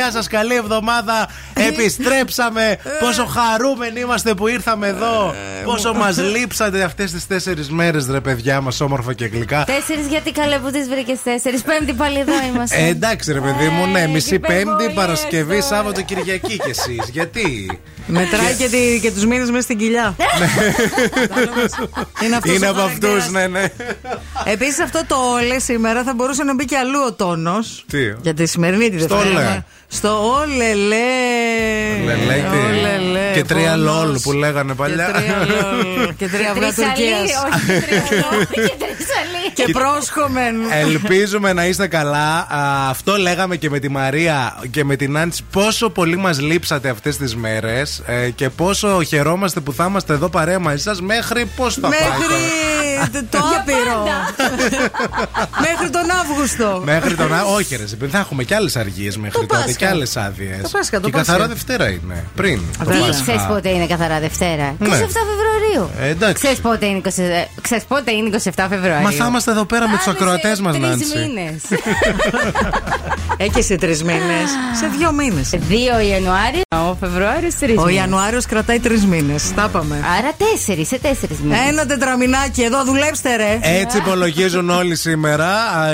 Γεια σας, καλή εβδομάδα. Επιστρέψαμε. Πόσο χαρούμενοι είμαστε που ήρθαμε εδώ. Πόσο μας λείψατε αυτές τις τέσσερις μέρες, ρε παιδιά μας, όμορφα και γλυκά. Τέσσερις γιατί καλέ που τι βρήκες τέσσερις. Πέμπτη πάλι εδώ είμαστε. Ε, εντάξει, ρε παιδί μου, ναι, μισή Πέμπτη, Παρασκευή, Σάββατο, Κυριακή κι εσείς. Γιατί; Μετράει και, τη, και τους μήνες μέσα στην κοιλιά. Είναι, αυτός Είναι από αυτούς, ναι, ναι. Επίσης αυτό το όλε σήμερα θα μπορούσε να μπει και αλλού ο τόνος. Τι; Για τη σημερινή τη Δευτέρα. Στο όλελε. Και τρία λόλ που λέγανε παλιά. Και τρία αυγά Τουρκίας. Και πρόσχομεν. Ελπίζουμε να είστε καλά. Αυτό λέγαμε και με τη Μαρία και με την Άντση. Πόσο πολύ μας λείψατε αυτές τις μέρες ε, και πόσο χαιρόμαστε που θα είμαστε εδώ παρέα μαζί σας μέχρι πώς θα πάει. Μέχρι το άπειρο. Μέχρι τον Αύγουστο. Μέχρι τον Αύγουστο. Όχι, ρε, θα έχουμε και άλλες αργίες μέχρι τότε και άλλες άδειες. Και καθαρά Δευτέρα είναι. Πριν. Τι ξέρεις πότε είναι καθαρά Δευτέρα; 27 Φεβρουαρίου. Ε, εντάξει. Ξέρεις πότε, είναι 20... ξέρεις πότε είναι 27 Φεβρουαρίου. Μα θα είμαστε εδώ πέρα με τους ακροατές μας, Νάντσι. Τρει μήνες. Έχει σε τρεις μήνες. Σε δύο μήνες. 2 Ιανουάριο, ο Φεβρουάριος τρεις Ο Ιανουάριος κρατάει τρεις μήνες. Τα είπαμε. Άρα τέσσερις, σε τέσσερις μήνες. Ένα τετραμινάκι εδώ, δουλέψτε ρε. Έτσι υπολογίζουν όλοι σήμερα.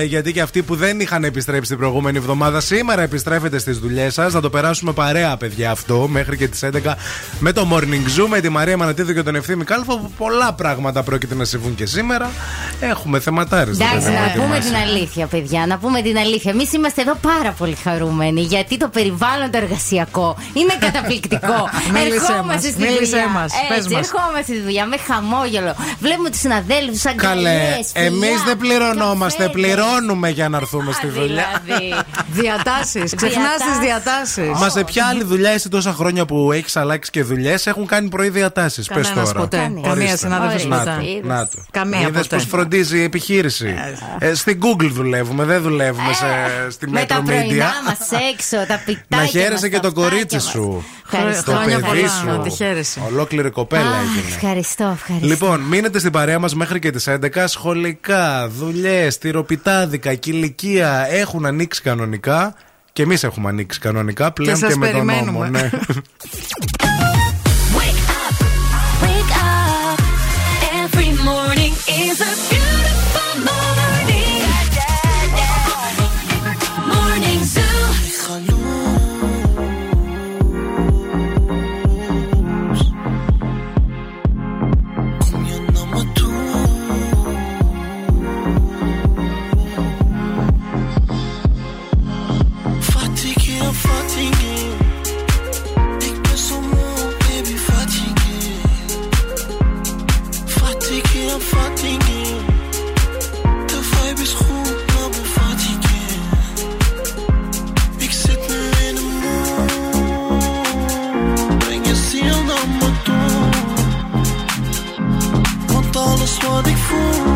Γιατί και αυτοί που δεν είχαν επιστρέψει την προηγούμενη εβδομάδα, σήμερα επιστρέφετε στι δουλειές σας. Θα το περάσουμε παρέα, παιδιά, αυτό μέχρι και τις 11 με το Morning Zoo, με τη Μαρία Μανατίδου και τον Ευθύμη Κάλφο. Πολλά πράγματα πρόκειται να συμβούν και σήμερα. Έχουμε θεματάρες. Εντάξει, να πούμε την αλήθεια, παιδιά. Να πούμε την αλήθεια. Εμείς είμαστε εδώ πάρα πολύ χαρούμενοι γιατί το περιβάλλον το εργασιακό είναι καταπληκτικό. ερχόμαστε στη δουλειά. Μας, Έτσι, ερχόμαστε στη δουλειά με χαμόγελο. Βλέπουμε τους συναδέλφους σαν Καλέ, εμείς δεν πληρωνόμαστε. Πληρώνουμε για να έρθουμε στη δουλειά. Δηλαδή. Διατάσεις. Ξεχνάς τις διατάσεις. Μα σε ποια άλλη δουλειά είσαι τόσα χρόνια που έχεις αλλάξει και δουλειές έχουν κάνει πρωί διατάσεις. Πες τώρα. ποτέ. Καμία συνάδελφος ποτέ. Να το. Καμία ποτέ. πώ φροντίζει η επιχείρηση. Ε, στην Google δουλεύουμε, δεν δουλεύουμε σε, στη Με τα Metro πρωινά Media. μας έξω, τα πιτάκια. Να χαίρεσαι μας, και τα το κορίτσι αυτάκια σου. μας. Το Χρόνια παιδί πολλά, σου. να τη χαίρεσαι. Ολόκληρη κοπέλα Αχ, έγινε. Ευχαριστώ, ευχαριστώ. Λοιπόν, μείνετε στην παρέα μας μέχρι και τις 11. Σχολικά, δουλειές, τυροπιτάδικα, κηλικία έχουν ανοίξει κανονικά. Και εμείς έχουμε ανοίξει κανονικά πλέον Και και, σας με τον νόμο. περιμένουμε. Ναι. Wake up, wake up. Every morning is a 我的呼。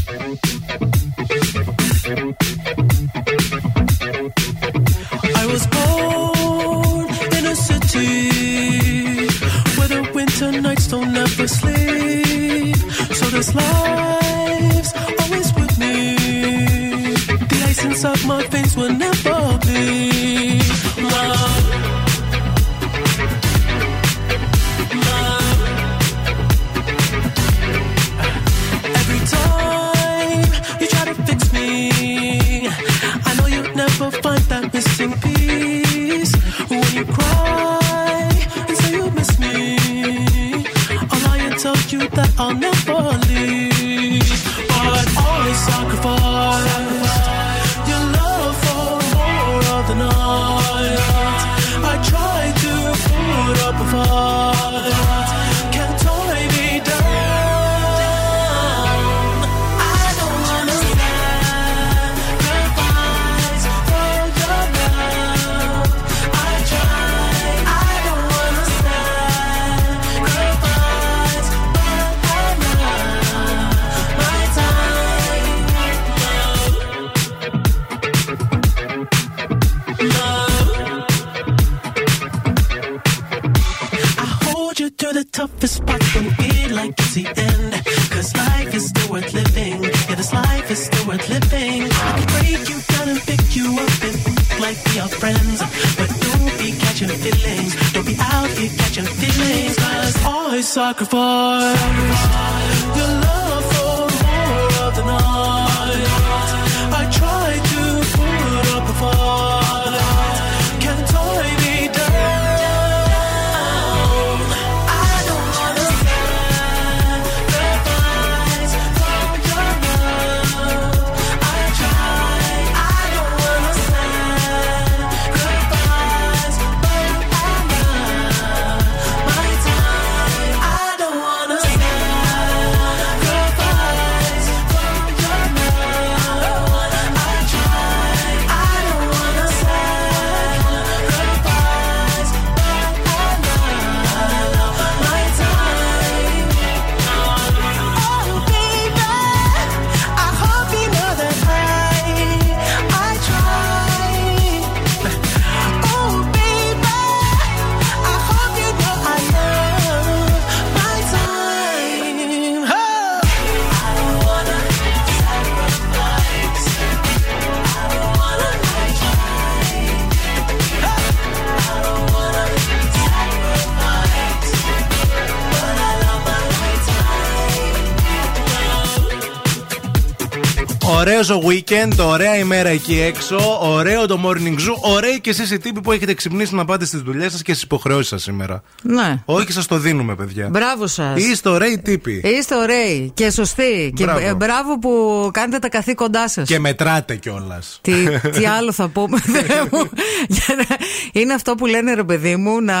Ωραίο ο weekend, ωραία ημέρα εκεί έξω, ωραίο το morning zoo, ωραίοι και εσείς οι τύποι που έχετε ξυπνήσει να πάτε στις δουλειές σας και στις υποχρεώσεις σας σήμερα. Ναι. Όχι, σας το δίνουμε, παιδιά. Μπράβο σας. Είστε ωραίοι τύποι. Είστε ωραίοι και σωστοί. Και Μπράβο. ε, μπράβο που κάνετε τα καθήκοντά σας. Και μετράτε κιόλας. Τι, τι άλλο θα πούμε, Θεέ μου. Για να- Είναι αυτό που λένε ρε παιδί μου, να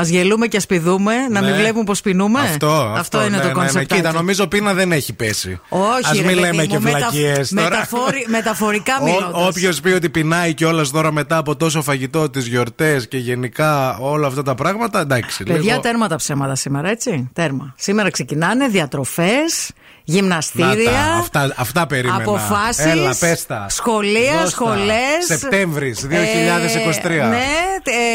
ας γελούμε και ας πηδούμε, να μην Ναι. βλέπουν πως πεινούμε. Αυτό, αυτό, είναι ναι, το ναι, ναι. κόνσεπτ. Κοίτα, νομίζω πείνα δεν έχει πέσει. Όχι, Ας ρε μην παιδί λέμε μου, και μετα- βλακίες τώρα. μεταφορι- μεταφορικά μιλώντας. Όποιος πει ότι πεινάει κιόλας τώρα μετά από τόσο φαγητό τις γιορτές και γενικά όλα αυτά τα πράγματα, εντάξει. Παιδιά, λίγο... τέρμα τα ψέματα σήμερα, έτσι; Τέρμα. Σήμερα ξεκινάνε διατροφές, Να γυμναστήρια. τα, αυτά, αυτά περίμενα. Αποφάσεις, Έλα, πες τα. σχολεία, Δώσ' τα. σχολές. Σεπτέμβρης 2023. Ε, ναι,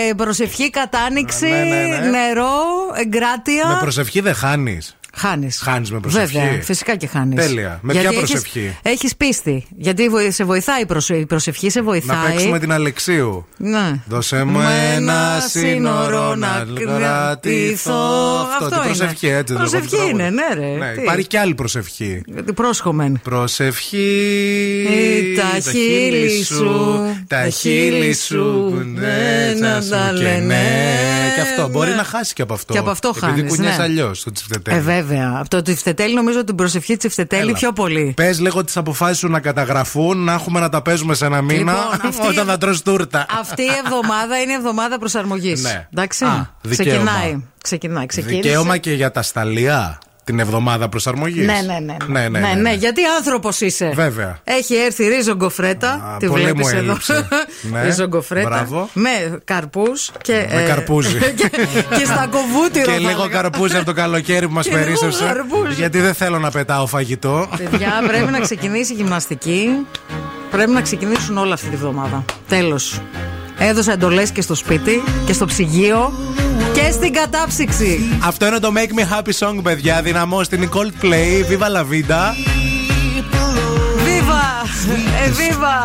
ε, προσευχή, κατάνοιξη, Ναι, ναι, ναι. Νερό, εγκράτεια. Με προσευχή δεν χάνεις. Χάνεις. Χάνεις με προσευχή. Βέβαια, φυσικά και χάνεις. Τέλεια. Με ποια προσευχή; Έχεις πίστη. Γιατί βοη- σε βοηθάει η προσε- η προσευχή, σε βοηθάει. Να παίξουμε την Αλεξίου. Ναι. Δώσε μου ένα σύνορο να κρατηθώ. Αυτό, την είναι. προσευχή, έτσι. δεν το Προσευχή τραγούδι. είναι, ναι, ρε. Ναι, Τι; υπάρχει και άλλη προσευχή. Γιατί Πρόσχομεν. Προσευχή. Ε, τα χείλη σου, Τα χείλη σου. που Ναι, να να τα σου και λένε. ναι. Και αυτό. Μπορεί Ναι. να χάσει και από αυτό. Και από αυτό Επειδή χάνεις, κουνιέσαι ναι. αλλιώς το τσιφτετέλ. Ε, βέβαια. Από το τυφτετέλ νομίζω την προσευχή τσιφτετέλη πιο πολύ. Πες λίγο τις αποφάσεις σου να καταγραφούν, να έχουμε να τα παίζουμε σε ένα μήνα Λοιπόν, αυτή- όταν θα τρως τούρτα. Αυτή η εβδομάδα είναι η εβδομάδα προσαρμογής. Ναι. Εντάξει. Α, δικαίωμα. ξεκινάει. Ξεκινάει. Ξεκίνησε. Δικαίωμα και για τα σταλιά την εβδομάδα προσαρμογής. Ναι ναι ναι, ναι ναι ναι. ναι, ναι, ναι. ναι, γιατί άνθρωπος είσαι. Βέβαια. Έχει έρθει ρίζο γκοφρέτα. Α, τη βλέπεις εδώ. ναι. Ρίζο γκοφρέτα. Με καρπούς και. Με ε, καρπούζι. και, και στα κοβούτυρο. Και λίγο καρπούζι από το καλοκαίρι που μας περίσσεψε. Γιατί δεν θέλω να πετάω φαγητό. Παιδιά, πρέπει να ξεκινήσει η γυμναστική. Πρέπει να ξεκινήσουν όλα αυτή τη βδομάδα. Τέλος. Έδωσα εντολές και στο σπίτι και στο ψυγείο στην κατάψυξη. Αυτό είναι το Make Me Happy Song, παιδιά. Δυναμό στην Coldplay. Viva la vida. Viva! Ε, viva!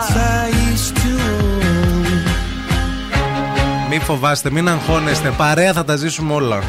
Μην φοβάστε, μην αγχώνεστε. Παρέα θα τα ζήσουμε όλα.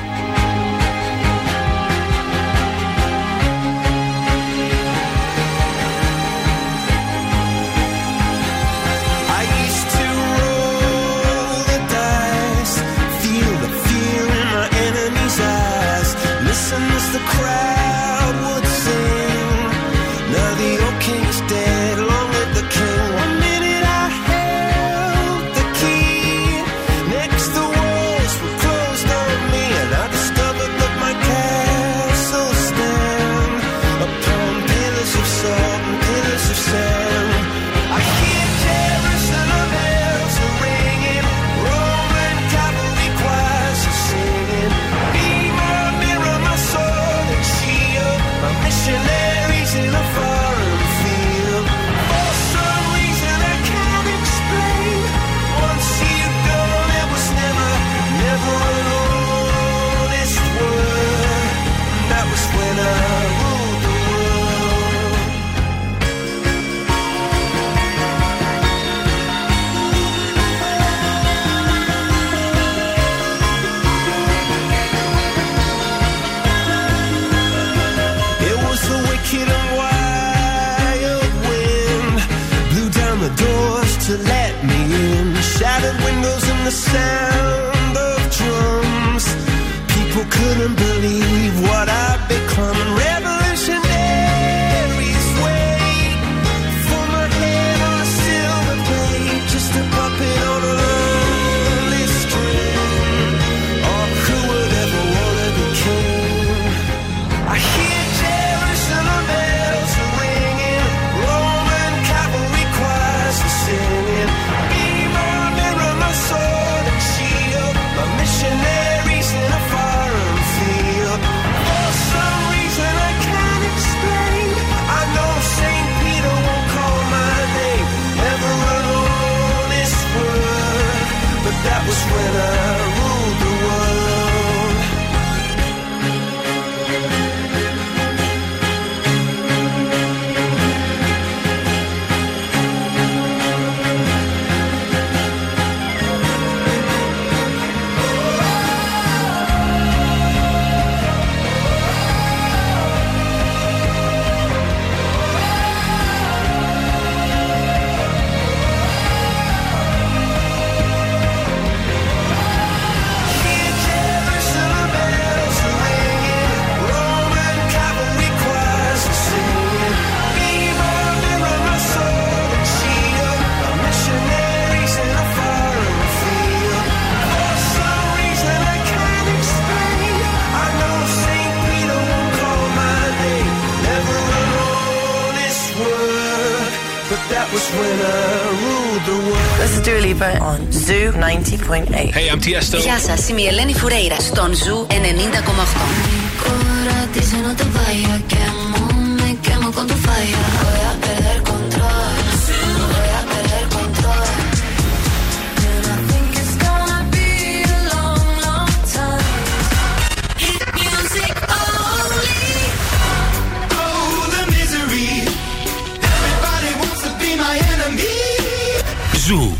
the sound of drums. People couldn't believe what I'd become. is Dua Lipa on 90.8. Hey, I'm Tiesto. Γεια σας, είμαι η Ελένη Φουρέιρα στον Zoo 90,8.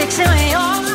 six and we all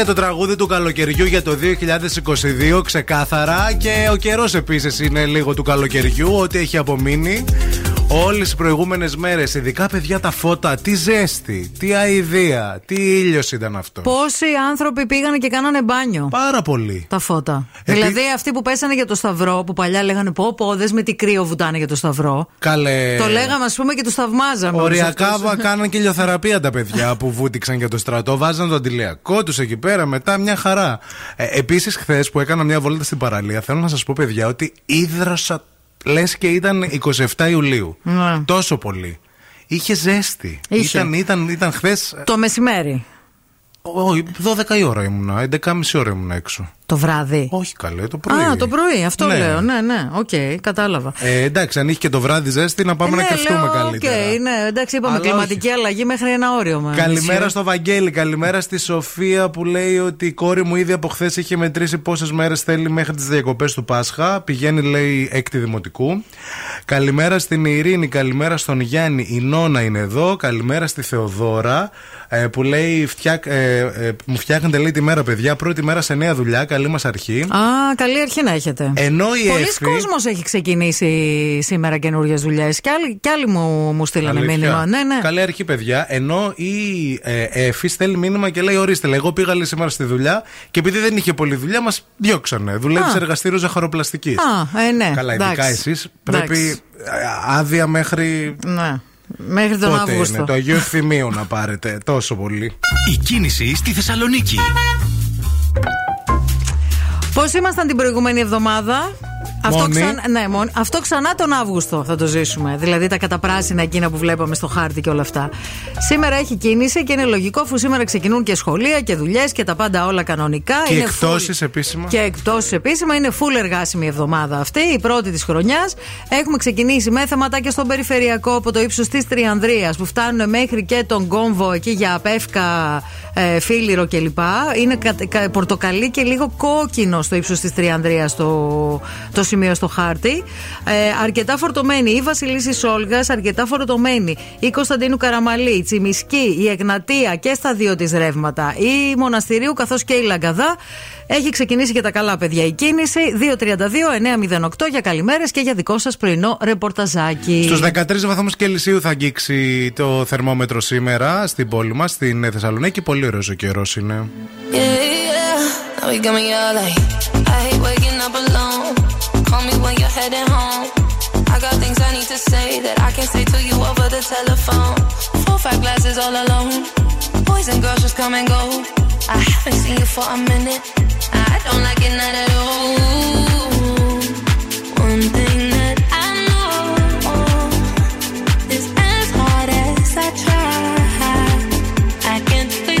Είναι το τραγούδι του καλοκαιριού για το 2022 ξεκάθαρα και ο καιρός επίσης είναι λίγο του καλοκαιριού, ό,τι έχει απομείνει. Όλες τι προηγούμενες μέρες, ειδικά παιδιά τα φώτα, τι ζέστη, τι αηδία, τι ήλιος ήταν αυτό. Πόσοι άνθρωποι πήγανε και κάνανε μπάνιο; Πάρα πολύ. Τα φώτα. Επί- Δηλαδή αυτοί που πέσανε για το Σταυρό, που παλιά λέγανε Πω, πω, δες με τι κρύο βουτάνε για το Σταυρό. Καλέ. Το λέγαμε, ας πούμε, και του θαυμάζαμε. όλους Οριακά αυτούς. βα- κάναν και ηλιοθεραπεία τα παιδιά που βούτηξαν για το σταυρό. Βάζαν το αντηλιακό τους εκεί πέρα, μετά μια χαρά. Ε, Επίσης, χθες που έκανα μια βόλτα στην παραλία, θέλω να σας πω, παιδιά, ότι ίδρωσα. Λες και ήταν 27 Ιουλίου. Ναι. Τόσο πολύ. Είχε ζέστη. Είχε. Ήταν, ήταν, ήταν χθες. Το μεσημέρι. Όχι, 12 η ώρα ήμουνα. 11.30 ώρα ήμουνα έξω. Το βράδυ. Όχι καλέ, το πρωί. Α, το πρωί, αυτό Ναι. λέω. Ναι, ναι, οκ, κατάλαβα. Ε, εντάξει, αν είχε και το βράδυ ζέστη, να πάμε Ε, να ναι, κρυφτούμε λέω, καλύτερα. οκ, ναι, εντάξει, είπαμε Αλλά κλιματική αλλαγή μέχρι ένα όριο. μα. Καλημέρα Μισή στο Βαγγέλη, καλημέρα στη Σοφία που λέει ότι η κόρη μου ήδη από χθες είχε μετρήσει πόσες μέρες θέλει μέχρι τις διακοπές του Πάσχα. Πηγαίνει, λέει, έκτη δημοτικού. Καλημέρα στην Ειρήνη, καλημέρα στον Γιάννη. Η Νόνα είναι εδώ. Καλημέρα στη Θεοδώρα ε, που λέει φτιάκ, ε, ε, μου φτιάχνετε λέει τη μέρα, παιδιά. Πρώτη μέρα σε νέα δουλειά. Καλή μας αρχή. Α, καλή αρχή να έχετε. Ενώ η Πολλοί Εφη- κόσμος έχει ξεκινήσει σήμερα καινούριες δουλειές. Και άλλοι, κι άλλοι μου, μου στείλανε Αλήθεια. μήνυμα. Ναι, ναι. Καλή αρχή, παιδιά. Ενώ η ε, Εφη στέλνει μήνυμα και λέει: Ορίστε, λέει, εγώ πήγα λέει, σήμερα στη δουλειά και επειδή δεν είχε πολλή δουλειά, μας διώξανε. Δουλεύεις Α. σε εργαστήριο ζαχαροπλαστικής. Α, ε, ναι. Καλά, ειδικά εντάξει. εσείς πρέπει Εντάξει. ε, άδεια μέχρι. Ναι. Μέχρι τον Πότε Αύγουστο. είναι, το Αγίου Ευθυμίου να πάρετε. Τόσο πολύ. Η κίνηση στη Θεσσαλονίκη. Πώς ήμασταν την προηγούμενη εβδομάδα; Αυτό, Μόνοι. ξανά, ναι, μόνοι. αυτό ξανά τον Αύγουστο θα το ζήσουμε. Δηλαδή τα καταπράσινα εκείνα που βλέπαμε στο χάρτη και όλα αυτά. Σήμερα έχει κίνηση και είναι λογικό αφού σήμερα ξεκινούν και σχολεία και δουλειές και τα πάντα όλα κανονικά. Και Είναι εκτόσει full- επίσημα. Και εκτόσει επίσημα είναι full εργάσιμη εβδομάδα αυτή, η πρώτη της χρονιάς. Έχουμε ξεκινήσει με θεματάκια στον περιφερειακό από το ύψος της Τριανδρίας που φτάνουν μέχρι και τον κόμβο εκεί για Πεύκα, ε, Φίλιρο κλπ. Είναι κα, κα- πορτοκαλί και λίγο κόκκινο στο ύψος της Τριανδρίας το, το σημείο στο χάρτη. Ε, αρκετά φορτωμένη η Βασιλίση Σόλγας, αρκετά φορτωμένη η Κωνσταντίνου Καραμαλή, η Τσιμισκή, η Εγνατία και στα δύο της ρεύματα, η Μοναστηρίου καθώς και η Λαγκαδά. Έχει ξεκινήσει και τα καλά παιδιά η κίνηση. 232-908 για καλημέρες και για δικό σας πρωινό ρεπορταζάκι. Στους 13 βαθμούς Κελσίου θα αγγίξει το θερμόμετρο σήμερα στην πόλη μας, στην Θεσσαλονίκη. Πολύ ωραίος ο καιρός είναι. Yeah, yeah. Call me when you're heading home. I got things I need to say that I can't say to you over the telephone. Four, five glasses all alone. Boys and girls just come and go. I haven't seen you for a minute. I don't like it not at all. One thing that I know is as hard as I try, I can't face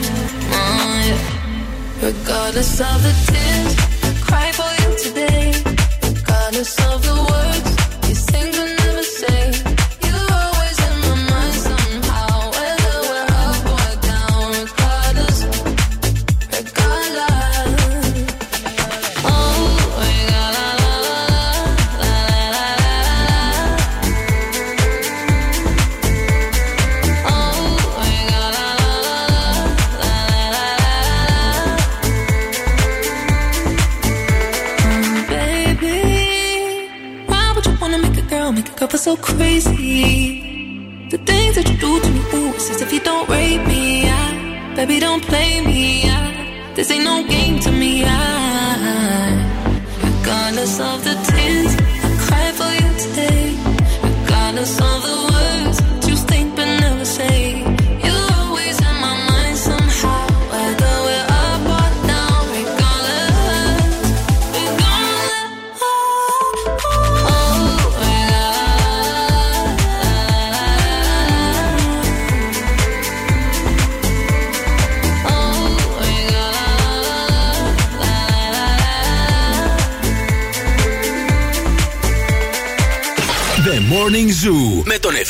Regardless of the tears cry for you today. Regardless of the play me. I, this ain't no game to me. I, regardless of the tears,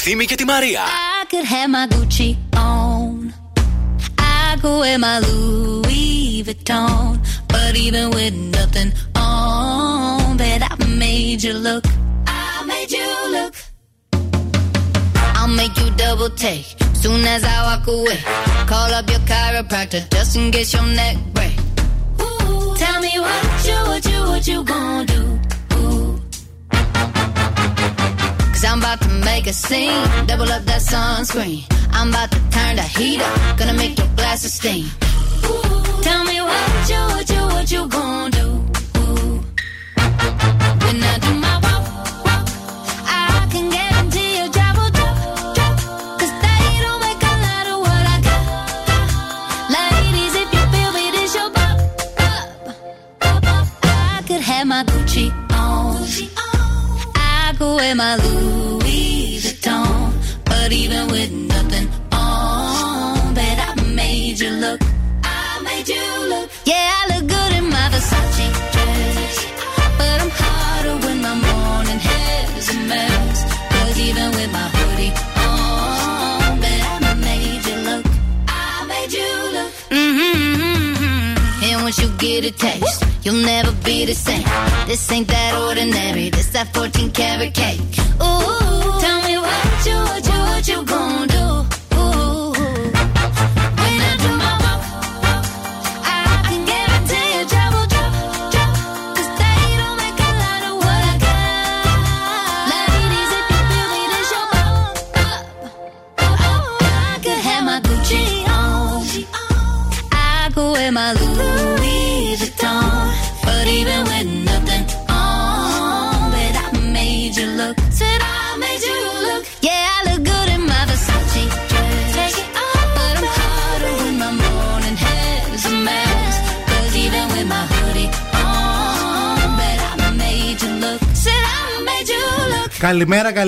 Ευθύμη και τη Μαρία. I could have my Gucci on. I could wear my Louis Vuitton. But even with nothing on, bet I made you look. I made you look. I'll make you double take soon as I walk away. Call up your chiropractor just in case your neck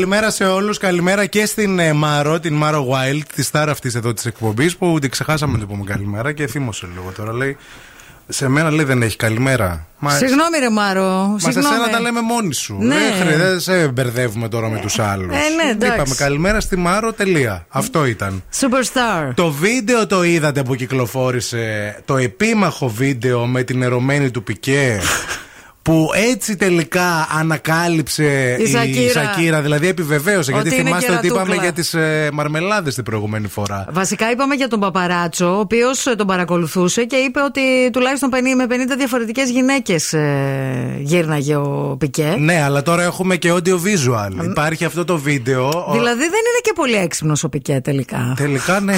Καλημέρα, καλημέρα σε όλους. Καλημέρα και στην ε, Μάρο, την Μάρο Wild, τη στάρα αυτής εδώ της εκπομπής που την ξεχάσαμε να την πούμε καλημέρα και θύμωσε λίγο τώρα. Λέει, σε μένα λέει δεν έχει καλημέρα. Μα, Συγγνώμη, ρε Μάρο. Μα σε Συγγνώμη. σένα τα λέμε μόνοι σου. Ναι. Δεν, χρει- δεν σε μπερδεύουμε τώρα με τους άλλους. Ε, ναι, εντάξει. Είπαμε καλημέρα στη Μάρο, τελεία. Αυτό ήταν. Superstar. Το βίντεο το είδατε που κυκλοφόρησε, το επίμαχο βίντεο με την ερωμένη του Πικέ; Που έτσι τελικά ανακάλυψε Η Σακύρα. Σακύρα, δηλαδή επιβεβαίωσε. Ότι γιατί είναι θυμάστε ότι κερατούκλα. είπαμε για τις ε, μαρμελάδες την προηγούμενη φορά. Βασικά είπαμε για τον Παπαράτσο, ο οποίος τον παρακολουθούσε και είπε ότι τουλάχιστον 50 με 50 διαφορετικές γυναίκες γύρναγε ο Πικέ. Ναι, αλλά τώρα έχουμε και audio visual. Υπάρχει αυτό το βίντεο. Ο- Δηλαδή δεν είναι και πολύ έξυπνος ο Πικέ τελικά. Τελικά ναι.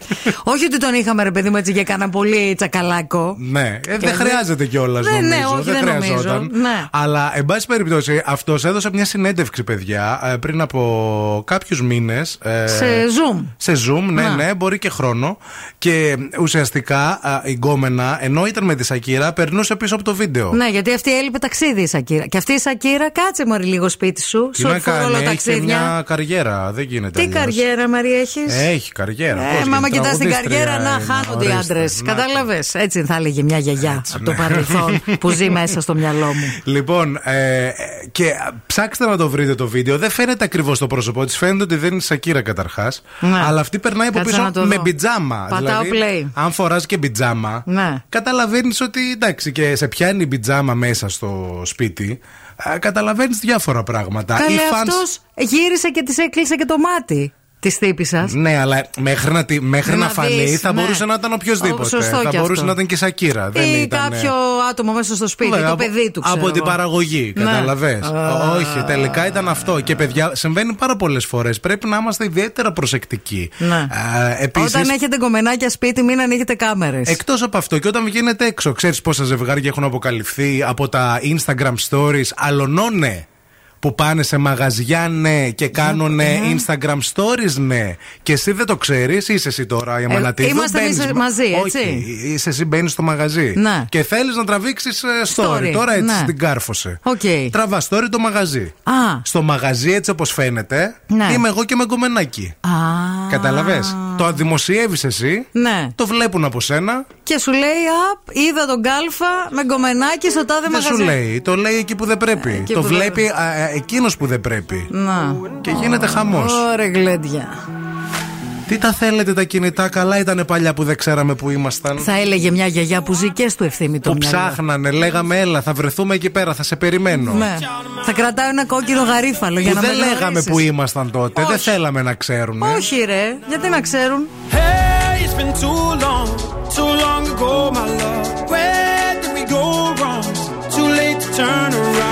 Όχι ότι τον είχαμε ρε παιδί μου έτσι για κανένα πολύ τσακαλάκο. Ναι, ε, δεν δεν- χρειάζεται κιόλας Ναι, νομίζω. ναι, όχι, δεν νομίζω. Ναι. Αλλά, εν πάση περιπτώσει, αυτός έδωσε μια συνέντευξη, παιδιά, ε, πριν από κάποιους μήνες. Σε Zoom. Σε Zoom, ναι, Να. ναι, μπορεί και χρόνο. Και ουσιαστικά α, η γκόμενα, ενώ ήταν με τη Σακύρα, περνούσε πίσω από το βίντεο. Ναι, γιατί αυτή έλειπε ταξίδι η Σακύρα. Και αυτή η Σακύρα, κάτσε μωρή λίγο σπίτι σου. Τι Σου να έρθουν κάνει, όλα έχει ταξίδια. μια καριέρα. Δεν γίνεται. Τι αλλιώς. καριέρα, Μαρία, έχεις; Έχει καριέρα. Ε, πώς μα άμα γίνεται, κοιτάς την τραγουδίστρια καριέρα, να είναι, χάνονται οι ορίστε. άντρες. Να το. Κατάλαβε. Έτσι θα έλεγε μια γιαγιά Έτσι, από το ναι. παρελθόν που ζει μέσα στο μυαλό μου. Λοιπόν, ε, ε, και ψάξτε να το βρείτε το βίντεο. Δεν φαίνεται ακριβώς το πρόσωπό της. Φαίνεται ότι δεν είναι η Σακύρα καταρχάς. Ναι. Αλλά αυτή περνάει από Κάτσε πίσω να το με δω. πιτζάμα. Πατάω δηλαδή, play. αν φοράς και πιτζάμα, Ναι. καταλαβαίνεις ότι εντάξει και σε πιάνει η πιτζάμα μέσα στο σπίτι. Καταλαβαίνεις διάφορα πράγματα. Καλέ Οι fans- αυτός γύρισε και τη έκλεισε και το μάτι τη τύπη σας. Ναι, αλλά μέχρι να, τη- μέχρι Να να φανεί δεις, θα ναι. μπορούσε να ήταν οποιοδήποτε. Ω, σωστό Θα κι μπορούσε αυτό. να ήταν και η Σακύρα. Δεν Ή ήταν, κάποιο άτομο μέσα στο σπίτι, Βέβαια, το από- παιδί του ξέρω. Από την εγώ. παραγωγή, Ναι. καταλαβέ. Α. Όχι, τελικά ήταν αυτό. Και παιδιά, συμβαίνει πάρα πολλές φορές. Πρέπει να είμαστε ιδιαίτερα προσεκτικοί. Ναι. Επίσης, Όταν έχετε γκομενάκια σπίτι, μην ανοίγετε κάμερες. Εκτός από αυτό, και όταν βγαίνετε έξω, ξέρεις πόσα ζευγάρια έχουν αποκαλυφθεί από τα Instagram stories, αλωνώνε. Που πάνε σε μαγαζιά, ναι, και κάνουν Instagram stories, ναι. Και εσύ δεν το ξέρεις, είσαι εσύ τώρα η Αμανατίδου. Ε, είμαστε μπαίνεις εμείς μα- μαζί, έτσι. Όχι, είσαι εσύ μπαίνεις στο μαγαζί. Ναι. Και θέλεις να τραβήξεις story. Story, Τώρα έτσι ναι. την κάρφωσε. Οκ. Τραβά story το μαγαζί. Α. Στο μαγαζί, έτσι όπως φαίνεται, Ναι. είμαι εγώ και με γκομενάκι. Α. Κατάλαβες. Το δημοσιεύεις εσύ. Ναι. Το βλέπουν από σένα. Και σου λέει, Απ, είδα τον κάλφα με γκομενάκι στο τάδε Δεν μαγαζί. σου λέει. Το λέει εκεί που δεν πρέπει. Εκεί το που δεν βλέπει εκείνος που δεν πρέπει. Να. Και γίνεται χαμός. Ωραία, γλέντια. Τι τα θέλετε τα κινητά, καλά ήταν παλιά που δεν ξέραμε που ήμασταν. Θα έλεγε μια γιαγιά που ζει και στο ευθύμη το Που μυαλό. ψάχνανε, λέγαμε έλα, θα βρεθούμε εκεί πέρα, θα σε περιμένω. Ναι. Θα κρατάω ένα κόκκινο γαρίφαλο για Που να δεν με λέγαμε γνωρίσεις. που ήμασταν τότε, δεν Όχι. θέλαμε να ξέρουν. Όχι, ρε. Γιατί να ξέρουν; Hey, it's been too long, too long ago, my love. Where did we go wrong? Too late to turn around.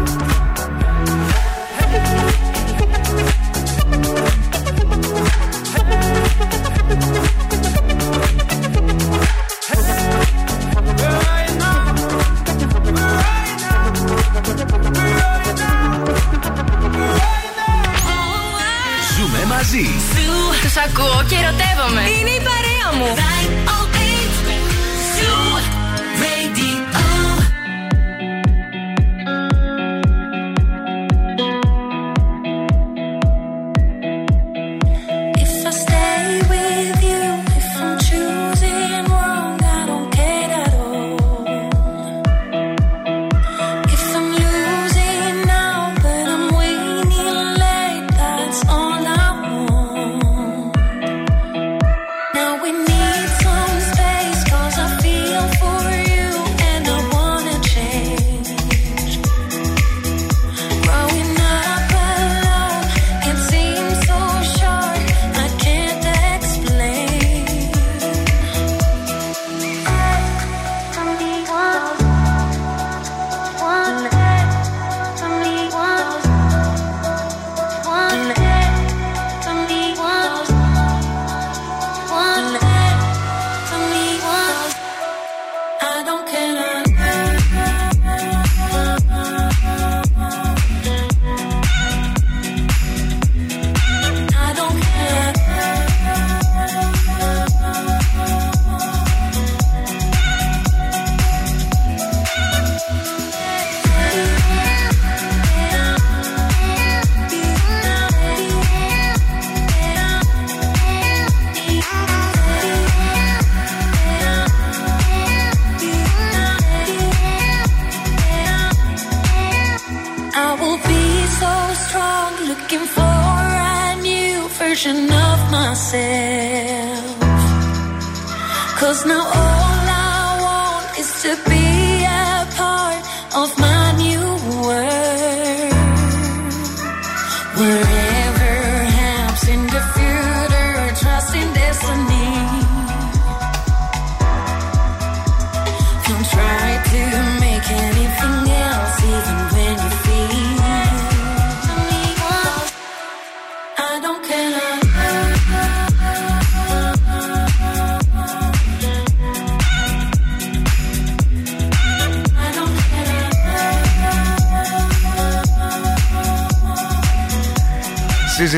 Ζούμε μαζί. Τους ακούω και ερωτεύομαι. Είναι η παρέα μου.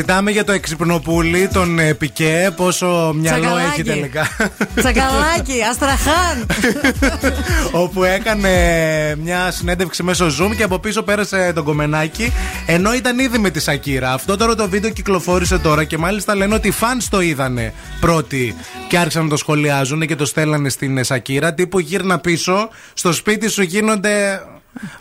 Συζητάμε για το εξυπνοπούλι, τον ε, Πικέ, πόσο μυαλό Τσακαλάκι. έχει τελικά. Τσακαλάκι, Αστραχάν. όπου έκανε μια συνέντευξη μέσω Zoom και από πίσω πέρασε τον κομμενάκι ενώ ήταν ήδη με τη Σακύρα. Αυτό τώρα το βίντεο κυκλοφόρησε τώρα και μάλιστα λένε ότι οι fans το είδανε πρώτοι και άρχισαν να το σχολιάζουν και το στέλνανε στην ε, Σακύρα. Τύπου γύρνα πίσω, στο σπίτι σου γίνονται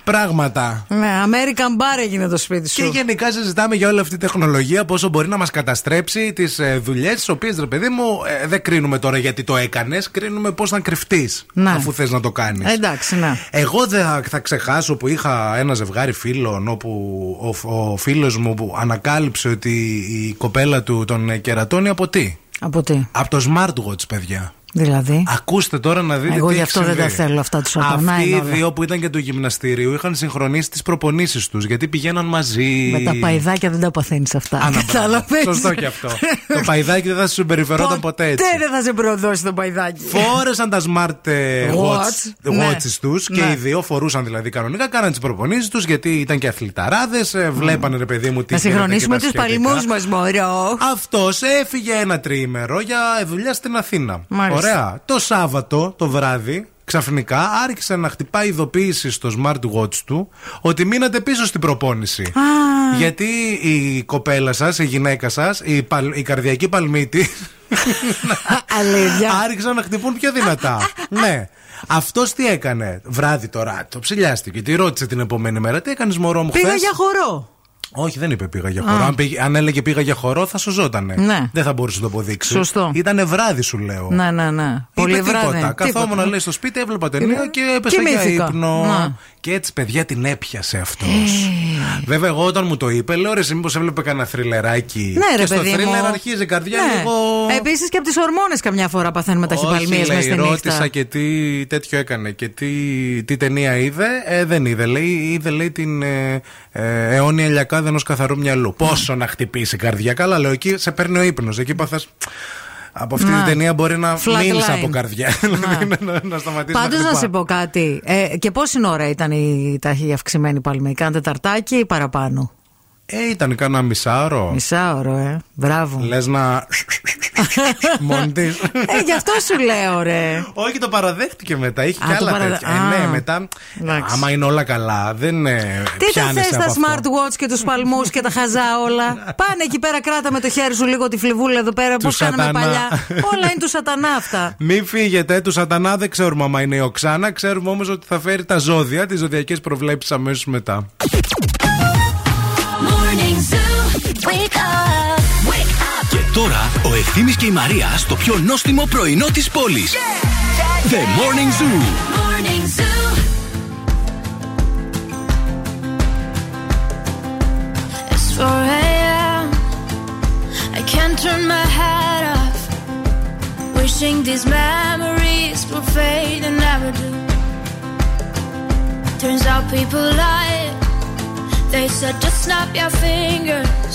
πράγματα. Ναι, American Bar έγινε το σπίτι σου. Και γενικά συζητάμε για όλη αυτή τη τεχνολογία, πόσο μπορεί να μας καταστρέψει τις δουλειές, τις οποίες ρε παιδί μου ε, δεν κρίνουμε τώρα γιατί το έκανες, κρίνουμε πώς να κρυφτείς Ναι. αφού θες να το κάνεις. Εντάξει, ναι. Εγώ δεν θα, θα ξεχάσω που είχα ένα ζευγάρι φίλων όπου ο, ο φίλος μου που ανακάλυψε ότι η κοπέλα του τον κερατώνει από τι; Από τι; Από το smartwatch, παιδιά. Δηλαδή. Ακούστε τώρα να δείτε Εγώ τι γι' έχει αυτό δεν συμβεί. τα θέλω αυτά τους σατανά. Αυτοί οι είναι όλα. δύο που ήταν και του γυμναστηρίου είχαν συγχρονίσει τις προπονήσεις τους γιατί πηγαίναν μαζί. Με τα παϊδάκια δεν τα παθαίνει αυτά. Άνα, μπράβο. Κατάλαβες. Σωστό και αυτό. το παϊδάκι δεν θα σου συμπεριφερόταν ποτέ έτσι. Ποτέ δεν θα σε προδώσει το παϊδάκι. Φόρεσαν τα smart ε, watch, Watch, ναι. watches τους και Ναι. οι δύο φορούσαν δηλαδή κανονικά, κάναν τις προπονήσεις τους γιατί ήταν και αθληταράδες, βλέπανε ρε παιδί μου τι Να γίνεται συγχρονίσουμε και τα τους σχετικά. παλιμούς μας, μωρό. Αυτός έφυγε ένα τριήμερο για δουλειά στην Αθήνα. Μάλιστα. Ωραία. Το Σάββατο το βράδυ, ξαφνικά άρχισε να χτυπάει ειδοποίηση στο smartwatch του ότι μείνατε πίσω στην προπόνηση. Γιατί η κοπέλα σας, η γυναίκα σας, η, παλ- η καρδιακή παλμίτη. Αλήθεια. άρχισαν να χτυπούν πιο δυνατά. ναι. Αυτός τι έκανε; Βράδυ τώρα, το ψηλιάστηκε. Τη ρώτησε την επόμενη μέρα. Τι έκανες, Μωρό μου, Πήγα χθες;» για χορό. Όχι, δεν είπε πήγα για χορό. Αν, πήγε- αν έλεγε πήγα για χορό, θα σωζότανε. Ναι. Δεν θα μπορούσε να το αποδείξει. Σωστό. Ήτανε βράδυ, σου λέω. Ναι, ναι, ναι. Πολύ Είπε βράδυ. τίποτα. Καθόμουν Τίποτα. λέει στο σπίτι, έβλεπα ταινία και έπεσα για Κοιμήθηκα. ύπνο. Να. Και έτσι, παιδιά, την έπιασε αυτός. Ε. Βέβαια, εγώ όταν μου το είπε, λέω ρε, εσύ μήπως έβλεπε κανένα θρυλεράκι. Ναι, ρε και στο παιδί μου. θρίλερ αρχίζει η καρδιά Ναι. λίγο. Επίσης και από τις ορμόνες καμιά φορά παθαίνουμε ταχυπαλμίες Όχι, μες λέει, στη ρώτησα νύχτα. και τι τέτοιο έκανε και τι, τι ταινία είδε. Ε, δεν είδε. Λέει, είδε λέει, την ε, ε, αιώνια ηλιακάδα ενό καθαρού μυαλού. Πόσο να χτυπήσει η καρδιά. Καλά, λέω, εκεί σε παίρνει ο ύπνος. Εκεί παθες, Από αυτή Να. την ταινία μπορεί να Flatline. μείνεις από καρδιά. Δηλαδή, να, να, να σταματήσεις Πάντως να να χτυπά. σε πω κάτι. Ε, και πόση ώρα ήταν η ταχύ αυξημένη παλμή, Κάντε ταρτάκι ή παραπάνω; Ε, ήταν κάνα μισάωρο. Μισάωρο, ε. Μπράβο. Λες να. Μόνη της. Ε, γι' αυτό σου λέω, ρε. Όχι, το παραδέχτηκε μετά. Είχε Α, και το άλλα παραδε- τέτοια. Α. Ε, ναι, μετά. Εντάξει. Άμα είναι όλα καλά, δεν ε, Τι τα πιάνεσαι θες από τα αυτό. smartwatch και τους παλμούς και τα χαζά όλα; Πάνε εκεί πέρα, κράτα με το χέρι σου λίγο τη φλεβούλα εδώ πέρα, Του πώς κάναμε σατανά. παλιά. όλα είναι του σατανά αυτά. Μην φύγετε, του Σατανά δεν ξέρουμε άμα είναι η Οξάνα. Ξέρουμε όμως ότι θα φέρει τα ζώδια, τις ζωδιακές προβλέψεις αμέσως μετά. Τώρα ο Ευθύμης και η Μαρία στο πιο νόστιμο πρωινό της πόλης. The Morning Zoo. Morning Zoo. It's 4 a.m. I can't turn my head off. Wishing these memories will fade and never do. Turns out people lie. They said just snap your fingers.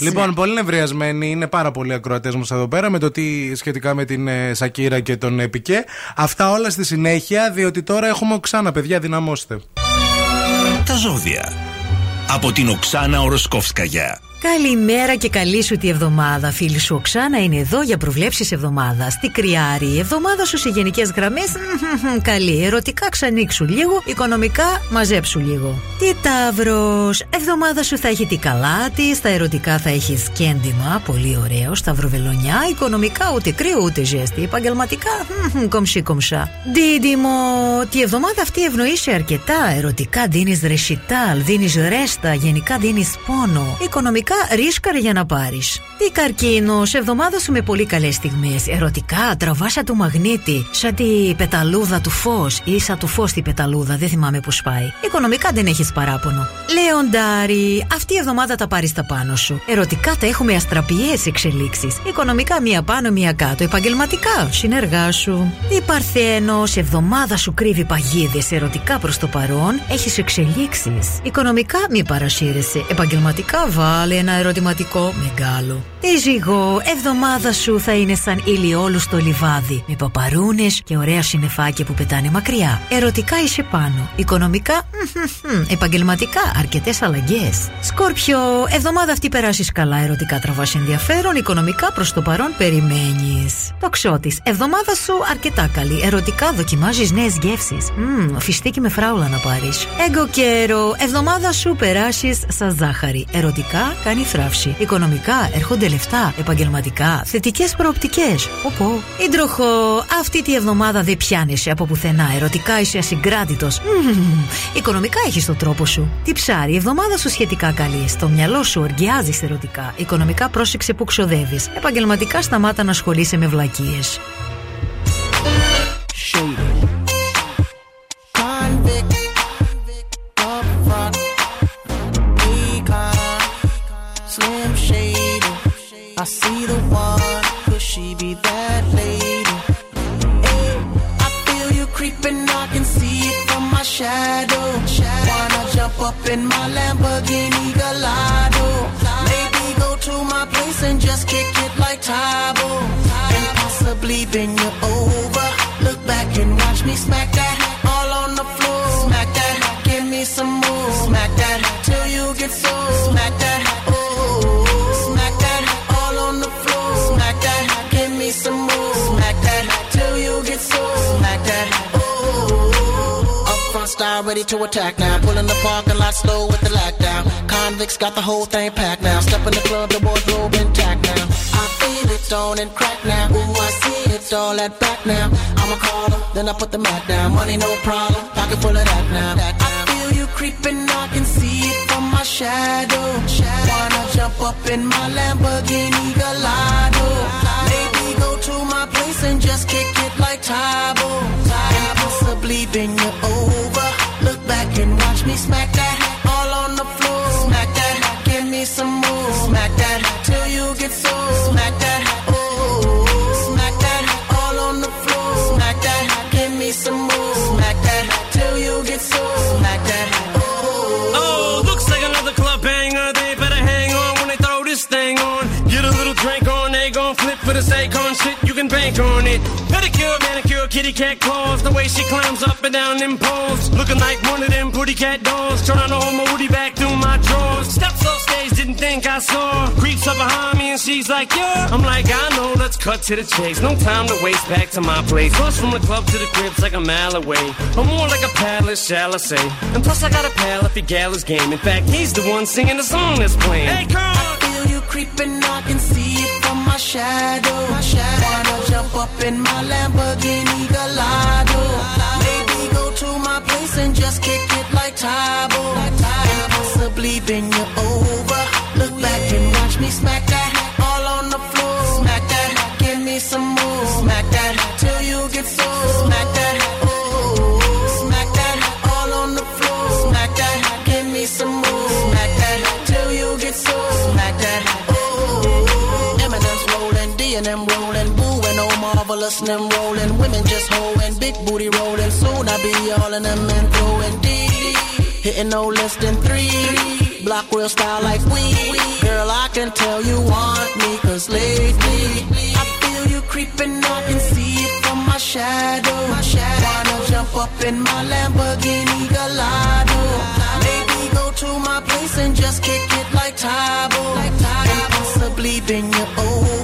Λοιπόν, πολύ νευριασμένοι είναι πάρα πολλοί ακροατές μας εδώ πέρα με το τι σχετικά με την ε, Σακύρα και τον Επικέ. Αυτά όλα στη συνέχεια, διότι τώρα έχουμε οξάνα, παιδιά, δυναμώστε. Τα ζώδια. Από την Οξάνα Οροσκόφσκαγια. Καλημέρα και καλή σου τη εβδομάδα. Φίλη σου Οξάνα είναι εδώ για προβλέψεις εβδομάδας. Στη Κριάρη, η εβδομάδα σου σε γενικές γραμμές; Καλή. Ερωτικά ξανοίξου λίγο, οικονομικά μαζέψου λίγο. Τι Ταύρο, εβδομάδα σου θα έχει τη καλά τη, στα ερωτικά θα έχει κέντημα, πολύ ωραίο, στα βροβελονιά, οικονομικά ούτε κρύο ούτε ζέστη, επαγγελματικά κομψή κομψά. Δίδυμο, τη εβδομάδα αυτή ευνοείσαι αρκετά, ερωτικά δίνει ρεσιτάλ, δίνει ρέστα, γενικά δίνει πόνο, οικονομικά ρίσκαρε για να πάρεις. Τι καρκίνο, σε εβδομάδα σου με πολύ καλές στιγμές. Ερωτικά, τραβάσα του μαγνήτη, σαν τη πεταλούδα του φως ή σαν του φως τη πεταλούδα, δεν θυμάμαι πώς πάει. Οικονομικά δεν έχεις παράπονο. Λεοντάρι, αυτή η εβδομάδα τα πάρεις τα πάνω σου. Ερωτικά τα έχουμε αστραπιές εξελίξεις. Οικονομικά μία πάνω, μία κάτω. Επαγγελματικά, συνεργάσου. Η Παρθένος, σε εβδομάδα σου κρύβει παγίδες. Ερωτικά προς το παρόν έχεις εξελίξεις. Οικονομικά μη παρασύρεσαι. Επαγγελματικά βάλε ένα ερωτηματικό μεγάλο. Τι ζυγό, εβδομάδα σου θα είναι σαν ηλιόλου στο λιβάδι. Με παπαρούνες και ωραία συννεφάκια που πετάνε μακριά. Ερωτικά είσαι πάνω. Οικονομικά, μμμ, επαγγελματικά, αρκετές αλλαγές. Σκόρπιο, εβδομάδα αυτή περάσεις καλά. Ερωτικά τραβάς ενδιαφέρον. Οικονομικά προς το παρόν περιμένεις. Τοξότης, εβδομάδα σου αρκετά καλή. Ερωτικά δοκιμάζεις νέες γεύσεις. Μμ, φιστίκι με φράουλα να πάρεις. Έγκο καιρό, εβδομάδα σου περάσεις σαν ζάχαρη. Ερωτικά κάνει θράψη. Οικονομικά έρχονται λεφτά. Επαγγελματικά θετικές προοπτικές. Οπό. Ιντροχό, αυτή τη εβδομάδα δεν πιάνεσαι από πουθενά. Ερωτικά είσαι ασυγκράτητος. Οικονομικά έχεις τον τρόπο σου. Τι ψάρι, η εβδομάδα σου σχετικά καλή. Στο μυαλό σου οργιάζεις ερωτικά. Οικονομικά πρόσεξε που ξοδεύεις. Επαγγελματικά σταμάτα να ασχολείσαι με βλακίες. Shadow. Wanna jump up in my Lamborghini Gallardo? Maybe go to my place and just kick it like Tybo. And possibly bend you over. Ready to attack now. Pulling the parking lot slow with the lockdown. Convicts got the whole thing packed now. Step in the club, the boys wardrobe intact now. I feel it on and crack now. Ooh, I see it's all that back now. I'm a caller, then I put the mat down. Money no problem, pocket full of that now. I feel you creeping, I can see it from my shadow. Wanna jump up in my Lamborghini Gallardo? Maybe go to my place and just kick it like Tybo. Possibly bend you over. And watch me smack that kitty cat claws. The way she climbs up and down them poles. Looking like one of them pretty cat dolls. Trying to hold my woody back through my drawers. Steps off stage, didn't think I saw. Creeps up behind me and she's like, yeah. I'm like, I know, let's cut to the chase. No time to waste back to my place. Plus from the club to the crib's like a mile away. Or more like a palace, shall I say. And plus I got a pal if he gal is game. In fact, he's the one singing the song that's playing. Hey, I feel you creeping, I can see my shadow. Wanna jump up in my Lamborghini Gallardo? Maybe go to my place and just kick it like Tybo. Possibly bend you over. Look back and watch me smack that and rolling, boo and oh marvelous and them rolling. Women just holding, big booty rolling. Soon I be all in them and throwing D. Hitting no less than three. Block real style like we. Girl, I can tell you want me, cause lately I feel you creeping, I can see it from my shadow. My shadow. Wanna jump up in my Lamborghini Gallardo? Maybe go to my place and just kick it like Tybo. And possibly bend you over.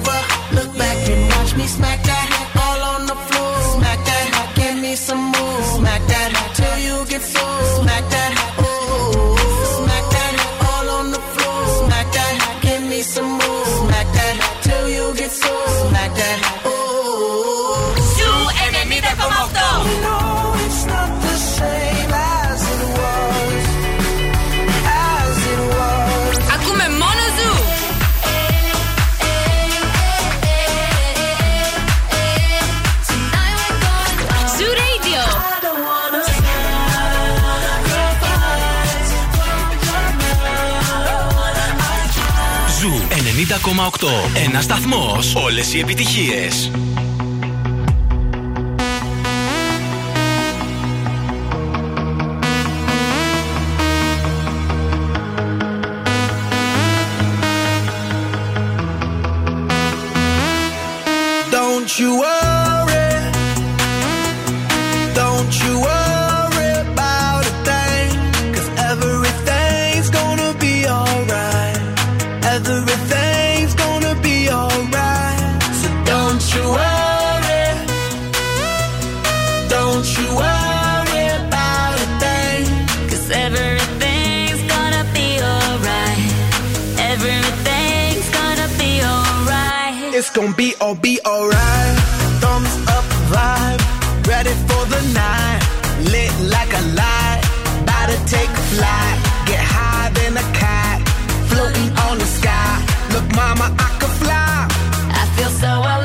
Ένα σταθμός. Όλες οι επιτυχίες. Don't you worry. Gonna be all be alright. Thumbs up vibe, ready for the night. Lit like a light, about to take a flight. Get high than a cat, floating on the sky. Look, mama, I could fly. I feel so alive.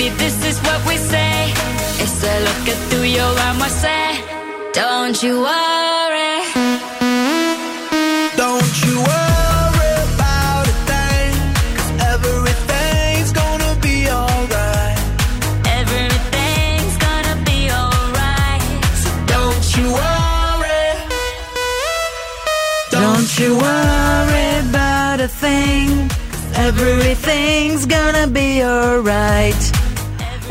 Baby. This is what we say. It's a look at through your eyes, I say. Don't you worry. Don't you worry about a thing, everything's gonna be alright. Everything's gonna be alright. So don't you worry. Don't you worry about a thing. Everything's gonna be alright.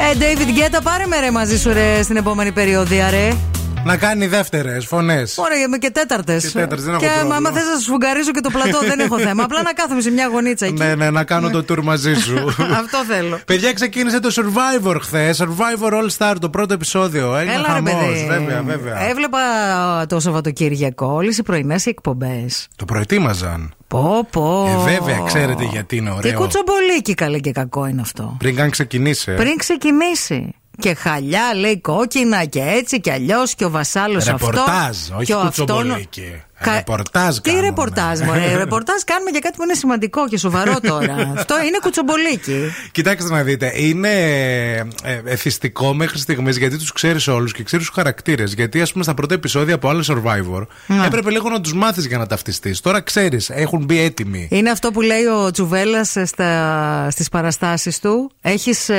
Ε, David Guetta, πάρε με ρε μαζί σου ρε στην επόμενη περιόδια ρε. Να κάνει δεύτερες φωνές. Ωραία, είμαι και τέταρτες. Και τέταρτες, δεν έχω Και πρόβλημα. άμα θες να σου σφουγγαρίζω και το πλατό, δεν έχω θέμα. Απλά να κάθομαι σε μια γωνίτσα εκεί. Ναι, ναι, να κάνω το tour μαζί σου. Αυτό θέλω. Παιδιά, ξεκίνησε το Survivor χθες. Survivor All Star, το πρώτο επεισόδιο. Έγινε Έλα, ρε, χαμός. παιδί. Βέβαια, βέβαια. Έβλεπα το Σαββατοκύριακο όλες οι πρωινές εκπομπές. Το προετοίμαζαν. Πω, πω. Ε, βέβαια, ξέρετε γιατί είναι Τι ωραίο. κουτσομπολίκι καλέ και κακό είναι αυτό. Πριν καν ξεκινήσει. ε. Πριν ξεκινήσει. Και χαλιά λέει κόκκινα και έτσι και αλλιώς και ο βασάλος αυτό. Ρεπορτάζ, όχι και ο κουτσομπολίκι. Ρεπορτάζ Τι κάνουμε. ρεπορτάζ, μωρέ; ρεπορτάζ κάνουμε για κάτι που είναι σημαντικό και σοβαρό τώρα. αυτό είναι κουτσομπολίκι. Κοιτάξτε να δείτε, είναι ε, εθιστικό μέχρι στιγμής γιατί τους ξέρεις όλους και ξέρεις τους χαρακτήρες. Γιατί, ας πούμε, στα πρώτα επεισόδια από άλλο Survivor Ναι. έπρεπε λίγο να τους μάθεις για να ταυτιστείς. Τώρα ξέρεις, έχουν μπει έτοιμοι. Είναι αυτό που λέει ο Τσουβέλλα στις παραστάσεις του. Έχεις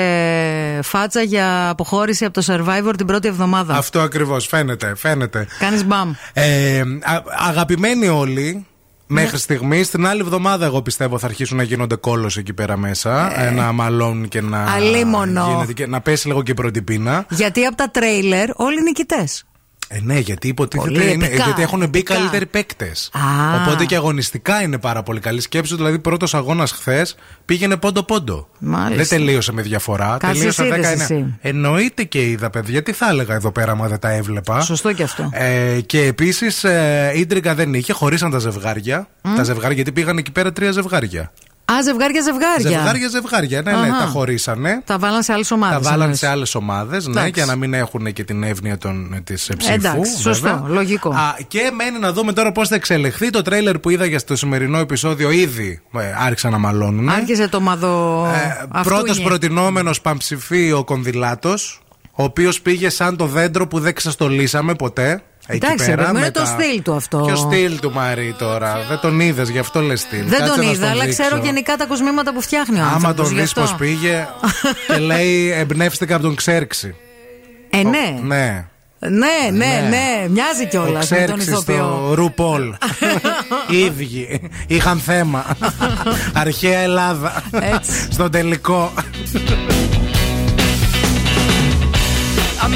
φάτσα για αποχώρηση από το survivor την πρώτη εβδομάδα. Αυτό ακριβώς, φαίνεται, φαίνεται. Κάνεις μπαμ. Ε, α- αγαπημένοι όλοι. Μέχρι στιγμής, την άλλη εβδομάδα, εγώ πιστεύω θα αρχίσουν να γίνονται κόλος εκεί πέρα μέσα. Ε, να μαλώνουν και να. Αλίμονο. γίνεται και- να πέσει λίγο και η πρώτη πείνα. Γιατί από τα τρέιλερ όλοι νικητές. Ε, ναι, γιατί υποτίθεται Πολύ είναι. επικά, γιατί έχουν μπει επικά. καλύτεροι παίκτες. Α. Οπότε και αγωνιστικά είναι πάρα πολύ καλή. Σκέψου, δηλαδή, πρώτος αγώνας χθες πήγαινε πόντο-πόντο. Μάλιστα. Δεν τελείωσε με διαφορά. Κάτσε, τελείωσε εσύ είδες 19. εσύ. Εννοείται και είδα, παιδιά. Τι θα έλεγα εδώ πέρα, άμα δεν τα έβλεπα. Σωστό και αυτό. Ε, και επίσης ε, ίντρικα δεν είχε, χωρίσαν τα ζευγάρια. Τα ζευγάρια, γιατί πήγαν εκεί πέρα τρία ζευγάρια. Α, ζευγάρια, ζευγάρια. Ζευγάρια, ζευγάρια. Ναι, ναι, Αχα. τα χωρίσανε. Τα βάλαν σε άλλες ομάδες. Τα βάλαν σε άλλες ομάδες, ναι, Εντάξει. για να μην έχουν και την εύνοια της ψήφου. Εντάξει, σωστό, βέβαια. λογικό. Α, και μένει να δούμε τώρα πώς θα εξελιχθεί. Το τρέιλερ που είδα για στο σημερινό επεισόδιο ήδη ε, άρχισαν να μαλώνουν. Άρχισε το μαδο. Πρώτος αυτούνι. προτινόμενος παμψηφί ο Κονδυλάτος, ο οποίος πήγε σαν το δέντρο που δεν ξεστολίσαμε ποτέ. Εκεί Εντάξει, πέρα, ρε, μου με είναι το τα- στυλ του αυτό. Ποιο στυλ του Μαρή τώρα. Δεν τον είδες, γι' αυτό λες στυλ. Δεν Κάτσε τον να είδα, στον αλλά δείξω. ξέρω γενικά τα κοσμήματα που φτιάχνει ο Άμα άνθρωπος, τον γι' δεις αυτό. πώς πήγε και λέει εμπνεύστηκα από τον Ξέρξη. Ε, ναι. Ναι. Ναι, ναι, ναι, μοιάζει Ο κιόλας με τον Ξέρξης ηθοποιό. στο Ρουπόλ. Ίδιοι. Είχαν θέμα. Αρχαία Ελλάδα. Στο τελικό. I'm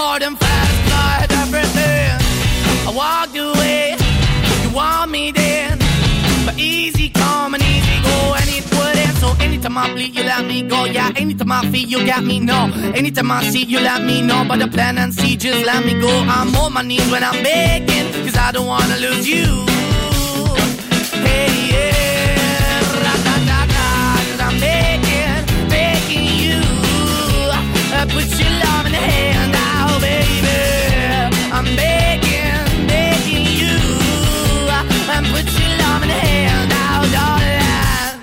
hard and fast, tried everything. I walked away, you want me then. But easy come and easy go, and it wouldn't. So anytime I bleed, you let me go. Yeah, anytime I feel, you got me, no. Anytime I see, you let me know. But the plan and see, just let me go. I'm on my knees when I'm begging, cause I don't wanna lose you. Hey, yeah, ra-da-da-da, 'cause I'm begging, begging you. Uh, put your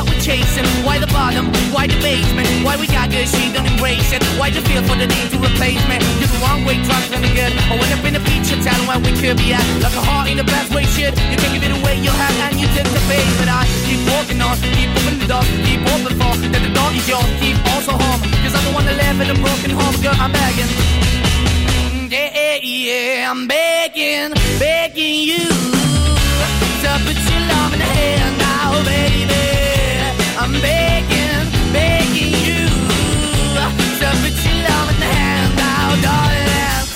why we're chasing, why the bottom, why the basement, why we got good, she don't embrace it. Why the feel for the need to replace me? You're the wrong way, trying to be good. I went up in the feature, telling where we could be at. Like a heart in the best way, shit. You can give it away, you have, and you take the bait. But I keep walking on, keep opening the door, keep open for that the door is yours, keep also home. Cause I'm the one that live in a broken home, girl, I'm begging. Yeah, yeah, I'm begging, begging you to put your love in the hand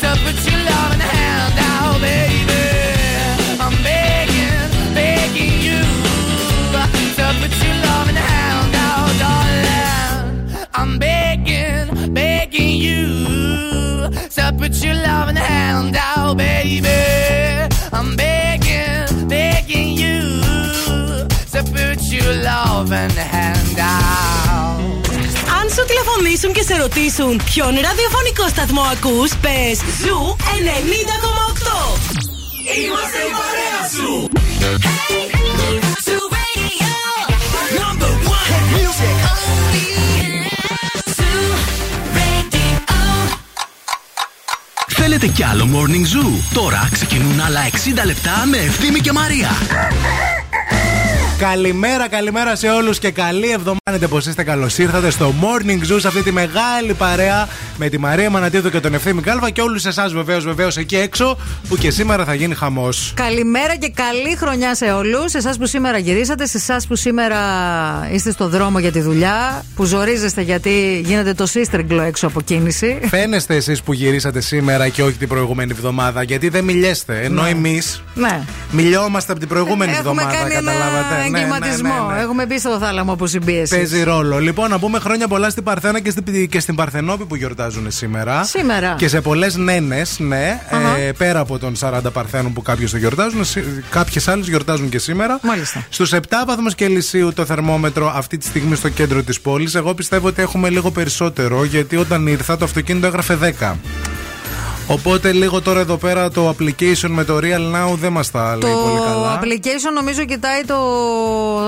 To put your loving hand out, baby. I'm begging, begging you. Put your darling. I'm begging, begging you. Put your baby. I'm begging, begging you. Put your hand out. Αν σου τηλεφωνήσουν και σε ρωτήσουν ποιον ραδιοφωνικό σταθμό ακούς, πες Ζου 90,8. Είμαστε η παρέα σου. Number one music. Θέλετε κι άλλο Morning Zoo; Τώρα ξεκινούν άλλα 60 λεπτά με Ευθύμη και Μαρία. Καλημέρα, καλημέρα σε όλους και καλή εβδομάδα. Πώ είστε, καλώς ήρθατε στο Morning Zoo σε αυτή τη μεγάλη παρέα με τη Μαρία Μανατίδου και τον Ευθύμη Κάλβα και όλους εσάς βεβαίως, βεβαίως εκεί έξω που και σήμερα θα γίνει χαμός. Καλημέρα και καλή χρονιά σε όλους. Σε εσάς που σήμερα γυρίσατε, σε εσάς που σήμερα είστε στο δρόμο για τη δουλειά, που ζορίζεστε γιατί γίνεται το σύστριγκλο έξω από κίνηση. Φαίνεστε εσείς που γυρίσατε σήμερα και όχι την προηγούμενη εβδομάδα, γιατί δεν μιλιέστε. Ενώ Ναι. εμείς Ναι. μιλιόμαστε από την προηγούμενη Έχουμε εβδομάδα, κάνει ένα καταλάβατε. Ναι, εγκληματισμό. ναι, ναι, ναι. Έχουμε μπει στο θάλαμο από συμπίεσης. Παίζει ρόλο. Λοιπόν, να πούμε χρόνια πολλά στην Παρθένα και στην, και στην Παρθενόπη που γιορτάζουν σήμερα. Σήμερα. Και σε πολλές νένες, ναι. Αχα. Ε, πέρα από των 40 Παρθένων που κάποιοι το γιορτάζουν, κάποιες άλλες γιορτάζουν και σήμερα. Μάλιστα. Στους 7 βαθμού Κελσίου το θερμόμετρο αυτή τη στιγμή στο κέντρο της πόλης. Εγώ πιστεύω ότι έχουμε λίγο περισσότερο γιατί όταν ήρθα το αυτοκίνητο έγραφε 10. Οπότε λίγο τώρα εδώ πέρα το application με το Real Now δεν μας τα λέει πολύ Το καλά. application νομίζω κοιτάει το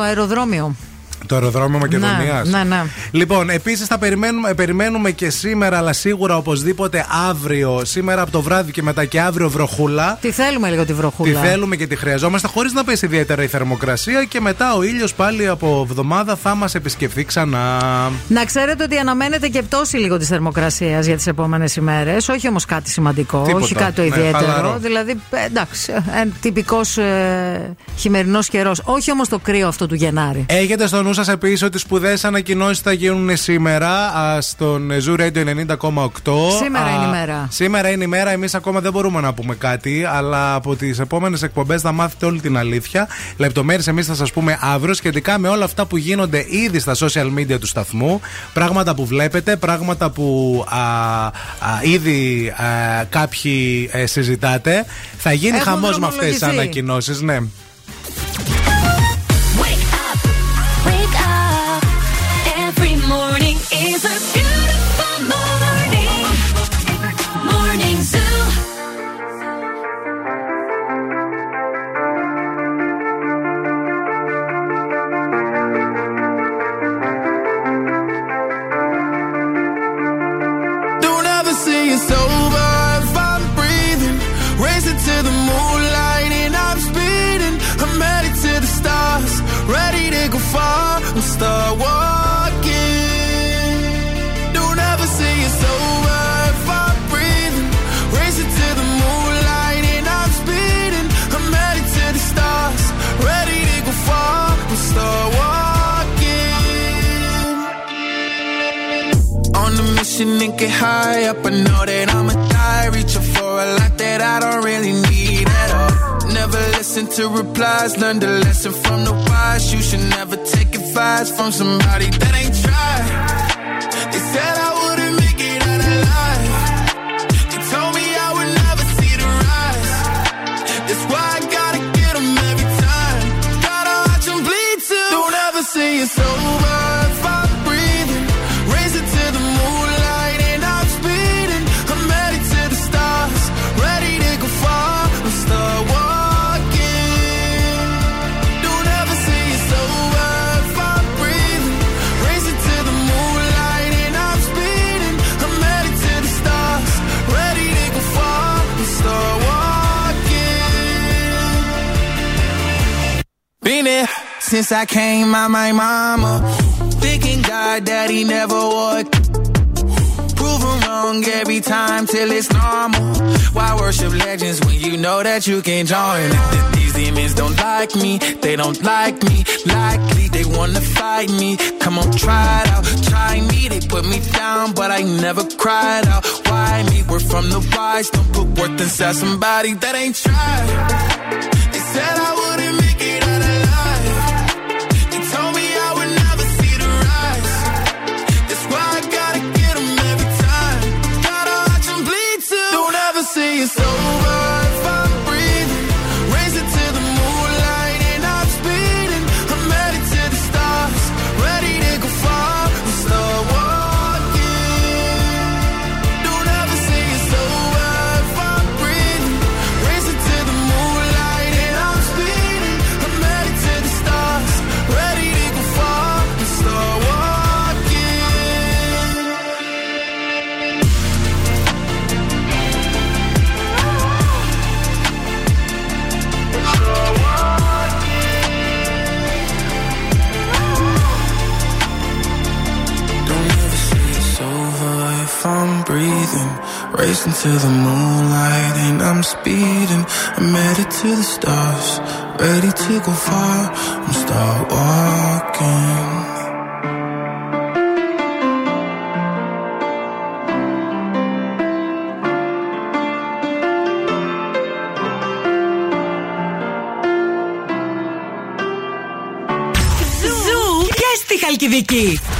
αεροδρόμιο. Το αεροδρόμιο Μακεδονίας. Ναι, ναι, ναι. Λοιπόν, επίσης θα περιμένουμε, ε, περιμένουμε και σήμερα, αλλά σίγουρα οπωσδήποτε αύριο, σήμερα από το βράδυ και μετά και αύριο βροχούλα. Τι θέλουμε λίγο τη Τη βροχούλα. θέλουμε και τη χρειαζόμαστε χωρίς να πέσει ιδιαίτερα η θερμοκρασία και μετά ο ήλιος πάλι από εβδομάδα θα μας επισκεφθεί ξανά. Να ξέρετε ότι αναμένεται και πτώση λίγο της θερμοκρασίας για τις επόμενες ημέρες. Όχι όμως κάτι σημαντικό, Τίποτα. όχι κάτι το Ναι, ιδιαίτερο. χαλαρό. δηλαδή, ε, εντάξει, ένα τυπικός ε, χειμερινός καιρός. Όχι όμως το κρύο αυτό του Γενάρη. Έχετε στο νου σα επίση ότι σπουδαίες ανακοινώσεις θα γίνουν σήμερα στον Zoo Radio 90,8. Σήμερα είναι η μέρα. Σήμερα είναι η μέρα. Εμείς ακόμα δεν μπορούμε να πούμε κάτι, αλλά από τις επόμενες εκπομπές θα μάθετε όλη την αλήθεια. Λεπτομέρειες εμείς θα σας πούμε αύριο σχετικά με όλα αυτά που γίνονται ήδη στα social media του σταθμού. Πράγματα που βλέπετε, πράγματα που α, α, ήδη α, κάποιοι ε, συζητάτε. Θα γίνει χαμός με αυτές τις ανακοινώσεις, ναι. that you can join. These demons don't like me, they don't like me. Likely they wanna fight me. Come on, try it out, try me. They put me down, but I never cried out. Why me? We're from the wise, don't put worth inside somebody that ain't tried. They said I to the moonlight and I'm speeding. I'm headed to the stars, ready to go far. I'm start walking. Zoo, Zoo. Zoo. στη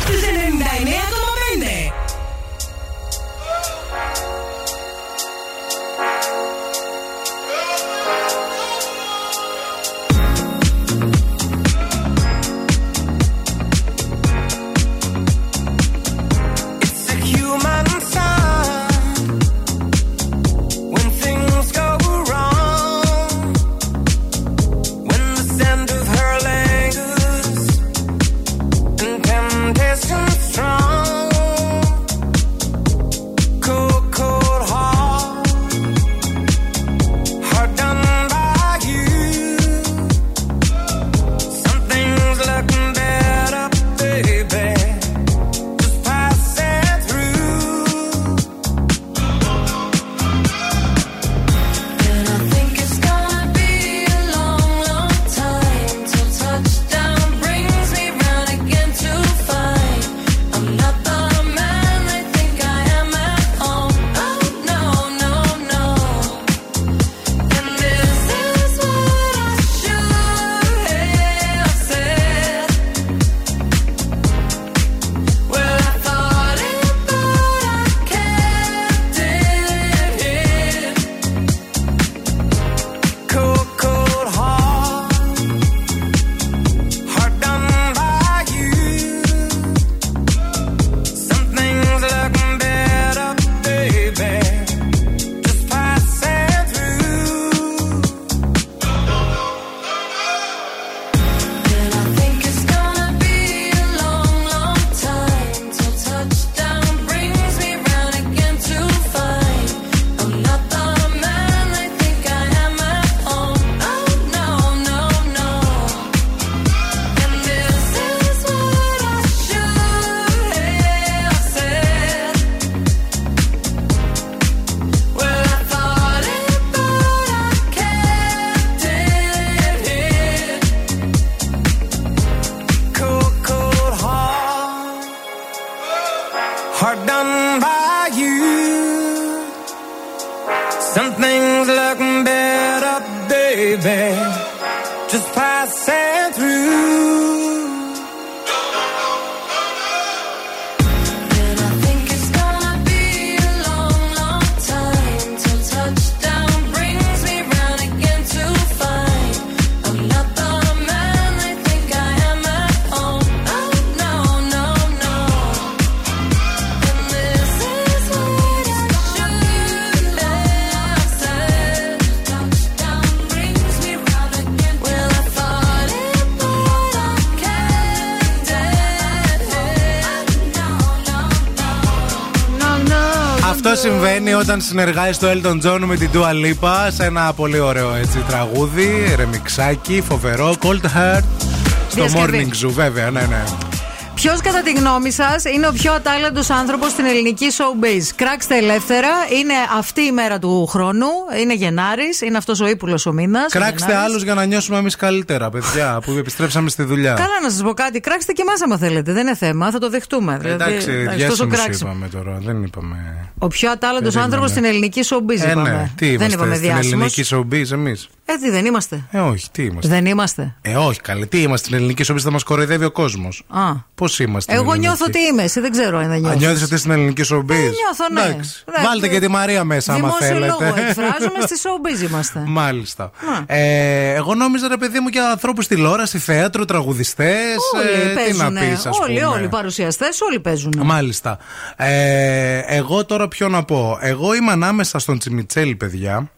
όταν συνεργάζει το Elton John με την Dua Lipa σε ένα πολύ ωραίο έτσι τραγούδι, ρεμιξάκι, φοβερό, Cold Heart. Στο Διασκευή. Morning Zoo, βέβαια, ναι, ναι. Ποιος, κατά τη γνώμη σας, είναι ο πιο ατάλλαντος άνθρωπος στην ελληνική showbiz; Κράξτε ελεύθερα. Είναι αυτή η μέρα του χρόνου. Είναι Γενάρης. Είναι αυτός ο ύπουλος ο μήνας. Κράξτε άλλους για να νιώσουμε εμείς καλύτερα, παιδιά, που επιστρέψαμε στη δουλειά. Καλά, να σας πω κάτι. Κράξτε και εμάς, άμα θέλετε. Δεν είναι θέμα. Θα το δεχτούμε. Δηλαδή, Εντάξει, εντάξει, τόσο διάσημους κράξιμο. είπαμε τώρα, δεν είπαμε. Ο πιο ατάλλαντος Περίμενε. άνθρωπος στην ελληνική showbiz. Ε, είπαμε. ναι, τι δεν είμαστε είπαμε στην διάσημος. ελληνική showbiz εμείς. Ε, τι δεν είμαστε; Ε, όχι, τι είμαστε; Δεν είμαστε; Ε, όχι, καλέ, τι είμαστε στην ελληνική showbiz, θα μας κοροϊδεύει ο κόσμος. Α. Πώς είμαστε. Εγώ νιώθω ότι είμαι. Εσύ δεν ξέρω αν δεν νιώθω. Αν νιώθεις ότι είσαι στην ελληνική showbiz. νιώθω, ναι. Εντάξει. Ναι, Βάλτε και τη Μαρία μέσα, άμα Δημόσιο θέλετε. λόγο εκφράζομαι, στη showbiz είμαστε. Μάλιστα. Ε, εγώ νόμιζα, ρε παιδί μου, για ανθρώπους τηλεόραση, θέατρο, τραγουδιστές. Όλοι Ε, τι να παίζουν. πεις, ας Όλοι, πούμε. όλοι οι παρουσιαστές, όλοι παίζουν. Μάλιστα. Ε, εγώ τώρα ποιο να πω. Εγώ είμαι ανάμεσα στον Τσιμιτσέλη, παιδιά.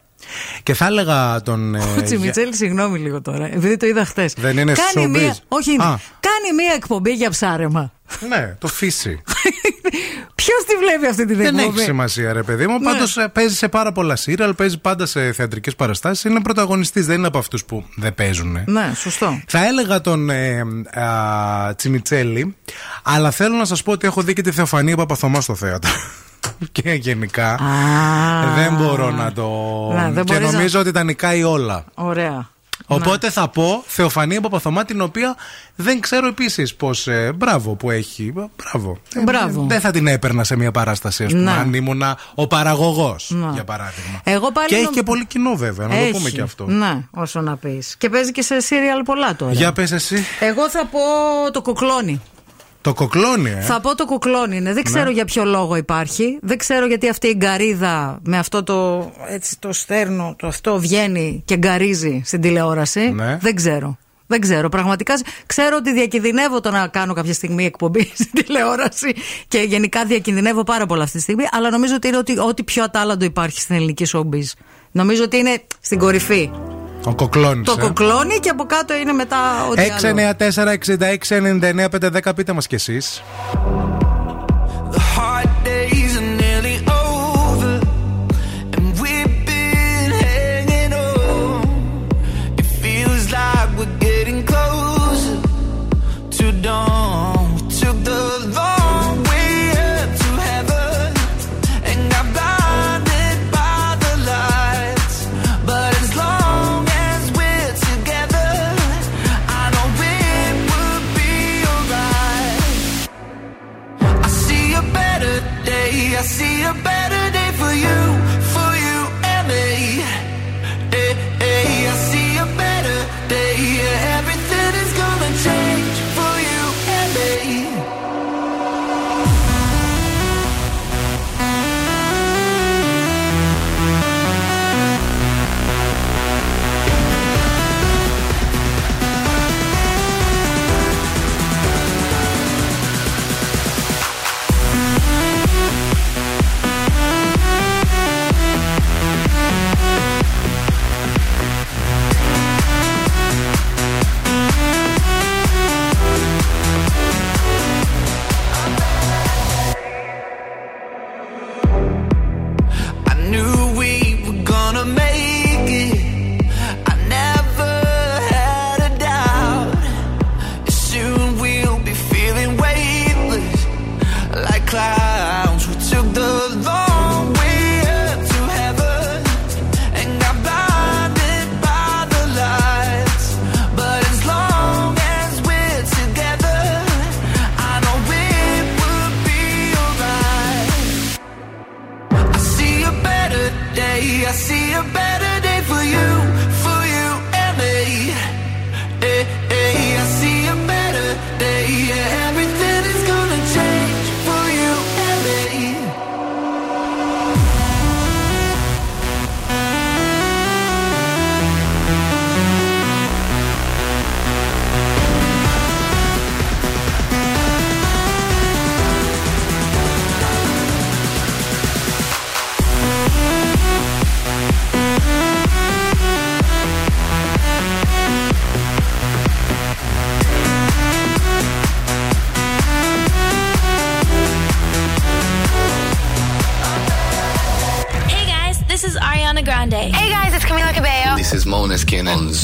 Και θα έλεγα τον. ε, Ο Τσιμιτσέλη, συγγνώμη λίγο τώρα, επειδή το είδα χθες. Δεν είναι στο Κάνει showbiz. μία, όχι, είναι. Α. Κάνει μία εκπομπή για ψάρεμα. Ναι, το φύση. Ποιος τη βλέπει αυτή την Δεν εκπομπή; έχει σημασία, ρε παιδί μου. Ναι. Πάντως παίζει σε πάρα πολλά σύριαλ, παίζει πάντα σε θεατρικές παραστάσεις. Είναι πρωταγωνιστής, δεν είναι από αυτούς που δεν παίζουν. Ναι, σωστό. Θα έλεγα τον ε, α, Τσιμιτσέλη, αλλά θέλω να σας πω ότι έχω δει και τη Θεοφανία Παπαθωμά στο θέατρο. Και γενικά δεν μπορώ να το. Ναι, δεν και μπορείς να- νομίζω ότι τα νικάει όλα. Ωραία. Οπότε θα πω Θεοφανία Παπαθωμά, την οποία δεν ξέρω επίσης πώς. Ε, μπράβο που έχει. Μπράβο. Ε, Μπράβο. Δεν θα την έπαιρνα σε μια παράσταση, ας πούμε, Ναι. αν ήμουνα ο παραγωγός, Ναι. για παράδειγμα. Εγώ πάλι Και έχει νομ- και πολύ κοινό, βέβαια, να Έχει. το πούμε και αυτό. Ναι, όσο να πεις. Και παίζει και σε σύριαλ πολλά τώρα. Για πες εσύ. Εγώ θα πω το κοκλόνι. Το κοκλόνι, ε. Θα πω το κουκλόνι είναι. Δεν ξέρω για ποιο λόγο υπάρχει. Δεν ξέρω γιατί αυτή η γκαρίδα με αυτό το, έτσι, το στέρνο, το αυτό βγαίνει και γκαρίζει στην τηλεόραση. Ναι. Δεν ξέρω. Δεν ξέρω. Πραγματικά ξέρω ότι διακινδυνεύω το να κάνω κάποια στιγμή εκπομπή στην τηλεόραση και γενικά διακινδυνεύω πάρα πολλά αυτή τη στιγμή. Αλλά νομίζω ότι είναι ότι, ό,τι πιο ατάλλαντο υπάρχει στην ελληνική showbiz. Νομίζω ότι είναι στην κορυφή. Ο κοκλόνι. Το κοκλόνι και από κάτω είναι μετά ό,τι άλλο. 694-6699-510, πείτε μας κι εσείς.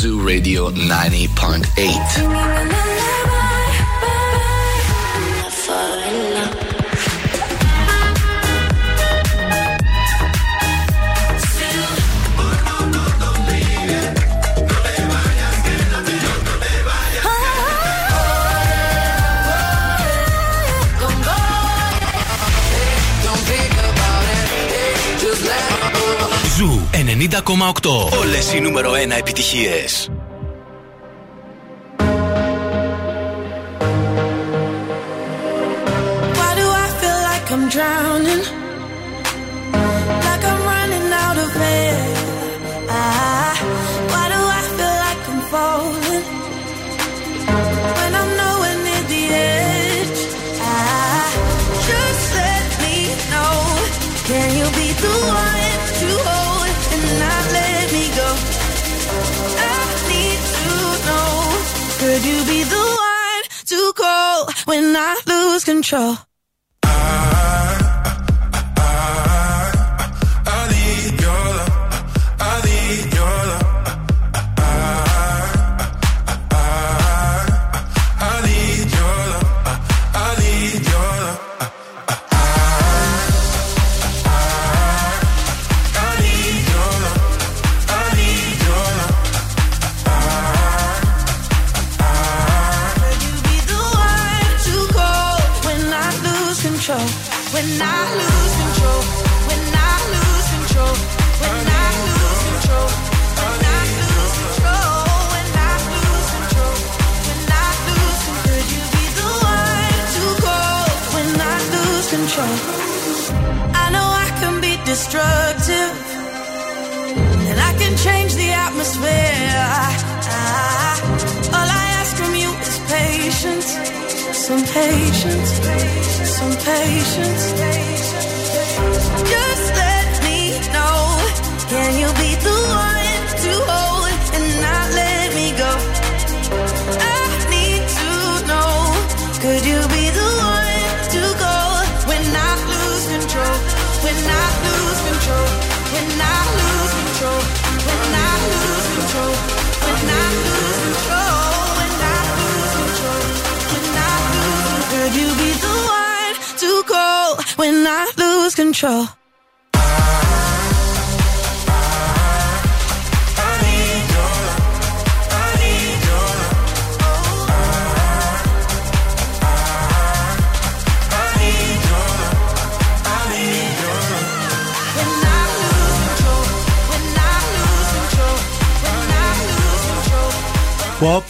Zoo Radio 90.8.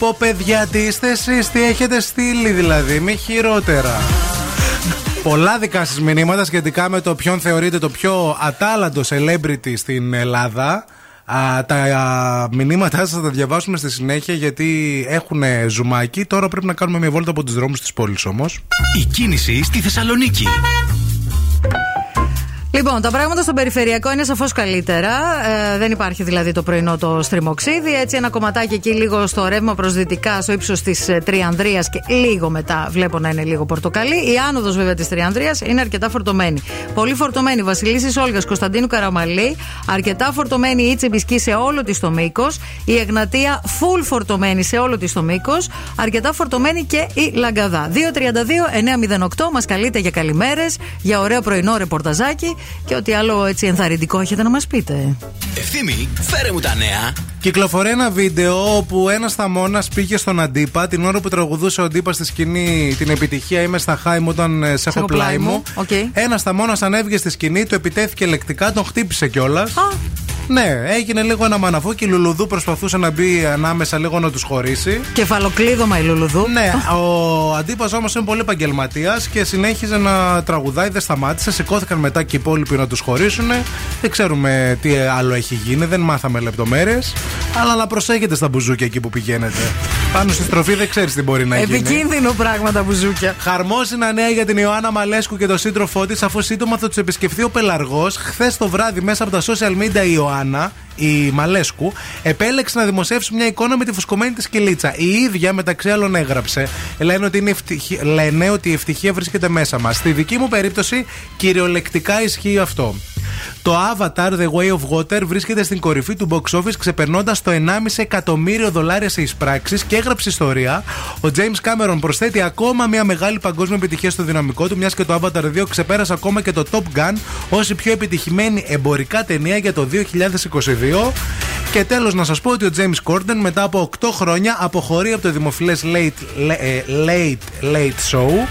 Πω πω παιδιά τι είστε εσείς, τι έχετε στείλει δηλαδή, μη χειρότερα. Πολλά δικά σας μηνύματα σχετικά με το ποιον θεωρείται το πιο ατάλλαντο celebrity στην Ελλάδα. Α, τα α, μηνύματά σας θα τα διαβάσουμε στη συνέχεια γιατί έχουν ζουμάκι. Τώρα πρέπει να κάνουμε μια βόλτα από τους δρόμους της πόλης όμως. Η κίνηση στη Θεσσαλονίκη. Λοιπόν, τα πράγματα στον περιφερειακό είναι σαφώς καλύτερα. Ε, δεν υπάρχει δηλαδή το πρωινό το στριμοξίδι. Έτσι, ένα κομματάκι εκεί λίγο στο ρεύμα προς δυτικά, στο ύψος της Τριανδρίας και λίγο μετά βλέπω να είναι λίγο πορτοκαλί. Η άνοδος βέβαια της Τριανδρίας είναι αρκετά φορτωμένη. Πολύ φορτωμένη Βασιλίση Όλγας Κωνσταντίνου Καραμαλή. Αρκετά φορτωμένη η Τσιμπισκή σε όλο της το μήκος. Η Εγνατία full φορτωμένη σε όλο της το μήκος. Αρκετά φορτωμένη και η Λαγκαδά. 232-908 μας καλείτε για καλημέρες, για ωραίο πρωινό ρεπορταζάκι και ό,τι άλλο έτσι ενθαρρυντικό έχετε να μας πείτε. Ευθύμη, φέρε μου τα νέα. Κυκλοφορεί ένα βίντεο όπου ένας θαμώνας πήγε στον Αντίπα την ώρα που τραγουδούσε ο Αντίπας στη σκηνή την επιτυχία Είμαι στα χάι μου όταν ε, σε έχω πλάι μου. Okay. Ένας θαμώνας ανέβηκε στη σκηνή, του επιτέθηκε λεκτικά, τον χτύπησε κιόλας. Ναι, έγινε λίγο ένα μαναφό και η Λουλουδού προσπαθούσε να μπει ανάμεσα λίγο να τους χωρίσει. Κεφαλοκλείδωμα η Λουλουδού. Ναι, ο Αντίπας όμως είναι πολύ επαγγελματίας και συνέχιζε να τραγουδάει, δεν σταμάτησε. Σηκώθηκαν μετά και οι υπόλοιποι να τους χωρίσουν. Δεν ξέρουμε τι άλλο έχει γίνει, δεν μάθαμε λεπτομέρειες. Αλλά να προσέχετε στα μπουζούκια εκεί που πηγαίνετε. Πάνω στη στροφή δεν ξέρεις τι μπορεί να γίνει. Επικίνδυνο πράγμα τα μπουζούκια. Χαρμόσυνα νέα για την Ιωάννα Μαλέσκου και τον σύντροφό της, αφού σύντομα θα τους επισκεφθεί ο Πελαργός. Χθες το βράδυ, μέσα από τα social media, η Ιωάννα, आना η Μαλέσκου, επέλεξε να δημοσιεύσει μια εικόνα με τη φουσκωμένη της κυλίτσα. Η ίδια μεταξύ άλλων έγραψε. Λένε ότι, είναι ευτυχη... Λένε ότι η ευτυχία βρίσκεται μέσα μας. Στη δική μου περίπτωση, κυριολεκτικά ισχύει αυτό. Το Avatar The Way of Water βρίσκεται στην κορυφή του box office ξεπερνώντας το 1,5 εκατομμύριο δολάρια σε εισπράξεις και έγραψε ιστορία. Ο James Cameron προσθέτει ακόμα μια μεγάλη παγκόσμια επιτυχία στο δυναμικό του, μιας και το Avatar 2 ξεπέρασε ακόμα και το Top Gun ως η πιο επιτυχημένη εμπορικά ταινία για το 2022. Και τέλος να σας πω ότι ο James Corden μετά από 8 χρόνια αποχωρεί από το δημοφιλές late, ε, late, late Show.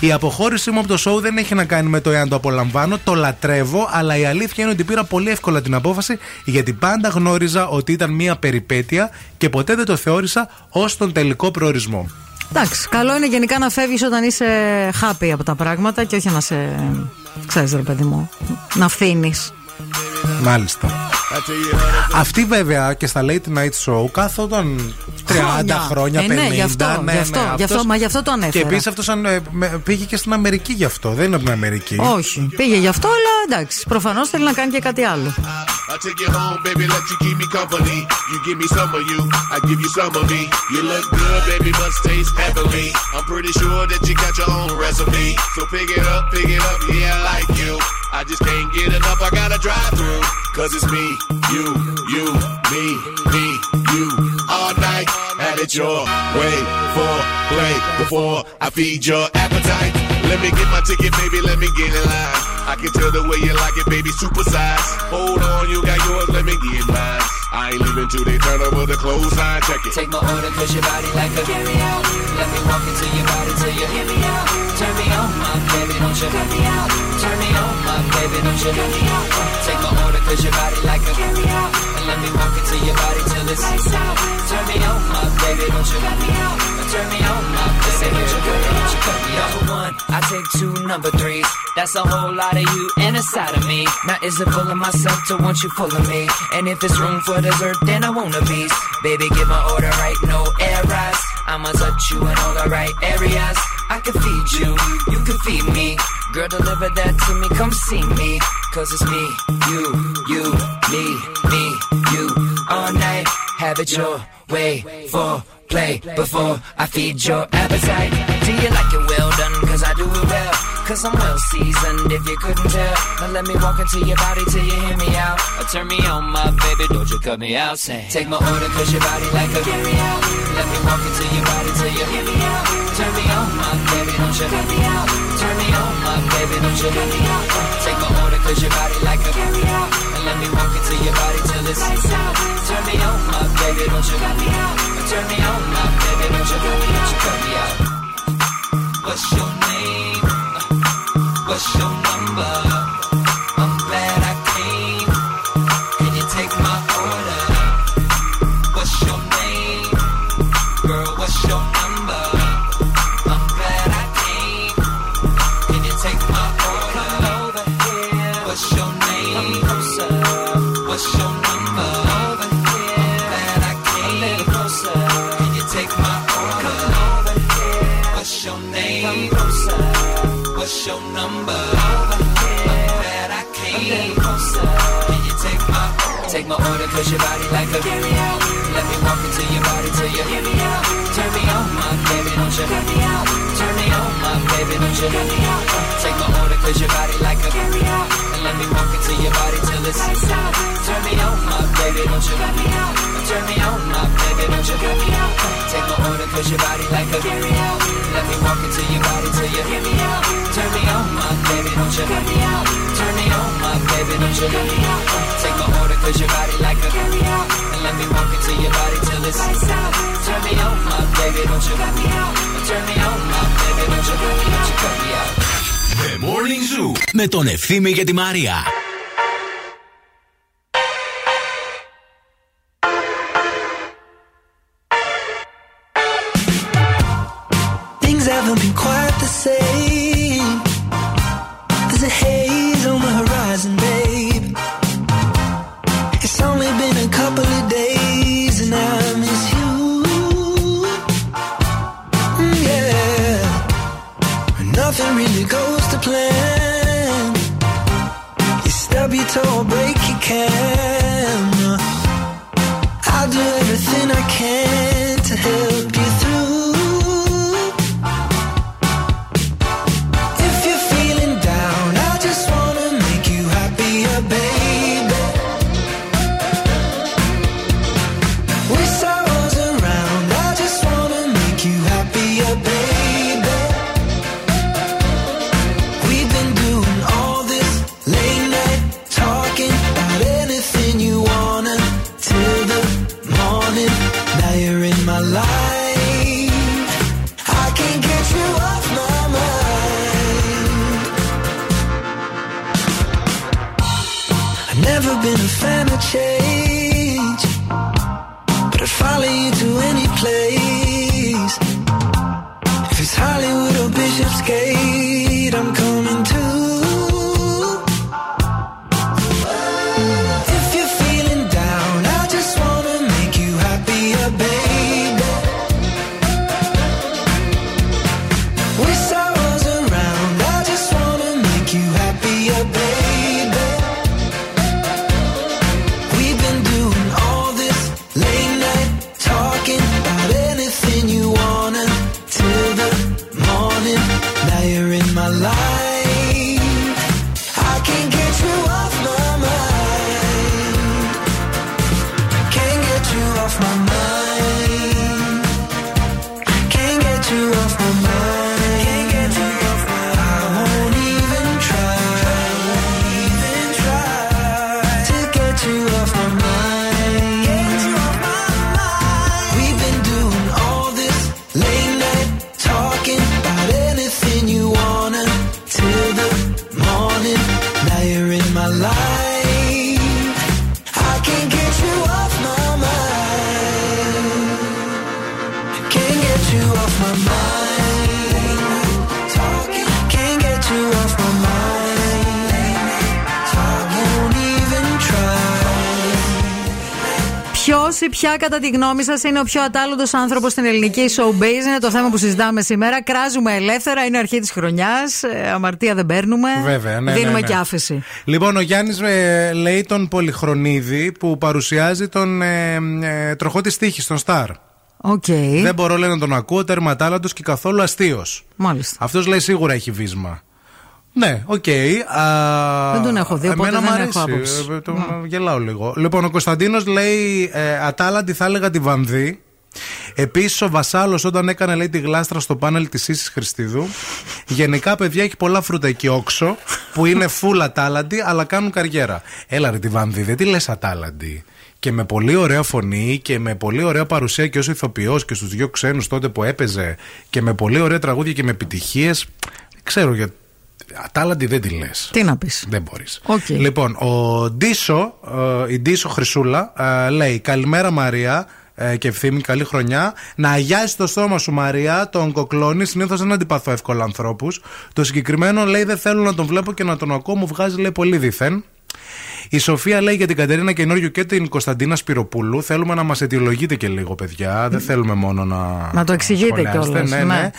Η αποχώρησή μου από το show δεν έχει να κάνει με το εάν το απολαμβάνω, το λατρεύω, αλλά η αλήθεια είναι ότι πήρα πολύ εύκολα την απόφαση γιατί πάντα γνώριζα ότι ήταν μια περιπέτεια και ποτέ δεν το θεώρησα ως τον τελικό προορισμό. Εντάξει, καλό είναι γενικά να φεύγεις όταν είσαι happy από τα πράγματα και όχι να σε. ξέρεις, ρε παιδί μου, να φθίνει. Μάλιστα. Αυτή βέβαια και στα Late night show κάθονταν 30 χρόνια 50. Ε, ναι, Γιατί ναι, ναι, αυτό Γι' αυτό μα για αυτό το ανέφερα. Και επίσης αυτός ε, πήγε και στην αμερική γι' αυτό, δεν είναι από την αμερική. Όχι, πήγε γι' αυτό αλλά εντάξει. Προφανώς θέλει να κάνει και κάτι άλλο. Through. Cause it's me, you, you, me, me, you. All night, have it your way for play before I feed your appetite. Let me get my ticket, baby, let me get in line. I can tell the way you like it, baby, super size. Hold on, you got yours, let me get mine. I ain't leaving till they turn over the clothesline, check it. Take my order, cause your body like a carry out. Let me walk into your body till you hear me out. Turn me on, my baby, don't you cut me out. Turn me on, my baby, don't you cut me out. Take my order, cause your body like a carry out. And let me walk into your body till out. Turn me on, my baby, don't you cut me out. Turn me on, my baby, don't you out. Don't you cut me. Number one, I take two number threes. That's a whole lot of you and a side of me. Now is it full of myself to want you full of me? And if it's room for dessert, then I want a piece. Baby, give my order right, no errors. I'ma touch you in all the right areas. I can feed you, you can feed me. Girl, deliver that to me, come see me. Cause it's me, you, you, me, me, have it your way for play before I feed your appetite. Do you like it well done? Cause I do it well. Cause I'm well seasoned if you couldn't tell. Now let me walk into your body till you hear me out. Or turn me on, my baby, don't you cut me out. Say, take my order cause your body like a carry out. Let me walk into your body till you hear me out. Turn me on, my baby, don't you cut me out. Turn me on, my baby, don't you cut me out. Take my order cause your body like a carry out. And let me walk into your body till it's lights out. Turn me on, my baby, don't you cut me out. Turn me on, my baby, don't you cut me, don't you cut me out. What's your name? What's your number? Take my order cause your body like a carry out. Let me walk into your body till you hear me out. Turn me on, my baby, don't you cut me out. Turn me on, my baby, don't you cut me out. Take my order cause your body like a carry out. And let me walk into your body till it's lights out. Turn me on, my baby, don't you cut me out Turn me on, my baby, don't you cut me out. Take my order cause your body like a carry out. Let me walk into your body till you hear me out. Turn me on, my baby, don't you cut me out. Turn me on, my baby, don't you cut me out. Take my order cause your body like a carry out. And let me walk into your body till it's lights out. Turn me on, my baby, don't you cut me out. Turn me on, my baby, don't you cut me, don't you cut me out. The Morning Zoo με τον Ευθύμη και τη Μαρία. Ποια, κατά τη γνώμη σας, είναι ο πιο ατάλαντος άνθρωπος στην ελληνική showbiz, είναι το θέμα που συζητάμε σήμερα. Κράζουμε ελεύθερα, είναι αρχή της χρονιάς. Αμαρτία δεν παίρνουμε. Βέβαια, ναι, Δίνουμε ναι, ναι. και άφεση. Λοιπόν, ο Γιάννης λέει τον Πολυχρονίδη που παρουσιάζει τον ε, ε, τροχό της τύχης, στο Star. OK. Δεν μπορώ λέει να τον ακούω, τέρμα ατάλαντο και καθόλου αστείος. Μάλιστα. Αυτός λέει σίγουρα έχει βύσμα. Ναι, οκ. α, Δεν τον έχω δει, οπότε εμένα δεν μ' έχω αρέσει, άποψη. ε, το- Γελάω λίγο. Λοιπόν, ο Κωνσταντίνος λέει ε, ατάλαντη θα έλεγα τη Βανδή. Επίσης, ο Βασάλος όταν έκανε λέει, τη γλάστρα στο πάνελ της Ίσης Χριστίδου. Γενικά, παιδιά, έχει πολλά φρούτα εκεί όξω που είναι full ατάλαντοι, αλλά κάνουν καριέρα. Έλα, ρε τη Βανδή, δεν τη λες ατάλαντη. Και με πολύ ωραία φωνή και με πολύ ωραία παρουσία και ως ηθοποιός και στους δύο ξένους τότε που έπαιζε και με πολύ ωραία τραγούδια και με επιτυχίες. Ξέρω γιατί. Ατάλαντη δεν τη λες. Τι να πεις. Δεν μπορείς. Οκ. Λοιπόν, ο Ντίσο, ε, η Ντίσο Χρυσούλα, ε, λέει Καλημέρα Μαρία ε, και ευθύμη, καλή χρονιά. Να αγιάσει το στόμα σου, Μαρία, τον κοκλώνεις. Συνήθως δεν αντιπαθώ εύκολα ανθρώπους. Το συγκεκριμένο λέει δεν θέλω να τον βλέπω και να τον ακούω, μου βγάζει λέει πολύ δίθεν. Η Σοφία λέει για την Κατερίνα Καινούριου και την Κωνσταντίνα Σπυροπούλου. Θέλουμε να μας αιτιολογείτε και λίγο, παιδιά. Δεν θέλουμε μόνο να. Να το εξηγείτε σχολιάσετε. κιόλας, Ναι, ναι. ναι.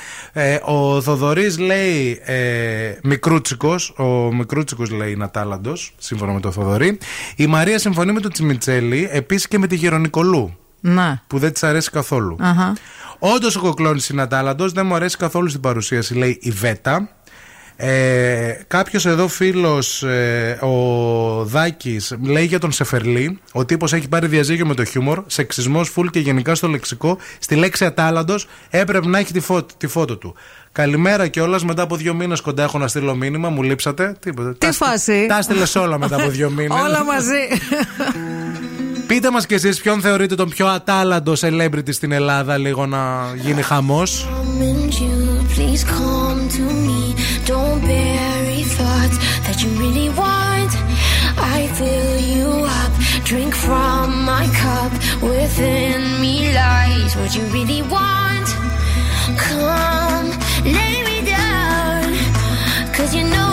Ε, ο Θοδωρής λέει ε, μικρούτσικος. Ο μικρούτσικος λέει είναι ατάλαντο, σύμφωνα με τον Θοδωρή. Η Μαρία συμφωνεί με τον Τσιμιτσέλη, επίσης και με τη Γερονικολού, Να. που δεν της αρέσει καθόλου. Αχα. Όντως ο Κοκλώνης είναι ατάλαντο, δεν μου αρέσει καθόλου στην παρουσίαση, λέει η Βέτα. Ε, Κάποιος εδώ φίλος, ο Δάκης, λέει για τον Σεφερλί. Ο τύπος έχει πάρει διαζύγιο με το χιούμορ, σεξισμός φουλ και γενικά στο λεξικό. Στη λέξη ατάλαντο έπρεπε να έχει τη φώτο, τη φώτο του. Καλημέρα κιόλας. Μετά από δύο μήνες κοντά έχω να στείλω μήνυμα. Μου λείψατε. Τίποτα. Τι φάση; Τα στείλε όλα μετά από δύο μήνες. Όλα μαζί. Πείτε μας κι εσείς ποιον θεωρείτε τον πιο ατάλαντο celebrity στην Ελλάδα, λίγο να γίνει χαμός. Don't bury thoughts that you really want. I fill you up, drink from my cup. Within me lies what you really want. Come, lay me down. Cause you know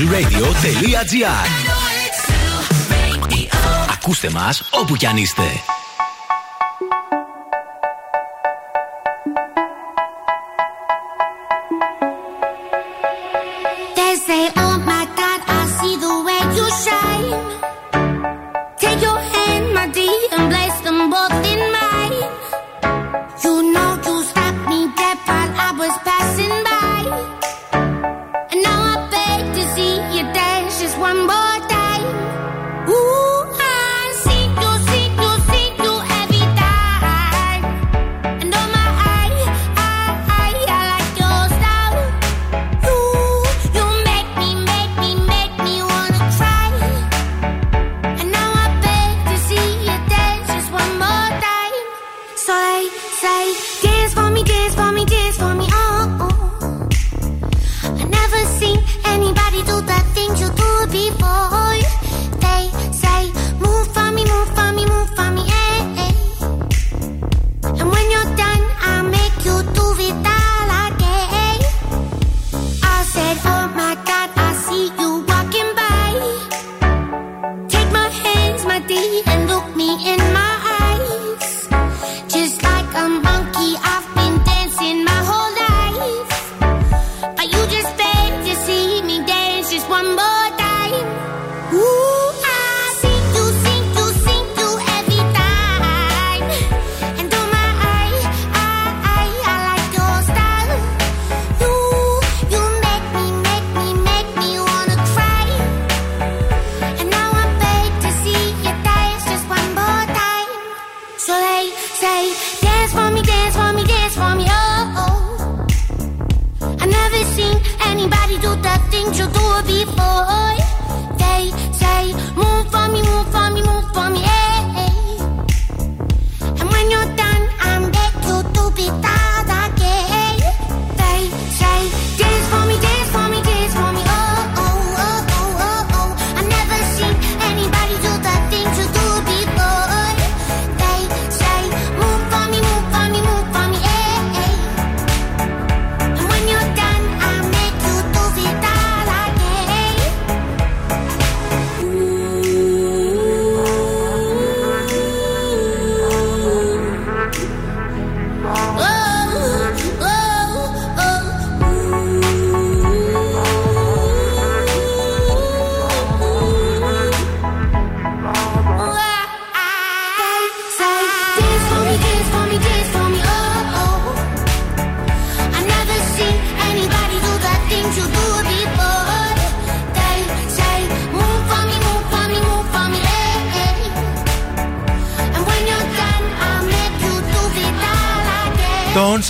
90,8. Και zooradio.gr Ακούστε μας όπου κι αν είστε.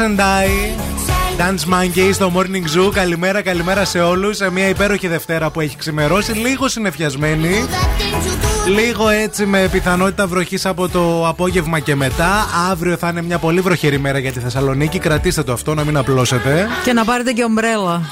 And I. Dance Monkey στο Morning Zoo. Καλημέρα, καλημέρα σε όλους. Σε μια υπέροχη Δευτέρα που έχει ξημερώσει. Λίγο συνεφιασμένη. Λίγο έτσι με πιθανότητα βροχής από το απόγευμα και μετά. Αύριο θα είναι μια πολύ βροχερή μέρα για τη Θεσσαλονίκη. Κρατήστε το αυτό, να μην απλώσετε. Και να πάρετε και ομπρέλα.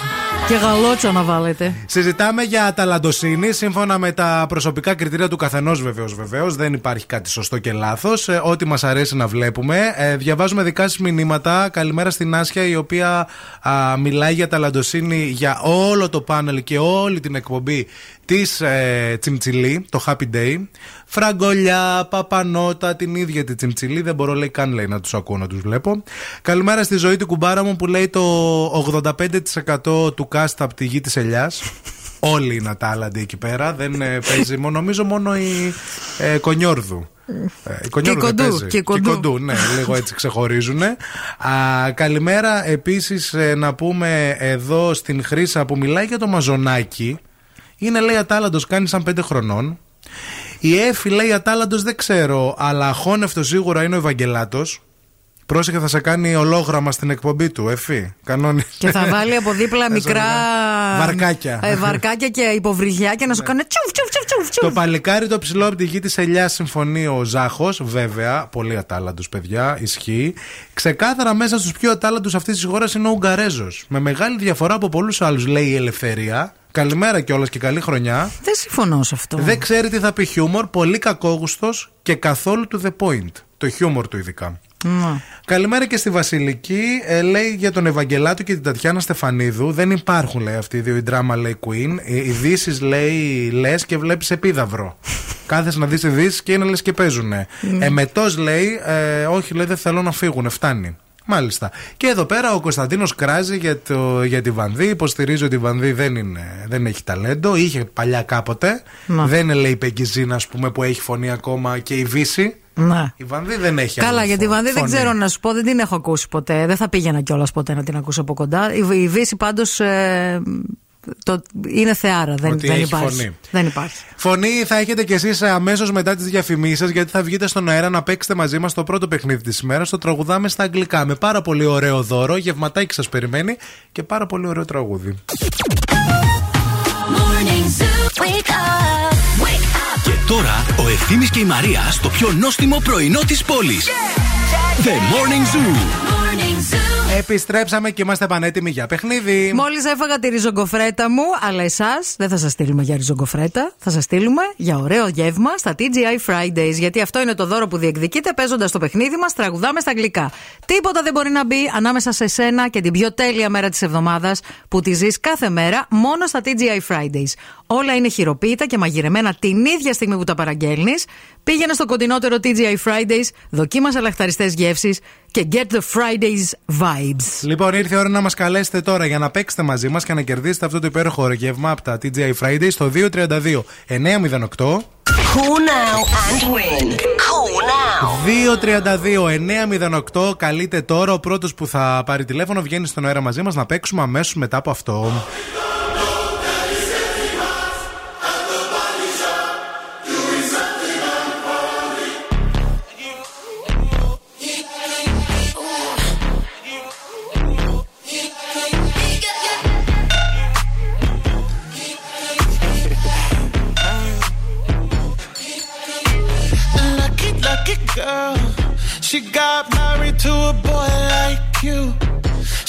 Και γαλότσα να βάλετε. Συζητάμε για ταλαντοσύνη σύμφωνα με τα προσωπικά κριτήρια του καθενός, βεβαίως. Βεβαίως. Δεν υπάρχει κάτι σωστό και λάθος. ό,τι μας αρέσει να βλέπουμε. Ε, διαβάζουμε δικά σας μηνύματα. Καλημέρα στην Άσια, η οποία α, μιλάει για ταλαντοσύνη για όλο το πάνελ και όλη την εκπομπή της ε, Τσιμτσιλή, το Happy Day. Φραγκολιά, Παπανότα, την ίδια τη Τσιμτσιλή. Δεν μπορώ, λέει, καν λέει να τους ακούω, να τους βλέπω. Καλημέρα στη ζωή του κουμπάρα μου που λέει το 85% του cast από τη γη της Ελιάς. Όλοι είναι ατάλλαντοι εκεί πέρα. Δεν ε, παίζει μόνο, νομίζω μόνο η ε, Κονιόρδου. Ε, η Κονιόρδου Και η δεν Κοντού, παίζει. και η Κοντού. ναι, λίγο έτσι ξεχωρίζουν. Α, καλημέρα επίσης να πούμε εδώ στην Χρύσα που μιλάει για το μαζονάκι. Είναι λέει ατάλλαντος, κάνει σαν πέντε χρονών. Η Εφη λέει ατάλλαντος δεν ξέρω, αλλά αχώνευτος σίγουρα είναι ο Ευαγγελάτος. Πρόσεχε θα σε κάνει ολόγραμμα στην εκπομπή του, Εφη. Κανόνι. Και θα βάλει από δίπλα μικρά. Βαρκάκια. ε, βαρκάκια και υποβρυχιά και να σου κάνει τσουφ, τσουφ, τσουφ, τσουφ, τσουφ. Το παλικάρι το ψηλό από τη γη της Ελιάς συμφωνεί ο Ζάχος, βέβαια. Πολύ ατάλλαντο, παιδιά, ισχύει. Ξεκάθαρα μέσα στους πιο ατάλλαντου αυτής της χώρας είναι ο Ουγγαρέζος. Με μεγάλη διαφορά από πολλούς άλλους, λέει η Ελευθερία. Καλημέρα κιόλας και καλή χρονιά. Δεν συμφωνώ σε αυτό. Δεν ξέρει τι θα πει χιούμορ, πολύ κακόγουστος και καθόλου to the point. Το χιούμορ του ειδικά. Ναι. Καλημέρα και στη Βασιλική. Ε, λέει για τον Ευαγγελάτο και την Τατιάνα Στεφανίδου. Δεν υπάρχουν, λέει αυτοί οι δύο. Η δράμα λέει Queen. Ε, Ειδήσει λέει λες και βλέπεις επίδαυρο. Κάθεσαι να δεις ειδήσει και είναι λες και παίζουνε. Ναι. Εμετός λέει, ε, όχι, λέει δεν θέλω να φύγουν. Φτάνει. Μάλιστα. Και εδώ πέρα ο Κωνσταντίνος κράζει για, το, για τη Βανδί. Υποστηρίζει ότι η Βανδί δεν, είναι, δεν έχει ταλέντο. Είχε παλιά κάποτε. Να. Δεν είναι, λέει, η Πεγκυζίνα, ας πούμε, που έχει φωνή ακόμα και η Βύση. Ναι. Η Βανδί δεν έχει Καλά, άλλη γιατί η φωνή. Βανδί δεν ξέρω να σου πω, δεν την έχω ακούσει ποτέ. Δεν θα πήγαινα κιόλας ποτέ να την ακούσω από κοντά. Η, η Βύση πάντως το, είναι θεάρα. Δεν, Ότι δεν έχει υπάρχει. φωνή. Δεν υπάρχει. Φωνή θα έχετε κι εσείς αμέσως μετά τις διαφημίσεις, γιατί θα βγείτε στον αέρα να παίξετε μαζί μας το πρώτο παιχνίδι της ημέρας. Το τραγουδάμε στα αγγλικά. Με πάρα πολύ ωραίο δώρο, γευματάκι σας περιμένει και πάρα πολύ ωραίο τραγούδι. Και τώρα ο Ευθύμης και η Μαρία στο πιο νόστιμο πρωινό της πόλης. The Morning Zoo. Επιστρέψαμε και είμαστε πανέτοιμοι για παιχνίδι. Μόλις έφαγα τη ριζογκοφρέτα μου, αλλά εσάς δεν θα σας στείλουμε για ριζογκοφρέτα. Θα σας στείλουμε για ωραίο γεύμα στα TGI Fridays. Γιατί αυτό είναι το δώρο που διεκδικείτε παίζοντας το παιχνίδι μας, τραγουδάμε στα αγγλικά. Τίποτα δεν μπορεί να μπει ανάμεσα σε σένα και την πιο τέλεια μέρα της εβδομάδας που τη ζεις κάθε μέρα μόνο στα TGI Fridays. Όλα είναι χειροποίητα και μαγειρεμένα την ίδια στιγμή που τα παραγγέλνεις. Πήγαινε στο κοντινότερο TGI Fridays, δοκίμασε λαχταριστές γεύσεις και get the Fridays vibes. Λοιπόν, ήρθε η ώρα να μας καλέσετε τώρα για να παίξετε μαζί μας και να κερδίσετε αυτό το υπέροχο γεύμα από τα TGI Fridays στο 232 908. Call now and win. Call now. 232-908. Καλείτε τώρα. Ο πρώτος που θα πάρει τηλέφωνο βγαίνει στον αέρα μαζί μας να παίξουμε αμέσως μετά από αυτό.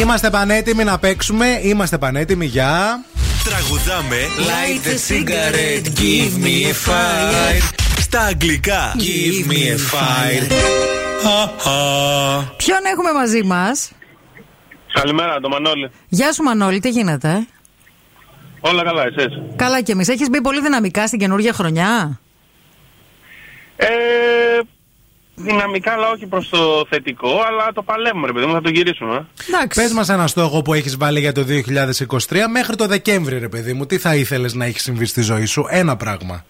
Είμαστε πανέτοιμοι να παίξουμε. Είμαστε πανέτοιμοι για. Τραγουδάμε Light a cigarette, give me a fire Στα αγγλικά Give me a fire Ποιον έχουμε μαζί μας; Καλημέρα, το Μανώλη. Γεια σου Μανώλη, τι γίνεται; Όλα καλά, εσείς. Καλά κι εμείς. Έχεις μπει πολύ δυναμικά στην καινούργια χρονιά; Ε, δυναμικά, αλλά όχι προς το θετικό, αλλά το παλεύουμε, ρε παιδί μου, θα το γυρίσουμε. Πες μας ένα στόχο που έχεις βάλει για το 2023 μέχρι το Δεκέμβρη, ρε παιδί μου. Τι θα ήθελες να έχεις συμβεί στη ζωή σου, ένα πράγμα.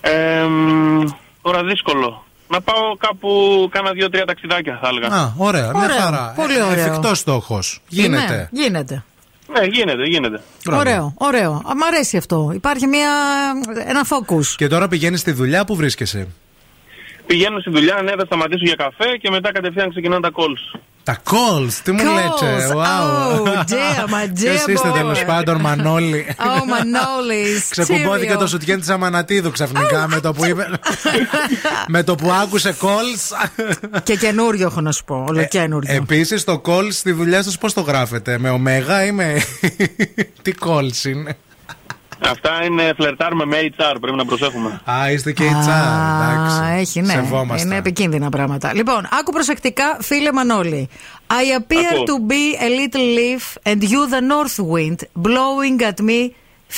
Ε, μ, τώρα δύσκολο. Να πάω κάπου, κάνα δύο-τρία ταξιδάκια, θα έλεγα. Α, ωραία, μια Ωραίο, χαρά. πολύ Ε, ωραίο. Εφικτός στόχος. Γίνεται. Ναι, γίνεται. Ναι, γίνεται, γίνεται. Μπράβο. Ωραίο, ωραίο. Α, Μ' αρέσει αυτό. Υπάρχει μια, ένα focus. Και τώρα πηγαίνεις στη δουλειά που βρίσκεσαι; Πηγαίνω στη δουλειά, ναι, θα σταματήσω για καφέ και μετά κατευθείαν ξεκινάνε τα calls. Τα calls, τι μου Calls. λέτε. Wow. Oh, dear, my dear Ποιος είστε boy. τέλος πάντων, Μανώλη. Oh, Manolis. Ξεκουμπώθηκε cheerio. το σουτιέν της Αμανατίδου ξαφνικά με το που είπε. με το που άκουσε calls. Και καινούριο έχω να σου πω. Ολοκένουριο. Επίσης το calls στη δουλειά σας πώς το γράφετε, με ωμέγα ή με. Τι calls είναι; Αυτά είναι φλερτάρουμε με HR, πρέπει να προσέχουμε. Α, είστε και HR. Εντάξει. Α, έχει, ναι. Σεβόμαστε. Είναι επικίνδυνα πράγματα. Λοιπόν, άκου προσεκτικά, φίλε Μανώλη. I appear Ακούω. to be a little leaf and you the north wind blowing at me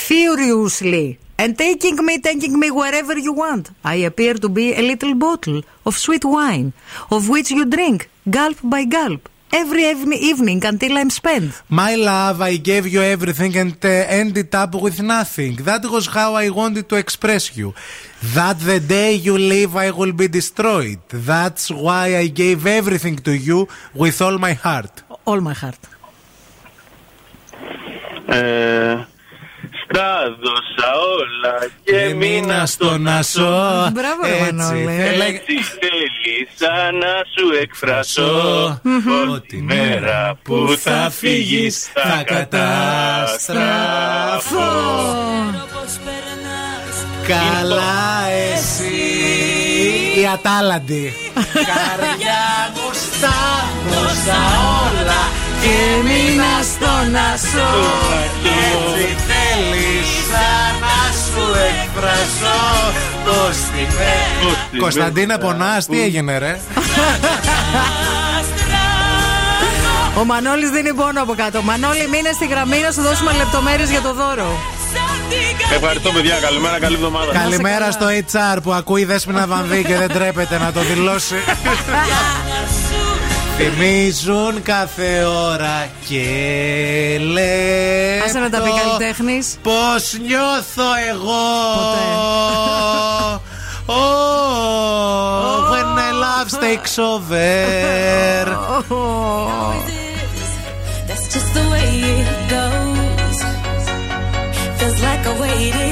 furiously and taking me, taking me wherever you want. I appear to be a little bottle of sweet wine of which you drink gulp by gulp every ev- evening until I'm spent. My love, I gave you everything and uh, ended up with nothing. That was how I wanted to express you. That the day you leave, I will be destroyed. That's why I gave everything to you with all my heart. All my heart. Ε, στα δώσα όλα και μείνας στον ασό. Μπράβο, ρε Έτσι, Μανώλη. θέλε- Έτσι θέλησα να σου εκφρασώ Ότι μέρα που θα φύγεις θα καταστραφώ. Καλά εσύ Η Ατάλαντη. Καρδιά μου στα δώσα όλα Και μείνα στον ασό Έτσι θέλησα να σου εκφρασώ. Πως την Κωνσταντίνα πονάς. Τι έγινε ρε; Ο Μανώλης δίνει πόνο από κάτω. Μανώλη, μείνε στη γραμμή να σου δώσουμε λεπτομέρειες για το δώρο. Ευχαριστώ παιδιά, καλημέρα, καλή εβδομάδα. Καλημέρα στο HR που ακούει Δέσποινα Βανδύ και δεν τρέπεται να το δηλώσει. Θυμίζουν κάθε ώρα και λεπτό Άσε να τα πει καλλιτέχνης. Πώς νιώθω εγώ Oh, when my love takes over That's just the way it goes. Feels like I waited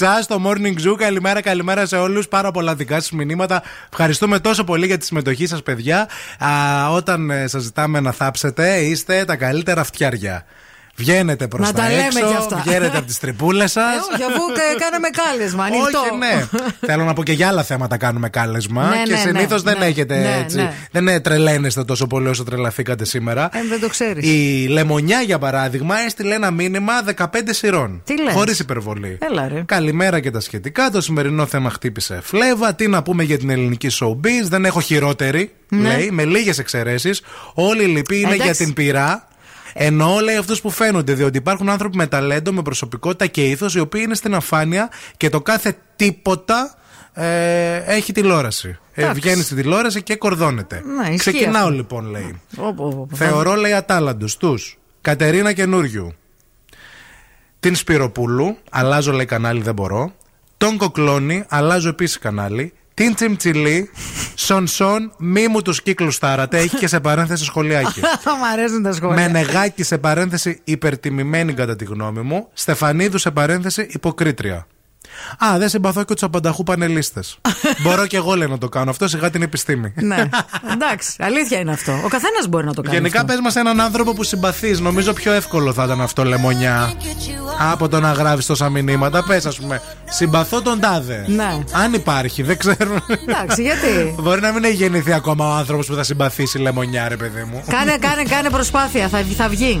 Πετσά στο Morning Zoo. Καλημέρα, καλημέρα σε όλους. Πάρα πολλά δικά σας μηνύματα. Ευχαριστούμε τόσο πολύ για τη συμμετοχή σας, παιδιά. Όταν ε, σας ζητάμε να θάψετε, είστε τα καλύτερα φτιάρια. Βγαίνετε προς τα, τα έξω, και αυτά. βγαίνετε από τις τρυπούλες σας. Ε, όχι, αφού κάναμε κάλεσμα. Ανοιχτό. Όχι, ναι. Θέλω να πω και για άλλα θέματα κάνουμε κάλεσμα. Ναι, και ναι, συνήθως ναι, δεν ναι, έχετε ναι, έτσι. Ναι. Δεν ε, τρελαίνεστε τόσο πολύ όσο τρελαθήκατε σήμερα. Ε, δεν το ξέρεις. Η Λεμονιά, για παράδειγμα, έστειλε ένα μήνυμα 15 σειρών. Τι λες; Χωρίς υπερβολή. Έλα, ρε. Καλημέρα και τα σχετικά. Το σημερινό θέμα χτύπησε φλέβα. Τι να πούμε για την ελληνική showbiz. Δεν έχω χειρότερη. Λέει, με λίγες εξαιρέσεις. Όλοι οι λοιποί είναι για την πειρά. Εννοώ λέει αυτούς που φαίνονται, διότι υπάρχουν άνθρωποι με ταλέντο, με προσωπικότητα και ήθος, οι οποίοι είναι στην αφάνεια και το κάθε τίποτα ε, έχει τηλεόραση. Ε, βγαίνει στην τηλεόραση και κορδώνεται. Να, Ξεκινάω αυτό. λοιπόν, λέει. Θεωρώ, λέει, ατάλλαντου τους. Κατερίνα Καινούριου. Την Σπυροπούλου. Αλλάζω, λέει, κανάλι, δεν μπορώ. Τον Κοκλώνη. Αλλάζω επίσης κανάλι. Την τσιμτσιλή, σον σον, μη μου τους κύκλους τάρατε. Έχει και σε παρένθεση σχολιάκι. Μ' αρέσουν τα σχόλια. Μενεγάκι σε παρένθεση υπερτιμημένη κατά τη γνώμη μου. Στεφανίδου σε παρένθεση υποκρίτρια. Α, δεν συμπαθώ και τους απανταχού πανελίστες. Μπορώ και εγώ λέει να το κάνω αυτό, σιγά την επιστήμη. ναι. Εντάξει, αλήθεια είναι αυτό. Ο καθένας μπορεί να το κάνει. Γενικά αυτό. πες μας έναν άνθρωπο που συμπαθείς. Νομίζω πιο εύκολο θα ήταν αυτό λεμονιά. Από το να γράφεις τόσα μηνύματα. Πες, ας πούμε, συμπαθώ τον τάδε. Ναι. Αν υπάρχει, δεν ξέρω. Εντάξει, γιατί; Μπορεί να μην έχει γεννηθεί ακόμα ο άνθρωπος που θα συμπαθήσει λεμονιά, ρε παιδί μου. Κάνε, κάνε, κάνε προσπάθεια, θα, θα βγει.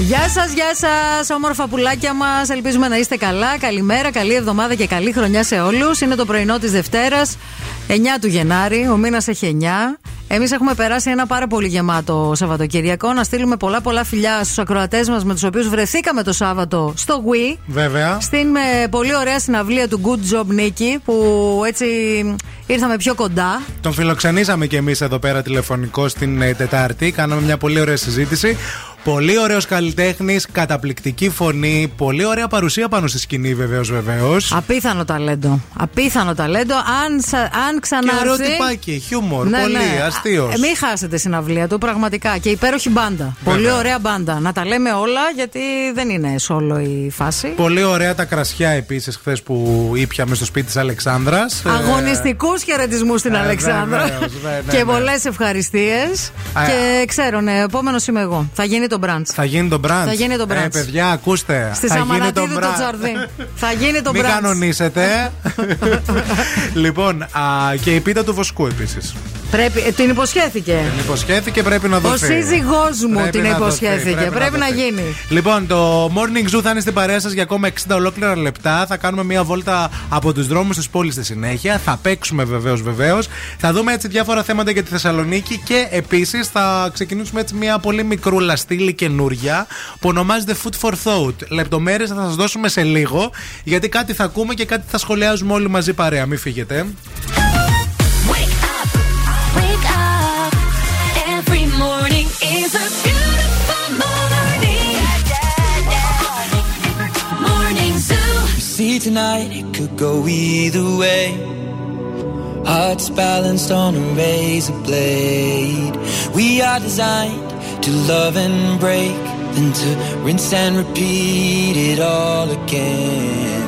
Γεια σας, γεια σας, όμορφα πουλάκια μας. Ελπίζουμε να είστε καλά. Καλημέρα, καλή εβδομάδα και καλή χρονιά σε όλους. Είναι το πρωινό της Δευτέρας, 9 του Γενάρη. Ο μήνας έχει 9. Εμείς έχουμε περάσει ένα πάρα πολύ γεμάτο Σαββατοκυριακό. Να στείλουμε πολλά πολλά φιλιά στους ακροατές μας με τους οποίους βρεθήκαμε το Σάββατο στο Wii. Βέβαια. Στην ε, πολύ ωραία συναυλία του Good Job Nicky που έτσι ήρθαμε πιο κοντά. Τον φιλοξενήσαμε κι εμείς εδώ πέρα τηλεφωνικό στην ε, Τετάρτη. Κάναμε μια πολύ ωραία συζήτηση. Πολύ ωραίος καλλιτέχνης, καταπληκτική φωνή, πολύ ωραία παρουσία πάνω στη σκηνή, βεβαίως, βεβαίως. Απίθανο ταλέντο. Απίθανο ταλέντο. Αν, σα- αν Και ξανάρθει. ωραίο τυπάκι, χιούμορ, πολύ αστείος. Ε, Μην χάσετε συναυλία του, πραγματικά. Και υπέροχη μπάντα. Πολύ ωραία μπάντα. Να τα λέμε όλα, γιατί δεν είναι solo η φάση. Πολύ ωραία τα κρασιά επίσης χθες που ήπιαμε στο σπίτι της Αλεξάνδρας. Αγωνιστικούς χαιρετισμούς στην ε, Αλεξάνδρα. βεβαίως, ναι, ναι, και ναι. πολλές ευχαριστίες. Α, Και ξέρω, ναι, επόμενος είμαι εγώ. Θα γίνει το μπραντ. Θα γίνει το μπραντ. Θα γίνει το brunch. Ε, παιδιά, ακούστε. Στη θα γίνει Σαμανατίδου το brunch. τσαρδί. Θα γίνει το Μην μπραντ. κανονίσετε. λοιπόν, α, και η πίτα του βοσκού επίσης. Πρέπει, ε, την υποσχέθηκε. Την υποσχέθηκε, πρέπει να Ο δοθεί. σύζυγός μου Πρέπει την να δοθεί, υποσχέθηκε. Πρέπει, να, δοθεί. γίνει. Λοιπόν, το Morning Zoo θα είναι στην παρέα σας για ακόμα 60 ολόκληρα λεπτά. Θα κάνουμε μια βόλτα από τους δρόμους της πόλης στη συνέχεια. Θα παίξουμε βεβαίως, βεβαίως. Θα δούμε έτσι διάφορα θέματα για τη Θεσσαλονίκη και επίσης θα ξεκινήσουμε έτσι μια πολύ μικρούλα στήλη καινούρια που ονομάζεται Food for Thought. Λεπτομέρειες θα σας δώσουμε σε λίγο γιατί κάτι θα ακούμε και κάτι θα σχολιάζουμε όλοι μαζί παρέα. Μην φύγετε. Tonight it could go either way. Hearts balanced on a razor blade. We are designed to love and break, then to rinse and repeat it all again.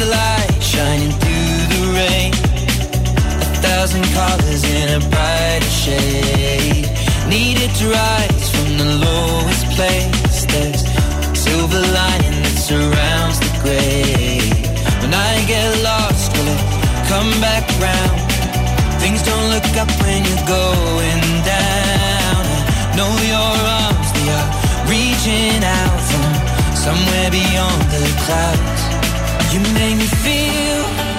the light shining through the rain. A thousand colors in a brighter shade. Needed to rise from the lowest place. There's silver lining that surrounds the gray. When I get lost, will it come back round? Things don't look up when you're going down. I know your arms, they are reaching out from somewhere beyond the clouds. You make me feel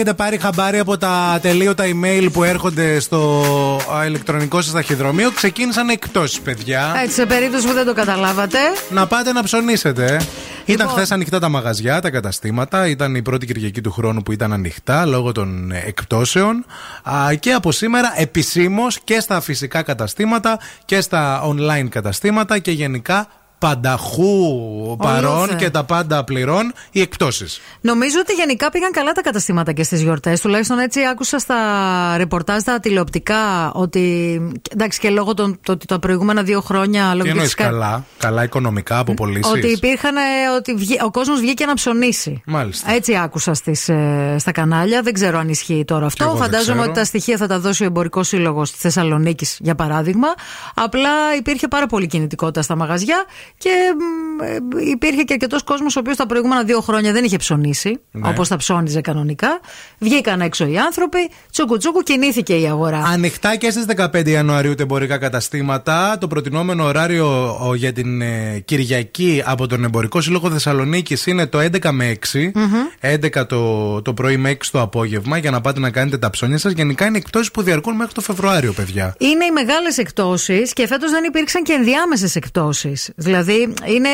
έχετε πάρει χαμπάρι από τα τελείωτα email που έρχονται στο α, ηλεκτρονικό σας ταχυδρομείο, ξεκίνησαν εκτόσει, παιδιά. Έτσι, σε περίπτωση που δεν το καταλάβατε. Να πάτε να ψωνίσετε. Ήταν Λοιπόν. χθες ανοιχτά τα μαγαζιά, τα καταστήματα. Ήταν η πρώτη Κυριακή του χρόνου που ήταν ανοιχτά λόγω των ε, εκπτώσεων. Α, Και από σήμερα επισήμως και στα φυσικά καταστήματα και στα online καταστήματα και γενικά πανταχού παρόν Ολόθε. και τα πάντα πληρών οι εκπτώσει. Νομίζω ότι γενικά πήγαν καλά τα καταστήματα και στις γιορτές. Τουλάχιστον έτσι άκουσα στα ρεπορτάζ τα τηλεοπτικά ότι. εντάξει, και λόγω των, το, ότι τα προηγούμενα δύο χρόνια. Τι Λόγω εννοείς της κα- καλά, καλά οικονομικά από πωλήσεις; Ότι υπήρχαν. ε, Ότι βγή- ο κόσμος βγήκε να ψωνίσει. Μάλιστα. Έτσι άκουσα στις, ε, στα κανάλια. Δεν ξέρω αν ισχύει τώρα αυτό. εγώ δεν Φαντάζομαι ξέρω. ότι τα στοιχεία θα τα δώσει ο Εμπορικός Σύλλογος της Θεσσαλονίκης, για παράδειγμα. Απλά υπήρχε πάρα πολύ κινητικότητα στα μαγαζιά και μ, ε, υπήρχε και αρκετός κόσμος ο οποίος τα προηγούμενα δύο χρόνια δεν είχε ψωνίσει, Ναι. όπως τα ψώνιζε κανονικά. Βγήκαν έξω οι άνθρωποι, τσούκου τσούκου κινήθηκε η αγορά. Ανοιχτά και στις 15 Ιανουαρίου τα εμπορικά καταστήματα. Το προτινόμενο ωράριο ο, για την ε, Κυριακή από τον Εμπορικό Σύλλογο Θεσσαλονίκης είναι το 11 με 6. 11 το, το πρωί με 6 το απόγευμα για να πάτε να κάνετε τα ψώνια σας. Γενικά είναι εκτόσει που διαρκούν μέχρι το Φεβρουάριο, παιδιά. Είναι οι μεγάλες εκτόσει και φέτος δεν υπήρξαν και ενδιάμεσες εκτόσει. Δηλαδή, είναι,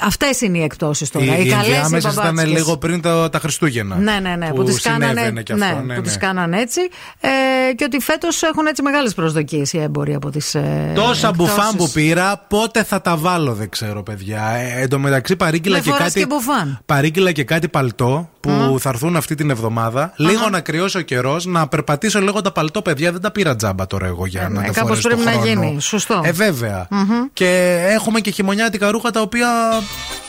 αυτές είναι οι εκτόσει τώρα. Οι, οι καλές ενδιάμεσες ήταν λίγο πριν το, τα Χριστούγεννα. Ναι, ναι, ναι. Που, Που τις κάνανε, συνέβαινε και αυτό, ναι, ναι, που ναι. τις κάνανε έτσι. Ε, και ότι φέτος έχουν έτσι μεγάλες προσδοκίες οι έμποροι από τις. Ε, Τόσα εκτόσεις. μπουφάν που πήρα, πότε θα τα βάλω, δεν ξέρω, παιδιά. Ε, εν τω μεταξύ, παρήγγειλα Με και φοράς κάτι. και μπουφάν. Παρήγγειλα και κάτι παλτό που θα έρθουν αυτή την εβδομάδα. Λίγο να κρυώσει ο καιρός, να περπατήσω λίγο τα παλτό, παιδιά. Δεν τα πήρα τζάμπα τώρα εγώ για να ναι, τα κάπως φορέσω πρέπει στο να χρόνο. γίνει. Σωστό. Ε, βέβαια. Μμμ. Και έχουμε και χειμωνιάτικα ρούχα τα οποία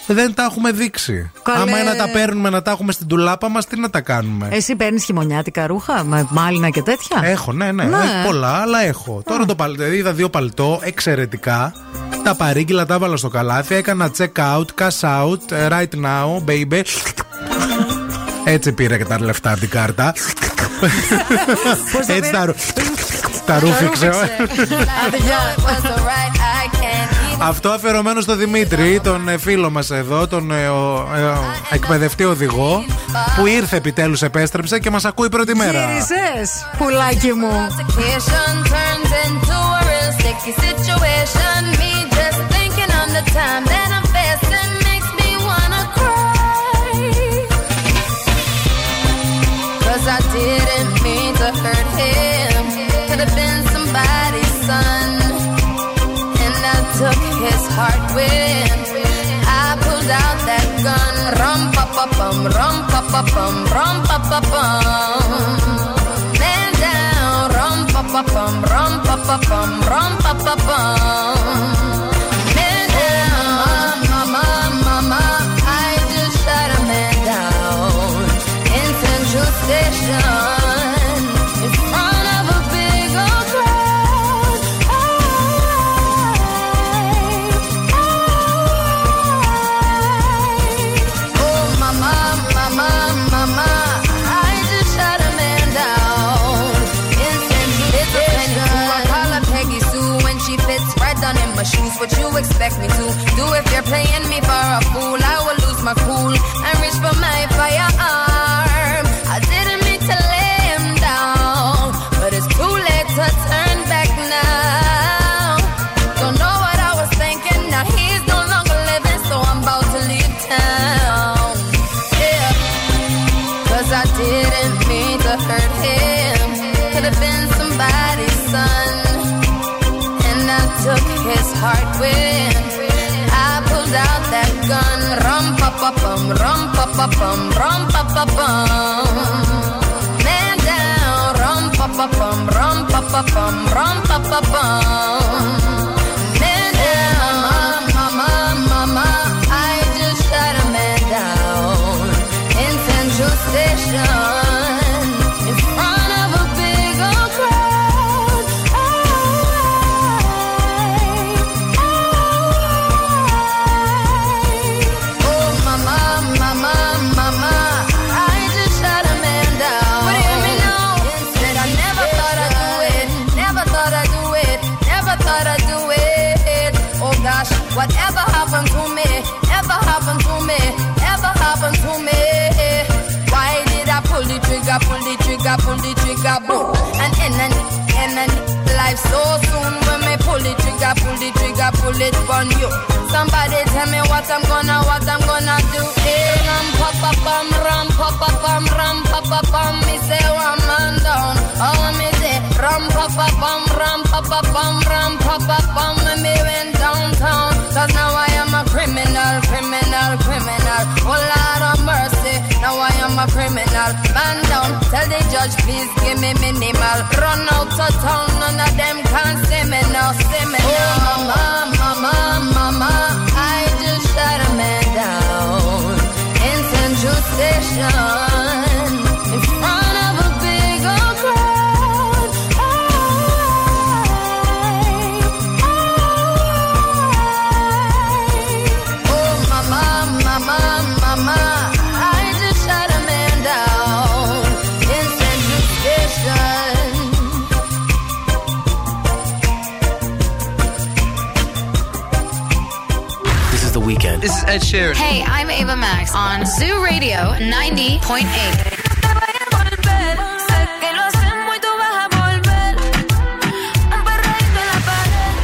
δεν τα έχουμε δείξει. Καλέ. Άμα είναι να τα παίρνουμε να τα έχουμε στην τουλάπα μας, τι να τα κάνουμε; Εσύ παίρνεις χειμωνιάτικα ρούχα, με μάλινα και τέτοια; Έχω, ναι, ναι. Ναι. Έχει πολλά, αλλά έχω. Τώρα το παλτό, είδα δύο παλτό εξαιρετικά. Τα παρήγγειλα, τα έβαλα στο καλάθι. Έκανα check out, cash out, ε, right now, baby. Έτσι πήρε και τα λεφτά από την κάρτα. Πώς το Έτσι πήρε; τα, ρου- τα ρούφηξε. Αυτό αφιερωμένο στο Δημήτρη, τον ε, φίλο μας εδώ, τον ε, ο, ε, ο εκπαιδευτή οδηγό, που ήρθε επιτέλους, επέστρεψε και μας ακούει πρώτη μέρα. Γύρισες, πουλάκι μου. Heart when I pulled out that gun. Rum pa pa bum, rum pa pa bum, rum pa pa bum. Man down, rum pa pa bum, rum pa pa bum, rum pa pa bum. Rum pa pa bum, rum pa pa bum. Man down, rum pa pa bum, rum pa pa bum, rum pa pa bum. Trigger, boom? And end and life so soon when me pull the trigger, pull the trigger, pull it on you. Somebody tell me what I'm gonna, what I'm gonna do. Hey, ram pa pa pam, ram pa pa pam, ram pa pa pam. Me say one man down. Oh, me say ram pa pa pam, ram pa pa pam, ram pa pa pam. When me went downtown, 'cause now I criminal. Man down, tell the judge please give me minimal. Run out of town, none of them can see me now, see me now. Oh mama, mama, mama, I just shot a man down in Central Station is. This is Ed Sheeran. Hey, I'm Ava Max on Zoo Radio 90.8. Sé que lo hacemos y tú vas a volver. Un perreíto en la pared.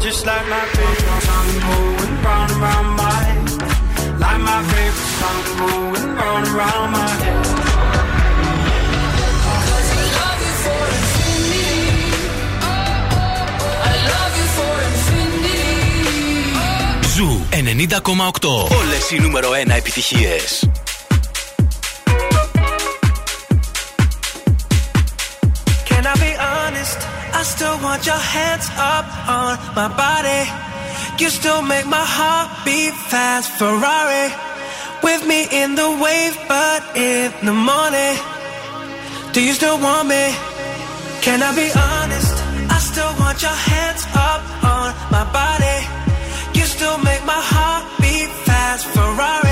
Just like my favorite song going round and round my head. Like my favorite song going round and round my head. 90,8. Όλες οι νούμερο 1 επιτυχίες. Can I be honest? I still want your hands up on my body. You still make my heart beat fast. Ferrari with me in the wave, but in the morning. Do you still want me? Can I be honest? I still want your hands up on my body. Still make my heart beat fast. Ferrari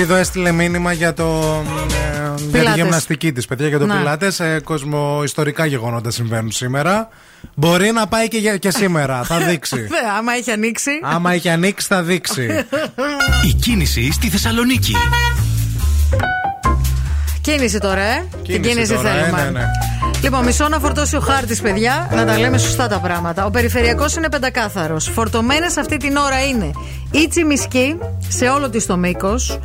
Μανατίδο έστειλε μήνυμα για, το, ε, για τη Πιλάτες. γυμναστική της, παιδιά, για το Να. πιλάτες. Ε, κοσμοϊστορικά γεγονότα συμβαίνουν σήμερα. Μπορεί να πάει και, για- και σήμερα, θα δείξει. Δε, άμα έχει ανοίξει. Άμα έχει ανοίξει, θα δείξει. Η κίνηση στη Θεσσαλονίκη. Κίνηση τώρα, ε. Την κίνηση τώρα, θέλουμε. ε, ναι, ναι. Λοιπόν, μισό να φορτώσει ο χάρτης, παιδιά, να τα λέμε σωστά τα πράγματα. Ο περιφερειακός είναι πεντακάθαρος. Φορτωμένες αυτή την ώρα είναι η Τσιμισκή σε όλο της το μήκος,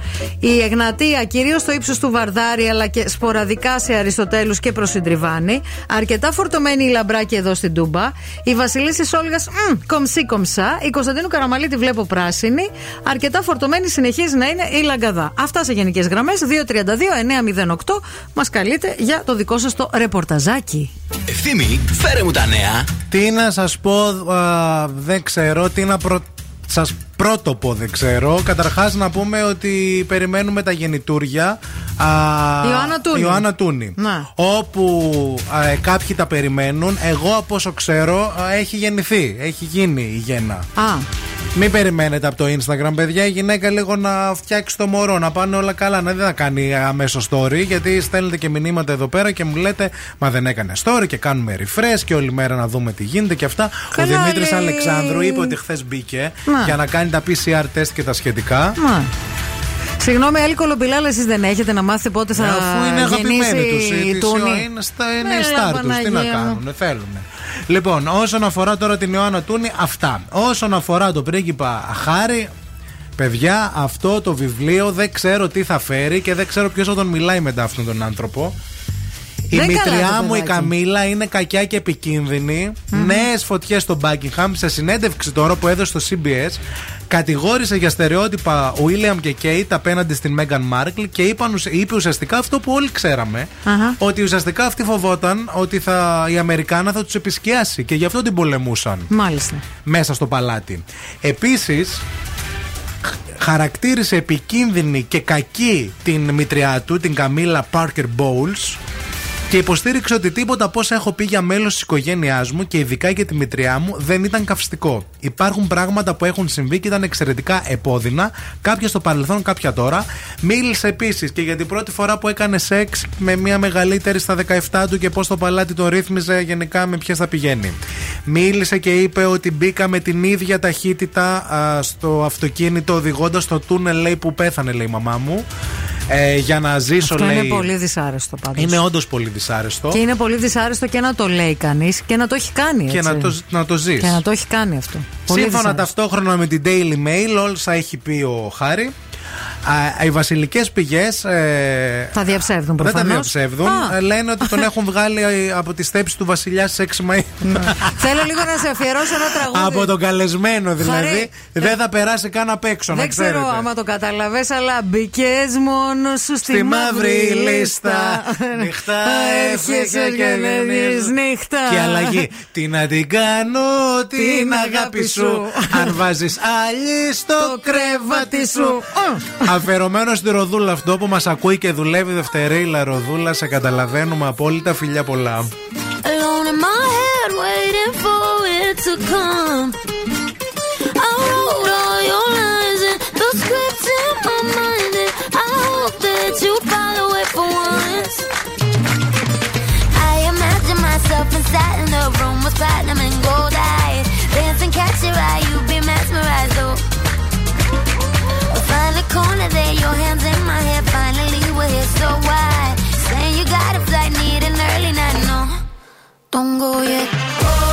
η Εγνατία κυρίως στο ύψος του Βαρδάρη, αλλά και σποραδικά σε Αριστοτέλους και προς Συντριβάνη. Αρκετά φορτωμένη η Λαμπράκη εδώ στην Τούμπα. Η Βασιλίση Όλγας, κομψή κομψά. Η Κωνσταντίνου Καραμαλή τη βλέπω πράσινη. Αρκετά φορτωμένη συνεχίζει να είναι η Λαγκαδά. Αυτά σε γενικές γραμμές. 232-908 μας καλείτε για το δικό σας το ρεπορταζάκι. Ευθύμη, φέρε μου τα νέα. Τι να σας πω, α, δεν ξέρω. Τι να προ... σας πρώτο πω, δεν ξέρω. Καταρχάς να πούμε ότι περιμένουμε τα γεννητούρια. Α, Ιωάννα Τούνη. Ιωάννα Τούνη. Να. Όπου α, ε, κάποιοι τα περιμένουν. Εγώ από όσο ξέρω α, έχει γεννηθεί. Έχει γίνει η γέννα. Α. Μην περιμένετε από το Instagram, παιδιά. Η γυναίκα λίγο να φτιάξει το μωρό, να πάνε όλα καλά. Να δεν θα κάνει αμέσως story, γιατί στέλνετε και μηνύματα εδώ πέρα και μου λέτε Μα δεν έκανε story και κάνουμε refresh και όλη μέρα να δούμε τι γίνεται και αυτά. Καλά, Ο Δημήτρης λέει. Αλεξάνδρου είπε ότι χθες μπήκε Να. για να κάνει τα PCR test και τα σχετικά. Μα. Συγγνώμη, άλλη κολομπιλάλα εσείς δεν έχετε να μάθετε πότε θα Ε, Αφού είναι αγαπημένοι γεννήσει τους. η Τούνη. Είναι, στα, είναι Ναι, η στάρ τους, Τι να Παναγία μου. κάνουν, θέλουν. Λοιπόν, όσον αφορά τώρα την Ιωάννα Τούνη, αυτά. Όσον αφορά τον πρίγκιπα Χάρη, παιδιά, αυτό το βιβλίο δεν ξέρω τι θα φέρει και δεν ξέρω ποιος θα τον μιλάει μετά αυτόν τον άνθρωπο. Η Δεν καλά μητριά το μου η παιδάκι. Καμίλα είναι κακιά και επικίνδυνη. Νέες φωτιές στο Buckingham. Σε συνέντευξη τώρα που έδωσε στο CBS, κατηγόρησε για στερεότυπα William και Kate απέναντι στην Meghan Markle και είπαν, ουσ- είπε ουσιαστικά αυτό που όλοι ξέραμε. Αχα. Ότι ουσιαστικά αυτή φοβόταν ότι θα, η Αμερικάνα θα τους επισκιάσει και γι' αυτό την πολεμούσαν Μάλιστα. μέσα στο παλάτι. Επίσης, χαρακτήρισε επικίνδυνη και κακή την μητριά του, την Καμίλα Πάρκερ Bowles. Και υποστήριξε ότι τίποτα από όσα έχω πει για μέλος της οικογένειάς μου και ειδικά για τη μητριά μου δεν ήταν καυστικό. Υπάρχουν πράγματα που έχουν συμβεί και ήταν εξαιρετικά επώδυνα, κάποια στο παρελθόν, κάποια τώρα. Μίλησε επίσης και για την πρώτη φορά που έκανε σεξ με μια μεγαλύτερη στα 17 του και πώς το παλάτι το ρύθμιζε γενικά με ποιες θα πηγαίνει. Μίλησε και είπε ότι μπήκα με την ίδια ταχύτητα α, στο αυτοκίνητο οδηγώντας το τούνελ λέει, που πέθανε, λέει η μαμά μου. Ε, για να ζήσω, Αυτό λέει. είναι πολύ δυσάρεστο πάντως. Είναι όντως πολύ δυσάρεστο. Και είναι πολύ δυσάρεστο και να το λέει κανείς και να το έχει κάνει. Έτσι. Και να το, να το ζεις. Και να το έχει κάνει αυτό. Πολύ Σύμφωνα δυσάρεστο. ταυτόχρονα με την Daily Mail, όσα έχει πει ο Χάρη, α, οι βασιλικές πηγές. Ε, Τα διαψεύδουν δεν τα προφανώς. διαψεύδουν. Ε, Λένε ότι τον έχουν βγάλει ε, από τη στέψη του βασιλιά στις 6 Μαΐου. Θέλω λίγο να σε αφιερώσω ένα τραγούδι. από τον καλεσμένο δηλαδή. Χαρή. δεν θα περάσει καν απ' έξω, Δεν να ξέρετε. ξέρω άμα το κατάλαβε, αλλά μπήκες μόνος σου στη, Στη μαύρη λίστα. Νύχτα έφυγε και δεν δεις νύχτα. Και αλλαγή. Τι να την κάνω, την αγάπη σου. Αν βάζεις άλλη στο κρεβάτι σου. Αφιερωμένος στη Ροδούλα αυτό που μας ακούει και δουλεύει Δευτερίλα Ροδούλα, σε καταλαβαίνουμε απόλυτα. Φιλιά πολλά. Alone in my head, waiting for it Don't go yet.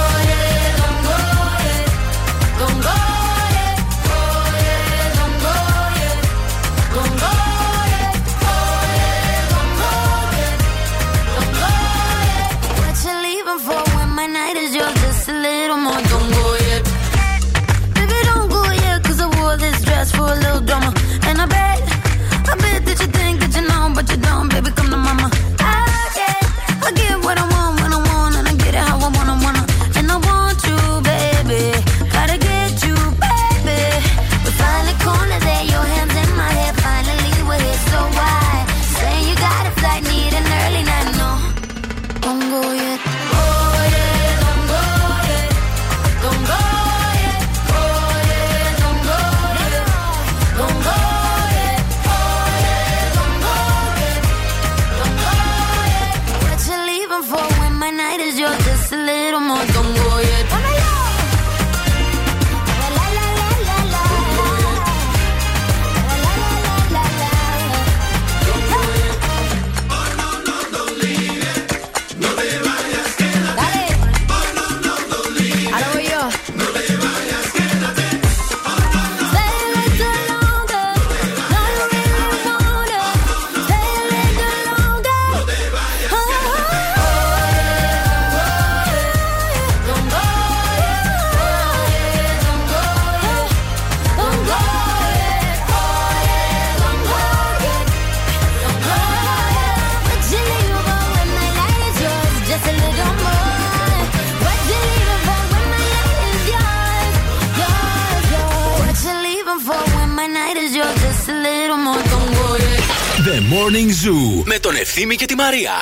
Morning Zoo με τον Ευθύμη και τη Μαρία.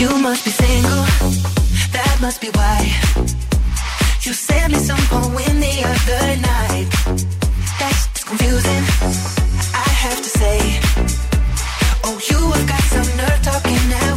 You must be single, that must be why. You sent me some poem the other night. That's confusing, I have to say. Oh, you have got some nerve talking that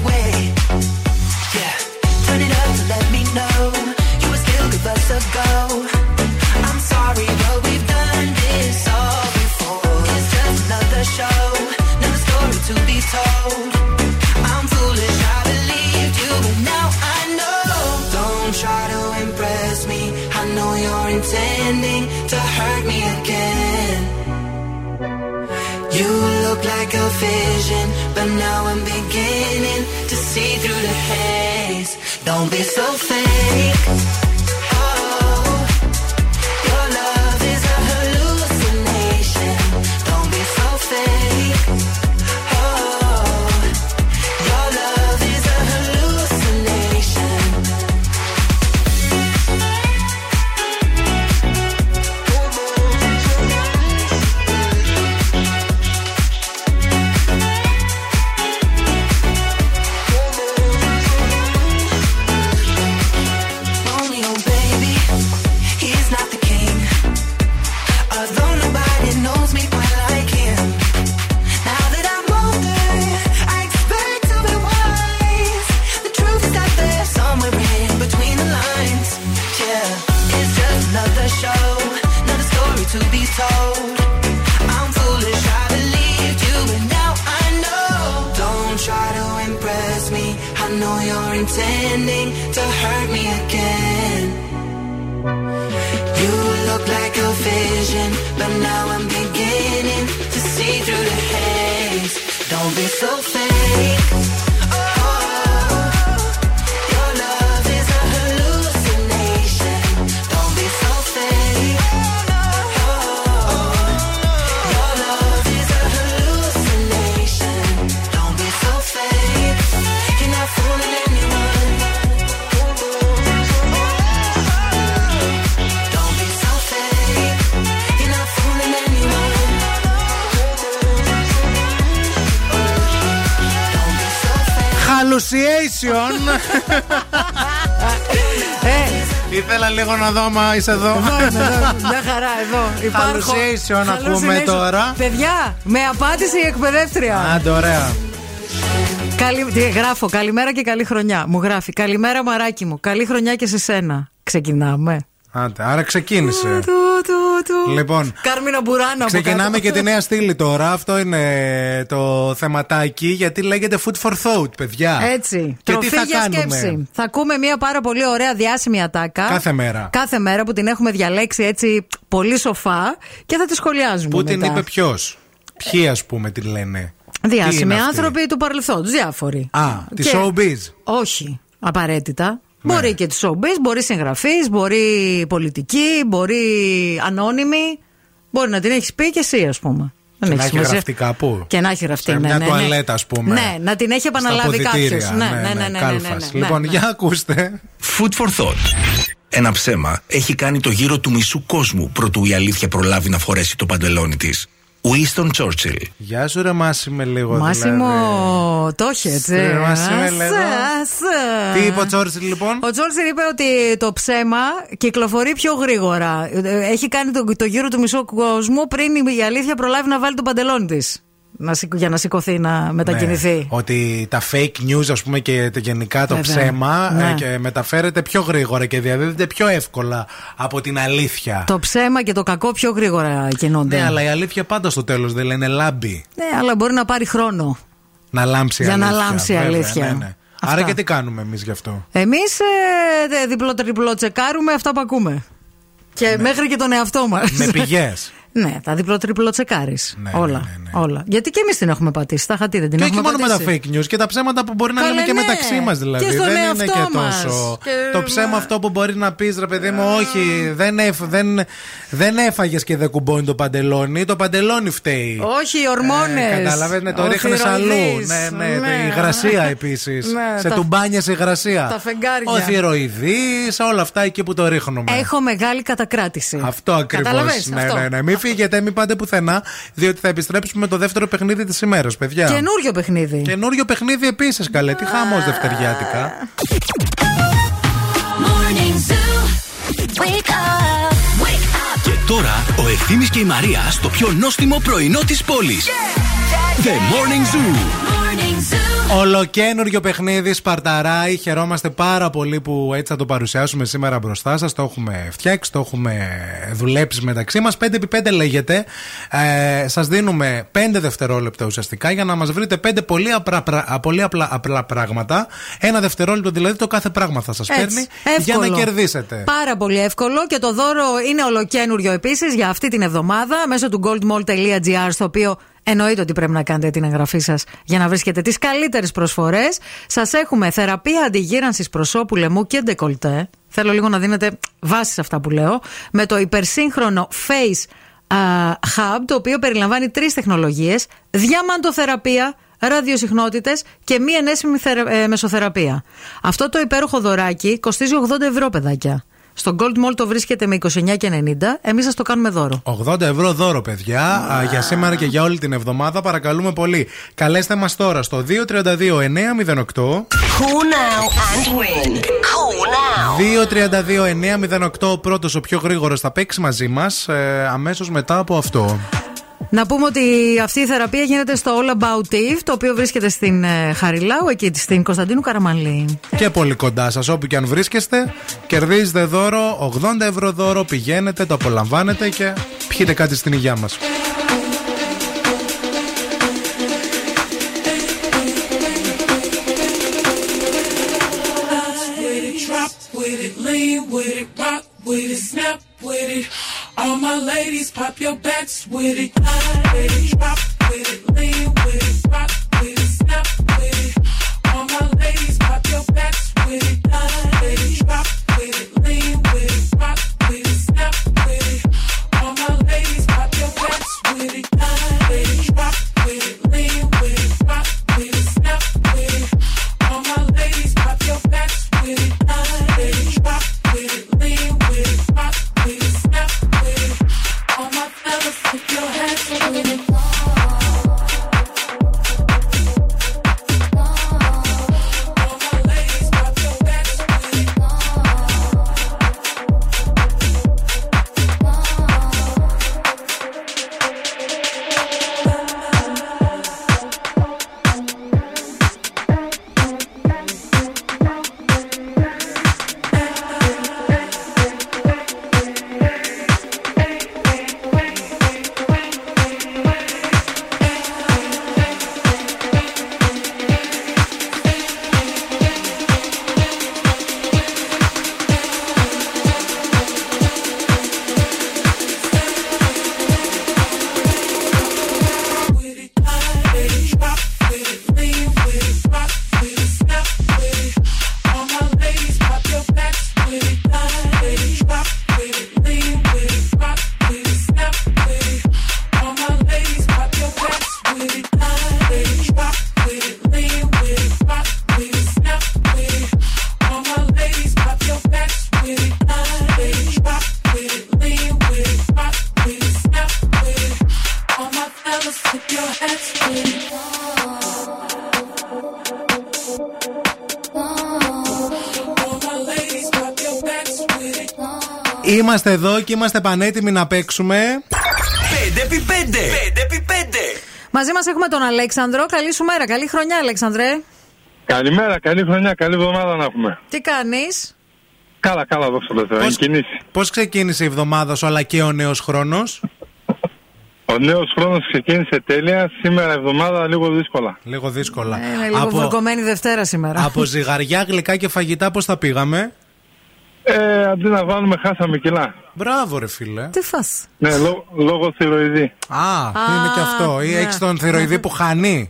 Don't be so fake. Να δω, μα είσαι εδώ. Εδώ είμαι, εδώ. Μια χαρά, εδώ. Υπάρχω. Hallucination ακούμε Hallucination. τώρα. Παιδιά, με απάντησε η εκπαιδεύτρια. Άντε, ωραία. Καλη... τι Γράφω, καλημέρα και καλή χρονιά. Μου γράφει, καλημέρα μαράκι μου. Καλή χρονιά και σε σένα. Ξεκινάμε. Άντε, άρα ξεκίνησε. Του, του, του. Λοιπόν, Κάρμινα Μπουράνα από Ξεκινάμε κάτω. και τη νέα στήλη τώρα. Αυτό είναι το θεματάκι γιατί λέγεται Food for Thought, παιδιά. Έτσι. Και Τροφή τι θα για κάνουμε; σκέψη. Θα ακούμε μια πάρα πολύ ωραία διάσημη ατάκα. Κάθε μέρα. Κάθε μέρα που την έχουμε διαλέξει έτσι πολύ σοφά και θα τη σχολιάζουμε. Πού την μετά. είπε ποιος; Ποιοι, ας πούμε, την λένε; Τι Διάσημοι είναι αυτοί; άνθρωποι του παρελθόντος, διάφοροι. Α, τη Και- showbiz. Όχι, απαραίτητα. Ναι. Μπορεί και τη showbiz, μπορεί συγγραφή, μπορεί πολιτική, μπορεί ανώνυμη. Μπορεί να την έχεις πει και εσύ, ας πούμε. Δεν Και έχει να έχει σημασία. γραφτεί κάπου. Και να έχει γραφτεί, Σε ναι, μια ναι, ναι. τουαλέτα, ας πούμε. Ναι, να την έχει Στα επαναλάβει κάποιος. αποδυτήρια. Ναι, ναι, ναι, ναι, ναι, κάλφας. ναι, ναι, Λοιπόν, ναι. για ακούστε. Food for thought. Ένα ψέμα έχει κάνει το γύρο του μισού κόσμου προτού η αλήθεια προλάβει να φορέσει το παντελόνι της. Winston Churchill. Γεια σου, ρε Μάσιμε, λίγο. Μάσιμο, δηλαδή. το έχει έτσι. Ρε, Μάσιμε, Άσε, λέγω. άσε. Τι είπε ο Τσόρτσιλ, λοιπόν; Ο Τζόρτσιλ είπε ότι το ψέμα κυκλοφορεί πιο γρήγορα. Έχει κάνει το, το γύρο του μισού κόσμου πριν η αλήθεια προλάβει να βάλει το παντελόνι της. Να, σηκ- για να σηκωθεί να μετακινηθεί. Ναι, ότι τα fake news, ας πούμε, και το- γενικά το Βέβαια. ψέμα Ναι. ε, και μεταφέρεται πιο γρήγορα και διαδίδεται πιο εύκολα από την αλήθεια. Το ψέμα και το κακό πιο γρήγορα κινούνται. Ναι, αλλά η αλήθεια πάντα στο τέλος δεν λένε λάμπει. Ναι, αλλά μπορεί να πάρει χρόνο. Να λάμψει η Για να αλήθεια. λάμψει η Βέβαια, αλήθεια. ναι, ναι. Αυτά. Άρα και τι κάνουμε εμείς γι' αυτό; Εμείς ε, διπλό-τριπλό τσεκάρουμε αυτά που ακούμε. Και μέχρι και τον εαυτό μας. Με πηγές. Ναι, τα διπλό-τριπλό τσεκάρει. Ναι, όλα. όλα. Γιατί και εμείς την έχουμε πατήσει. Τα χατή δεν την Και όχι έχουμε μόνο με τα πατήσει. fake news και τα ψέματα που μπορεί να Καλέ, λέμε και ναι. μεταξύ μας δηλαδή. Και στον δεν είναι εαυτό και μας. τόσο. Και- Το ψέμα αυτό που μπορεί να πεις, ρε παιδί μου, όχι, δεν, εφ, δεν, δεν έφαγες και δεν κουμπώνει το παντελόνι. Το παντελόνι φταίει. Όχι, οι ορμόνες. Ε, Κατάλαβες, ναι, το ρίχνε αλλού. Ναι, ναι, η υγρασία επίσης. Ναι, Σε τα- τουμπάνια η υγρασία. τα φεγγάρια. Ο θηροειδή, όλα αυτά εκεί που το ρίχνουμε. Έχω μεγάλη κατακράτηση. Αυτό ακριβώς. Κατάλαβες, Ναι, αυτό; ναι, ναι. Μην φύγετε, μην πάτε πουθενά, διότι θα επιστρέψουμε με το δεύτερο παιχνίδι της ημέρας, παιδιά. Καινούριο παιχνίδι. Καινούριο παιχνίδι επίσης, καλέ. Τι χαμός δευτεριάτικα. Morning Zoo. Wake up. Wake up. Και τώρα ο Ευθύμης και η Μαρία στο πιο νόστιμο πρωινό της πόλης. The Morning Zoo. Morning Zoo. Ολοκένουργιο παιχνίδι, Σπαρταράι. Χαιρόμαστε πάρα πολύ που έτσι θα το παρουσιάσουμε σήμερα μπροστά σας. Το έχουμε φτιάξει, το έχουμε δουλέψει μεταξύ μας. 5x5 λέγεται. Ε, σας δίνουμε 5 δευτερόλεπτα ουσιαστικά για να μας βρείτε 5 πολύ, απρα, πρα- πολύ απλά, απλά πράγματα. Ένα δευτερόλεπτο δηλαδή το κάθε πράγμα θα σας Έτσι, παίρνει για εύκολο. να κερδίσετε. Πάρα πολύ εύκολο και το δώρο είναι ολοκένουργιο επίσης για αυτή την εβδομάδα μέσω του goldmall.gr στο οποίο εννοείται ότι πρέπει να κάνετε την εγγραφή σας για να βρίσκετε τις καλύτερες προσφορές. Σας έχουμε θεραπεία αντιγύρανσης προσώπου, λαιμού και ντεκολτέ. Θέλω λίγο να δίνετε βάση σε αυτά που λέω. Με το υπερσύγχρονο Face α, Hub, το οποίο περιλαμβάνει τρεις τεχνολογίες: διαμαντοθεραπεία, ραδιοσυχνότητες και μη ενέσιμη θερα- ε, μεσοθεραπεία. Αυτό το υπέροχο δωράκι κοστίζει 80 ευρώ, παιδάκια. Στο Gold Mall το βρίσκεται με 29 και 90. Εμείς σας το κάνουμε δώρο. 80 ευρώ δώρο, παιδιά, α, για σήμερα και για όλη την εβδομάδα. Παρακαλούμε πολύ. Καλέστε μας τώρα στο 232 908. Call now and win. Call now. 232-908 ο πρώτος ο πιο γρήγορος θα παίξει μαζί μας ε, αμέσως μετά από αυτό Να πούμε ότι αυτή η θεραπεία γίνεται στο All About Eve, το οποίο βρίσκεται στην ε, Χαριλάου, εκεί στην Κωνσταντίνου Καραμαλή. και πολύ κοντά σας όπου και αν βρίσκεστε κερδίζετε δώρο 80 ευρώ δώρο πηγαίνετε, το απολαμβάνετε και πιείτε κάτι στην υγειά μας with it, drop with it, lean with it, rock with it, snap with it. All my ladies, pop your backs with it, line with it, drop with it, lean with it, rock with it, snap with it. All my ladies, pop your backs with it, line with it, drop with it, lean with it, rock with it, snap with it. All my ladies, pop your backs with it, line και είμαστε πανέτοιμοι να παίξουμε. 5x5! 5x5! Μαζί μας έχουμε τον Αλέξανδρο. Καλή σου μέρα. Καλή χρονιά, Αλέξανδρε. Καλημέρα, καλή χρονιά, καλή εβδομάδα να έχουμε. Τι κάνεις; Καλά, καλά, δόξα τω Θεώ. Πώς ξεκίνησε η εβδομάδα σου, αλλά και ο νέος χρόνος; Ο νέος χρόνος ξεκίνησε τέλεια. Σήμερα εβδομάδα λίγο δύσκολα. Λίγο δύσκολα. Ε, λίγο από... Δευτέρα σήμερα. Από ζυγαριά, γλυκά και φαγητά, πώς τα πήγαμε; Ε, αντί να βάλουμε, χάσαμε κιλά. Μπράβο, ρε φίλε. Τι φας; Ναι, λό, λόγω θηροειδή. Α, Α, είναι και αυτό. Ή έχεις τον ναι. θηροειδή που χανεί.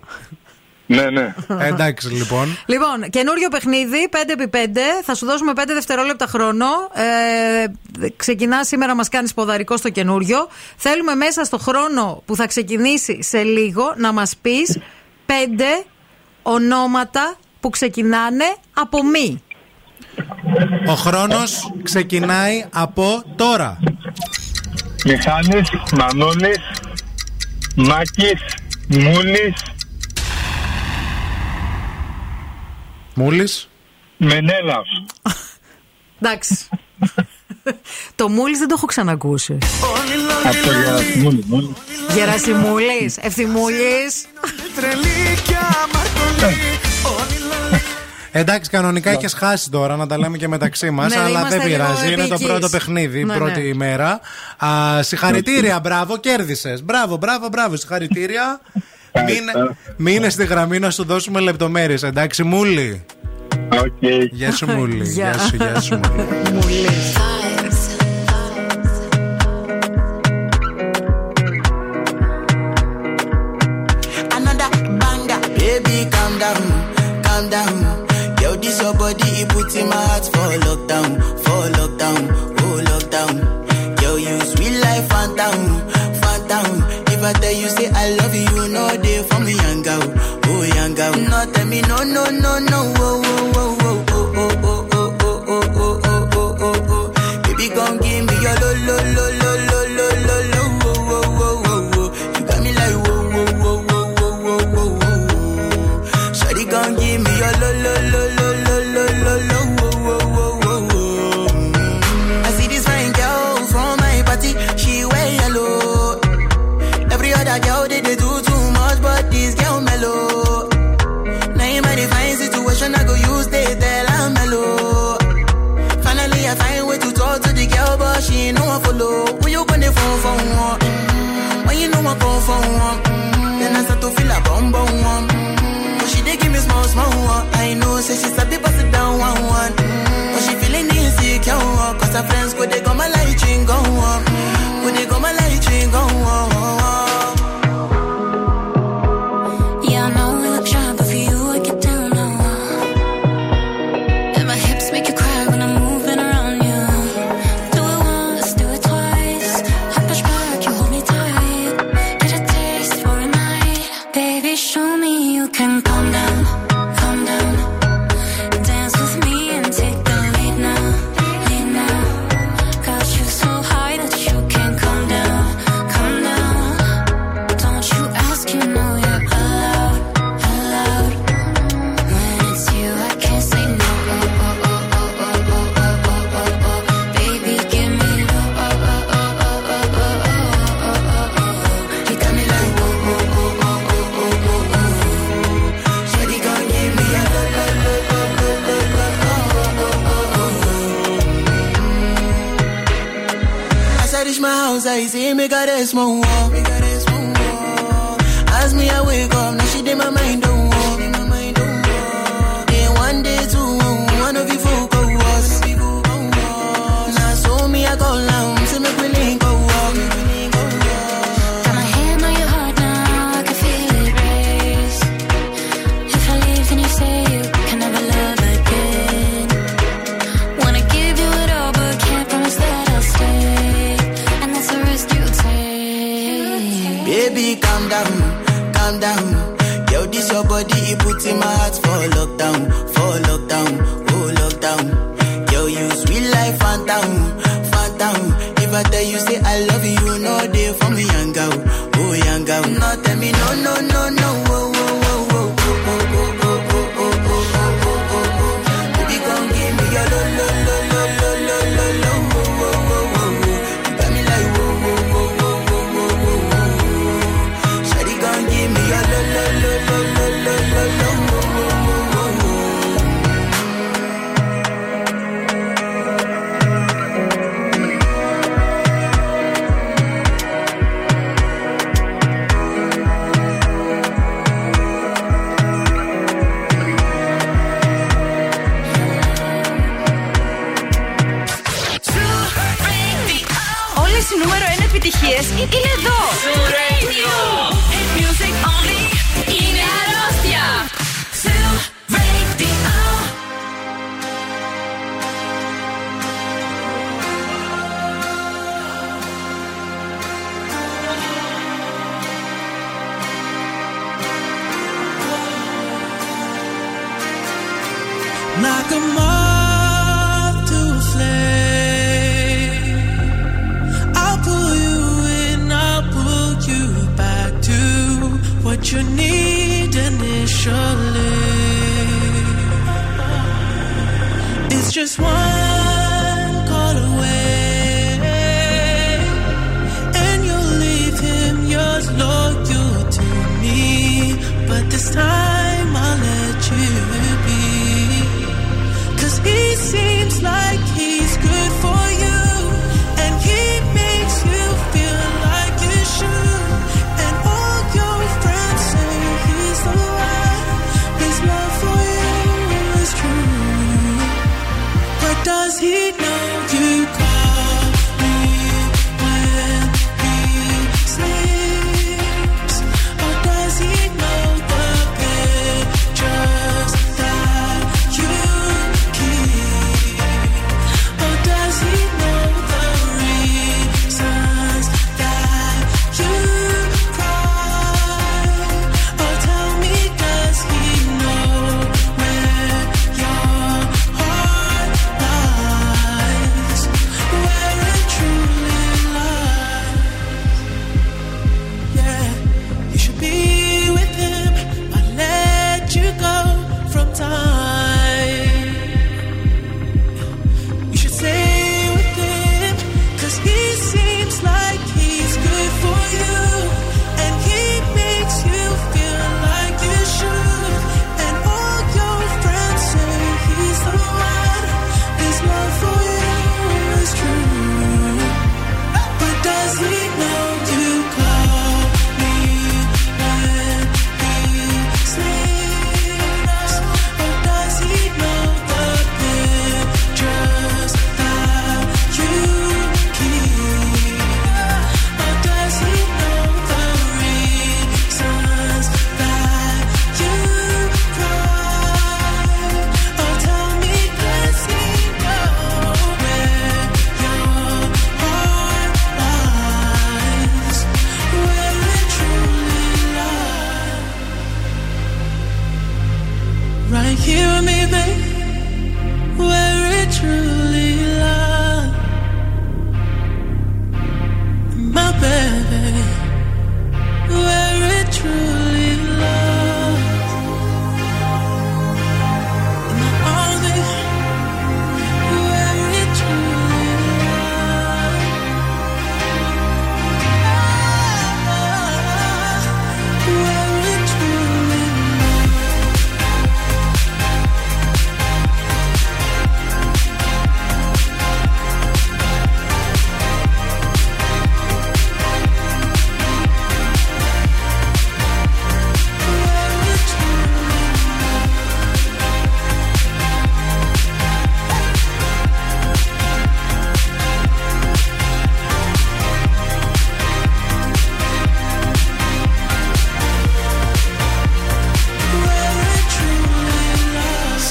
Ναι, ναι. Εντάξει, λοιπόν. Λοιπόν, καινούριο παιχνίδι, 5x5. Θα σου δώσουμε 5 δευτερόλεπτα χρόνο. Ε, ξεκινά σήμερα, μας κάνεις ποδαρικό στο καινούριο. Θέλουμε μέσα στο χρόνο που θα ξεκινήσει σε λίγο να μας πεις 5 ονόματα που ξεκινάνε από μη. Ο χρόνος ξεκινάει από τώρα. Μιχάλης, Μανώλης, Μάκης, Μούλης. Μούλης. Μενέλαος. Εντάξει. Το Μούλης δεν το έχω ξανακούσει. Αυτό Γερασιμούλης. Γερασιμούλης, Ευθυμούλης. Τρελή και. Εντάξει, κανονικά έχει χάσει τώρα να τα λέμε και μεταξύ μας, αλλά δεν πειράζει. Είναι το πρώτο παιχνίδι, η πρώτη ημέρα. Συγχαρητήρια, μπράβο, κέρδισες. Μπράβο, μπράβο, μπράβο, συγχαρητήρια. Μείνε στη γραμμή να σου δώσουμε λεπτομέρειες, εντάξει, Μούλη; Γεια σου, Μούλη. Γεια σου, Μούλη.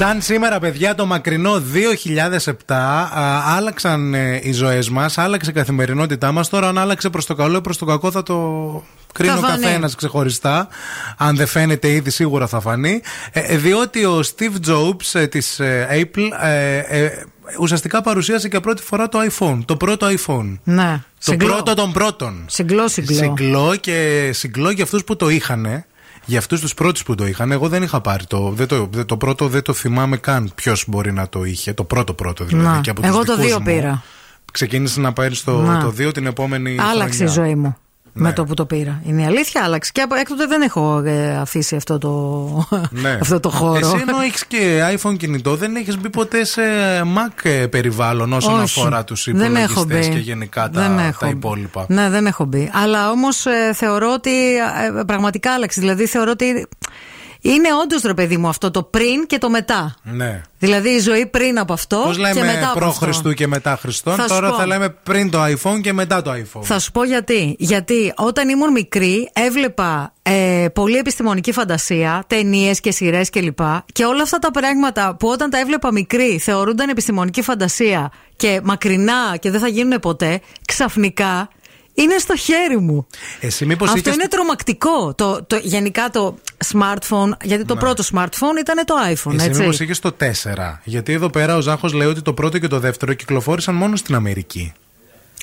Αν σήμερα, παιδιά, το μακρινό 2007 άλλαξαν ε, οι ζωές μας, άλλαξε η καθημερινότητά μας. Τώρα, αν άλλαξε προς το καλό ή προς το κακό, θα το κρίνει ο καθένας ξεχωριστά. Αν δεν φαίνεται ήδη, σίγουρα θα φανεί. Ε, ε, διότι ο Steve Jobs ε, της Apple ουσιαστικά παρουσίασε και πρώτη φορά το iPhone, το πρώτο iPhone. Ναι. Το πρώτο των πρώτων. Συγκλώ, συγκλώ. Συγκλώ και συγκλώ για αυτούς που το είχαν. Για αυτούς τους πρώτους που το είχαν, εγώ δεν είχα πάρει το. Δεν το, δεν- το πρώτο δεν το θυμάμαι καν ποιος μπορεί να το είχε. Το πρώτο πρώτο δηλαδή. Να, και από τους εγώ το δικούς δύο μου. πήρα. Ξεκίνησε να πάρει το, Να. το 2 την επόμενη. Άλλαξε η χρονιά. ζωή μου. Με το που το πήρα. Είναι η αλήθεια, άλλαξε. Και από έκτοτε δεν έχω ε, αφήσει αυτό το, Ναι. αυτό το χώρο. Εσύ ενώ έχεις και iPhone κινητό, δεν έχεις μπει ποτέ σε Mac ε, περιβάλλον όσον Όχι. αφορά τους Δεν έχω υπολογιστές μπει. και γενικά Δεν τα, έχω τα μπει. υπόλοιπα; Ναι, δεν έχω μπει. Αλλά όμως θεωρώ ότι ε, πραγματικά άλλαξε. Δηλαδή θεωρώ ότι είναι όντως ρε παιδί μου αυτό το πριν και το μετά. Ναι. Δηλαδή η ζωή πριν από αυτό Πώς και λέμε μετά από προ αυτό. Χριστού και μετά Χριστόν, Θα σου τώρα πω. θα λέμε πριν το iPhone και μετά το iPhone. Θα σου πω γιατί. Γιατί όταν ήμουν μικρή έβλεπα ε, πολύ επιστημονική φαντασία, ταινίες και σειρές κλπ. Και όλα αυτά τα πράγματα που όταν τα έβλεπα μικρή θεωρούνταν επιστημονική φαντασία και μακρινά και δεν θα γίνουν ποτέ, ξαφνικά είναι στο χέρι μου. Εσύ μήπως Αυτό είχες- είναι τρομακτικό. Το, το, γενικά το smartphone, γιατί το Ναι. πρώτο smartphone ήταν το iPhone, Εσύ έτσι. μήπως είχες το 4. Γιατί εδώ πέρα ο Ζάχος λέει ότι το πρώτο και το δεύτερο κυκλοφόρησαν μόνο στην Αμερική.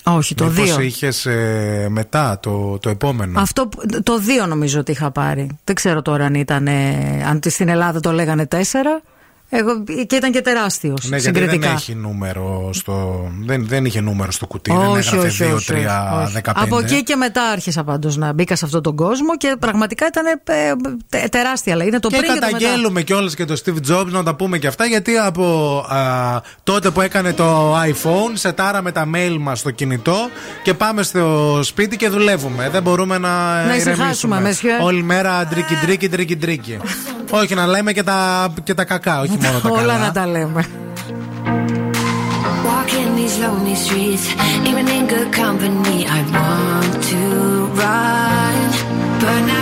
Όχι, το Μήπως 2. είχες ε, μετά το, το επόμενο; Αυτό, που- το 2 νομίζω ότι είχα πάρει. Δεν ξέρω τώρα αν ήταν. ε, αν στην Ελλάδα το λέγανε 4. Εγώ, και ήταν και τεράστιος. Ναι, γιατί συγκριτικά. δεν έχει νούμερο στο. Δεν, δεν είχε νούμερο στο κουτί. δεν όχι, έγραφε όχι, 2, όχι, 3, όχι. 15. Από εκεί και μετά άρχισα πάντως να μπήκα σε αυτόν τον κόσμο και πραγματικά ήταν ε, τε- τεράστια. Αλλά είναι το και πριν και το μετά. καταγγέλουμε κιόλας και το Steve Jobs να τα πούμε και αυτά γιατί από α, τότε που έκανε το iPhone σετάραμε τα mail μας στο κινητό και πάμε στο σπίτι και δουλεύουμε. Δεν μπορούμε να, Να ησυχάσουμε, ηρεμήσουμε. μεσιέ. Όλη μέρα ντρίκι ντρίκι ντρίκι ντρίκι. όχι να λέμε και τα, και τα κακά, όχι μόνο τα Όλα καλά. να τα λέμε. Walking these lonely streets, even in good company, I want to run. But now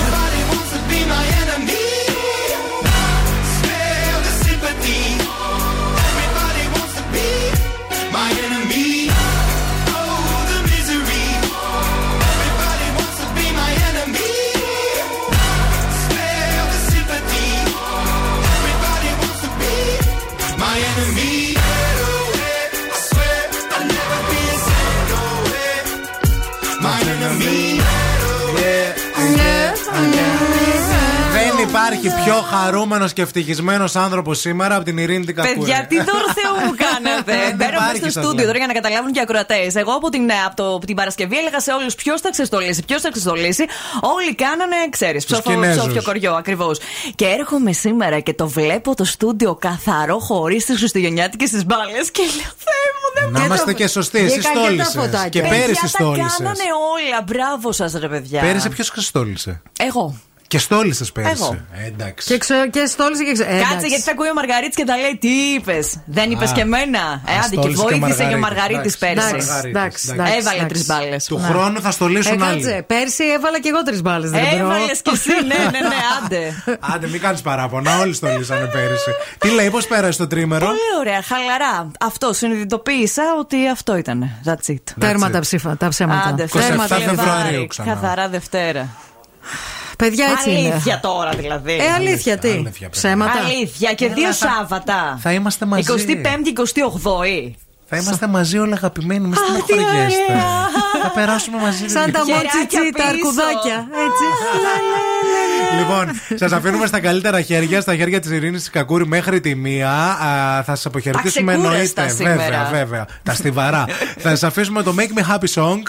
χαρούμενος και ευτυχισμένος άνθρωπος σήμερα από την Ειρήνη την Κακούρη. Παιδιά, τι δώρο Θεού μου κάνατε. Μπαίνω υπάρχει, στο σας στούντιο λέω. τώρα για να καταλάβουν και οι ακροατές. Εγώ από την, από το, από την Παρασκευή έλεγα σε όλους ποιος θα ξεστολίσει, ποιος θα ξεστολίσει. Όλοι κάνανε, ξέρεις, Κινέζους. ψόφιο κοριό ακριβώς. Και έρχομαι σήμερα και το βλέπω το στούντιο καθαρό χωρίς τι χριστουγεννιάτικε τι μπάλες και λέω Θεέ μου, δεν Να είμαστε και σωστοί. Εσύ στόλισες. Και πέρυσι Τα στόλισες. κάνανε όλα. Μπράβο σας, ρε παιδιά. Πέρυσι ποιος στόλισε. Εγώ. Και στόλισε πέρυσι. Εγώ. Ε, εντάξει. Και, ξε, και στόλισε και ξε... ε, Κάτσε εντάξει. γιατί θα ακούει ο Μαργαρίτης και τα λέει τι είπες; Δεν είπες Α. και εμένα; Ε, Α, άντε και στόλισε και βοήθησε και ο Μαργαρίτης. Μαργαρίτης Εντάξει, πέρσι. εντάξει, εντάξει, εντάξει. Έβαλε εντάξει. τρεις μπάλες. Του χρόνου θα στολίσουν Ε, άλλοι. κάτσε, πέρσι έβαλα και εγώ τρεις μπάλες. Έβαλες κι εσύ, ναι, ναι, ναι, άντε. Άντε, μην κάνεις παράπονα. Όλοι στολίσανε πέρυσι. Τι λέει, πώς πέρασε το τρίμερο; Πολύ ωραία, χαλαρά. Αυτό συνειδητοποίησα ότι αυτό ήταν. That's it. Τέρμα τα ψήφα, τα ψέματα. Άντε, 27 τέρμα τα Φεβρουαρίου Φλεβάρι. ξανά. Καθαρά Δευτέρα. Παιδιά, έτσι είναι. Αλήθεια τώρα δηλαδή. Ε, αλήθεια, τι. Ψέματα. Αλήθεια και δύο Σάββατα. Θα είμαστε μαζί. 25η, 28η. Θα είμαστε μαζί όλοι αγαπημένοι. Μην τι στεναχωριέστε. ωραία. Θα περάσουμε μαζί. Σαν τα Χεράκια μότσιτσι, τα πίσω. αρκουδάκια. Έτσι. Λοιπόν, σας αφήνουμε στα καλύτερα χέρια, στα χέρια της Ειρήνης Κακούρη μέχρι τη μία. Α, θα σας αποχαιρετήσουμε Αξεκούραστα εννοείται. σήμερα. Βέβαια, βέβαια. Τα στιβαρά. θα σας αφήσουμε το Make Me Happy Song.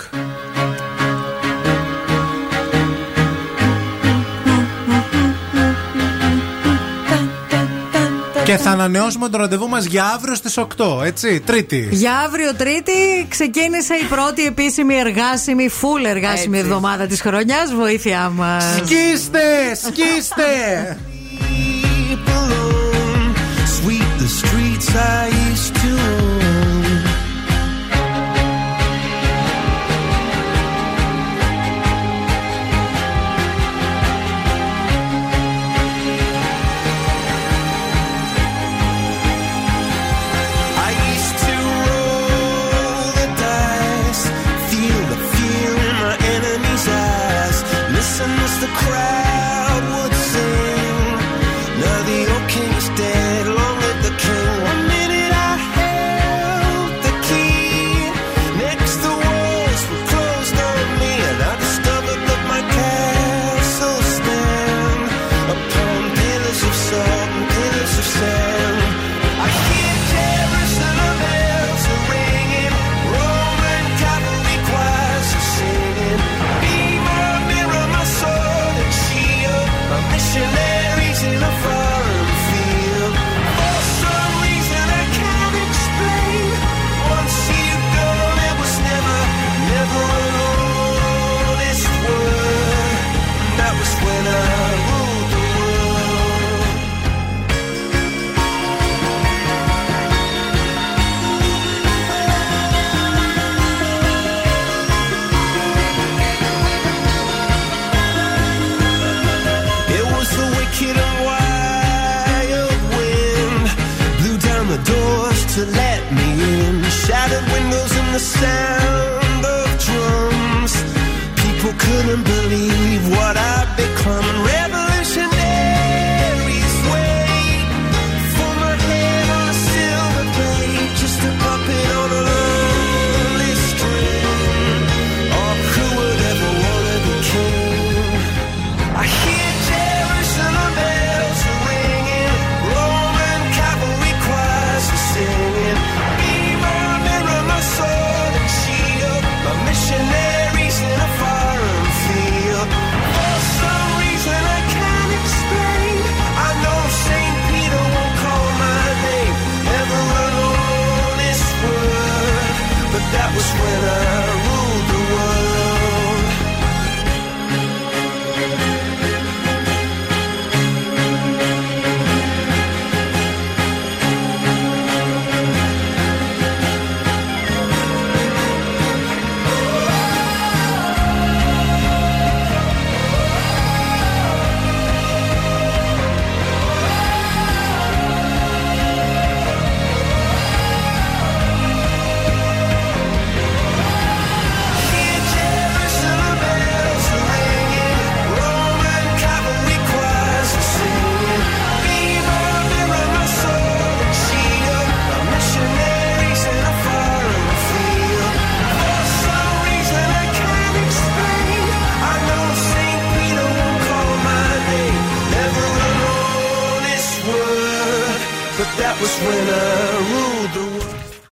Και θα ανανεώσουμε το ραντεβού μας για αύριο στις 8, έτσι, Τρίτη. Για αύριο Τρίτη ξεκίνησε η πρώτη επίσημη εργάσιμη, full εργάσιμη Έτσι. εβδομάδα της χρονιάς. Βοήθειά μας. Σκίστε! Σκίστε! Sweep the streets I used to Right. sound of drums. People couldn't believe what I'd become. Rebel was when I ruled the world.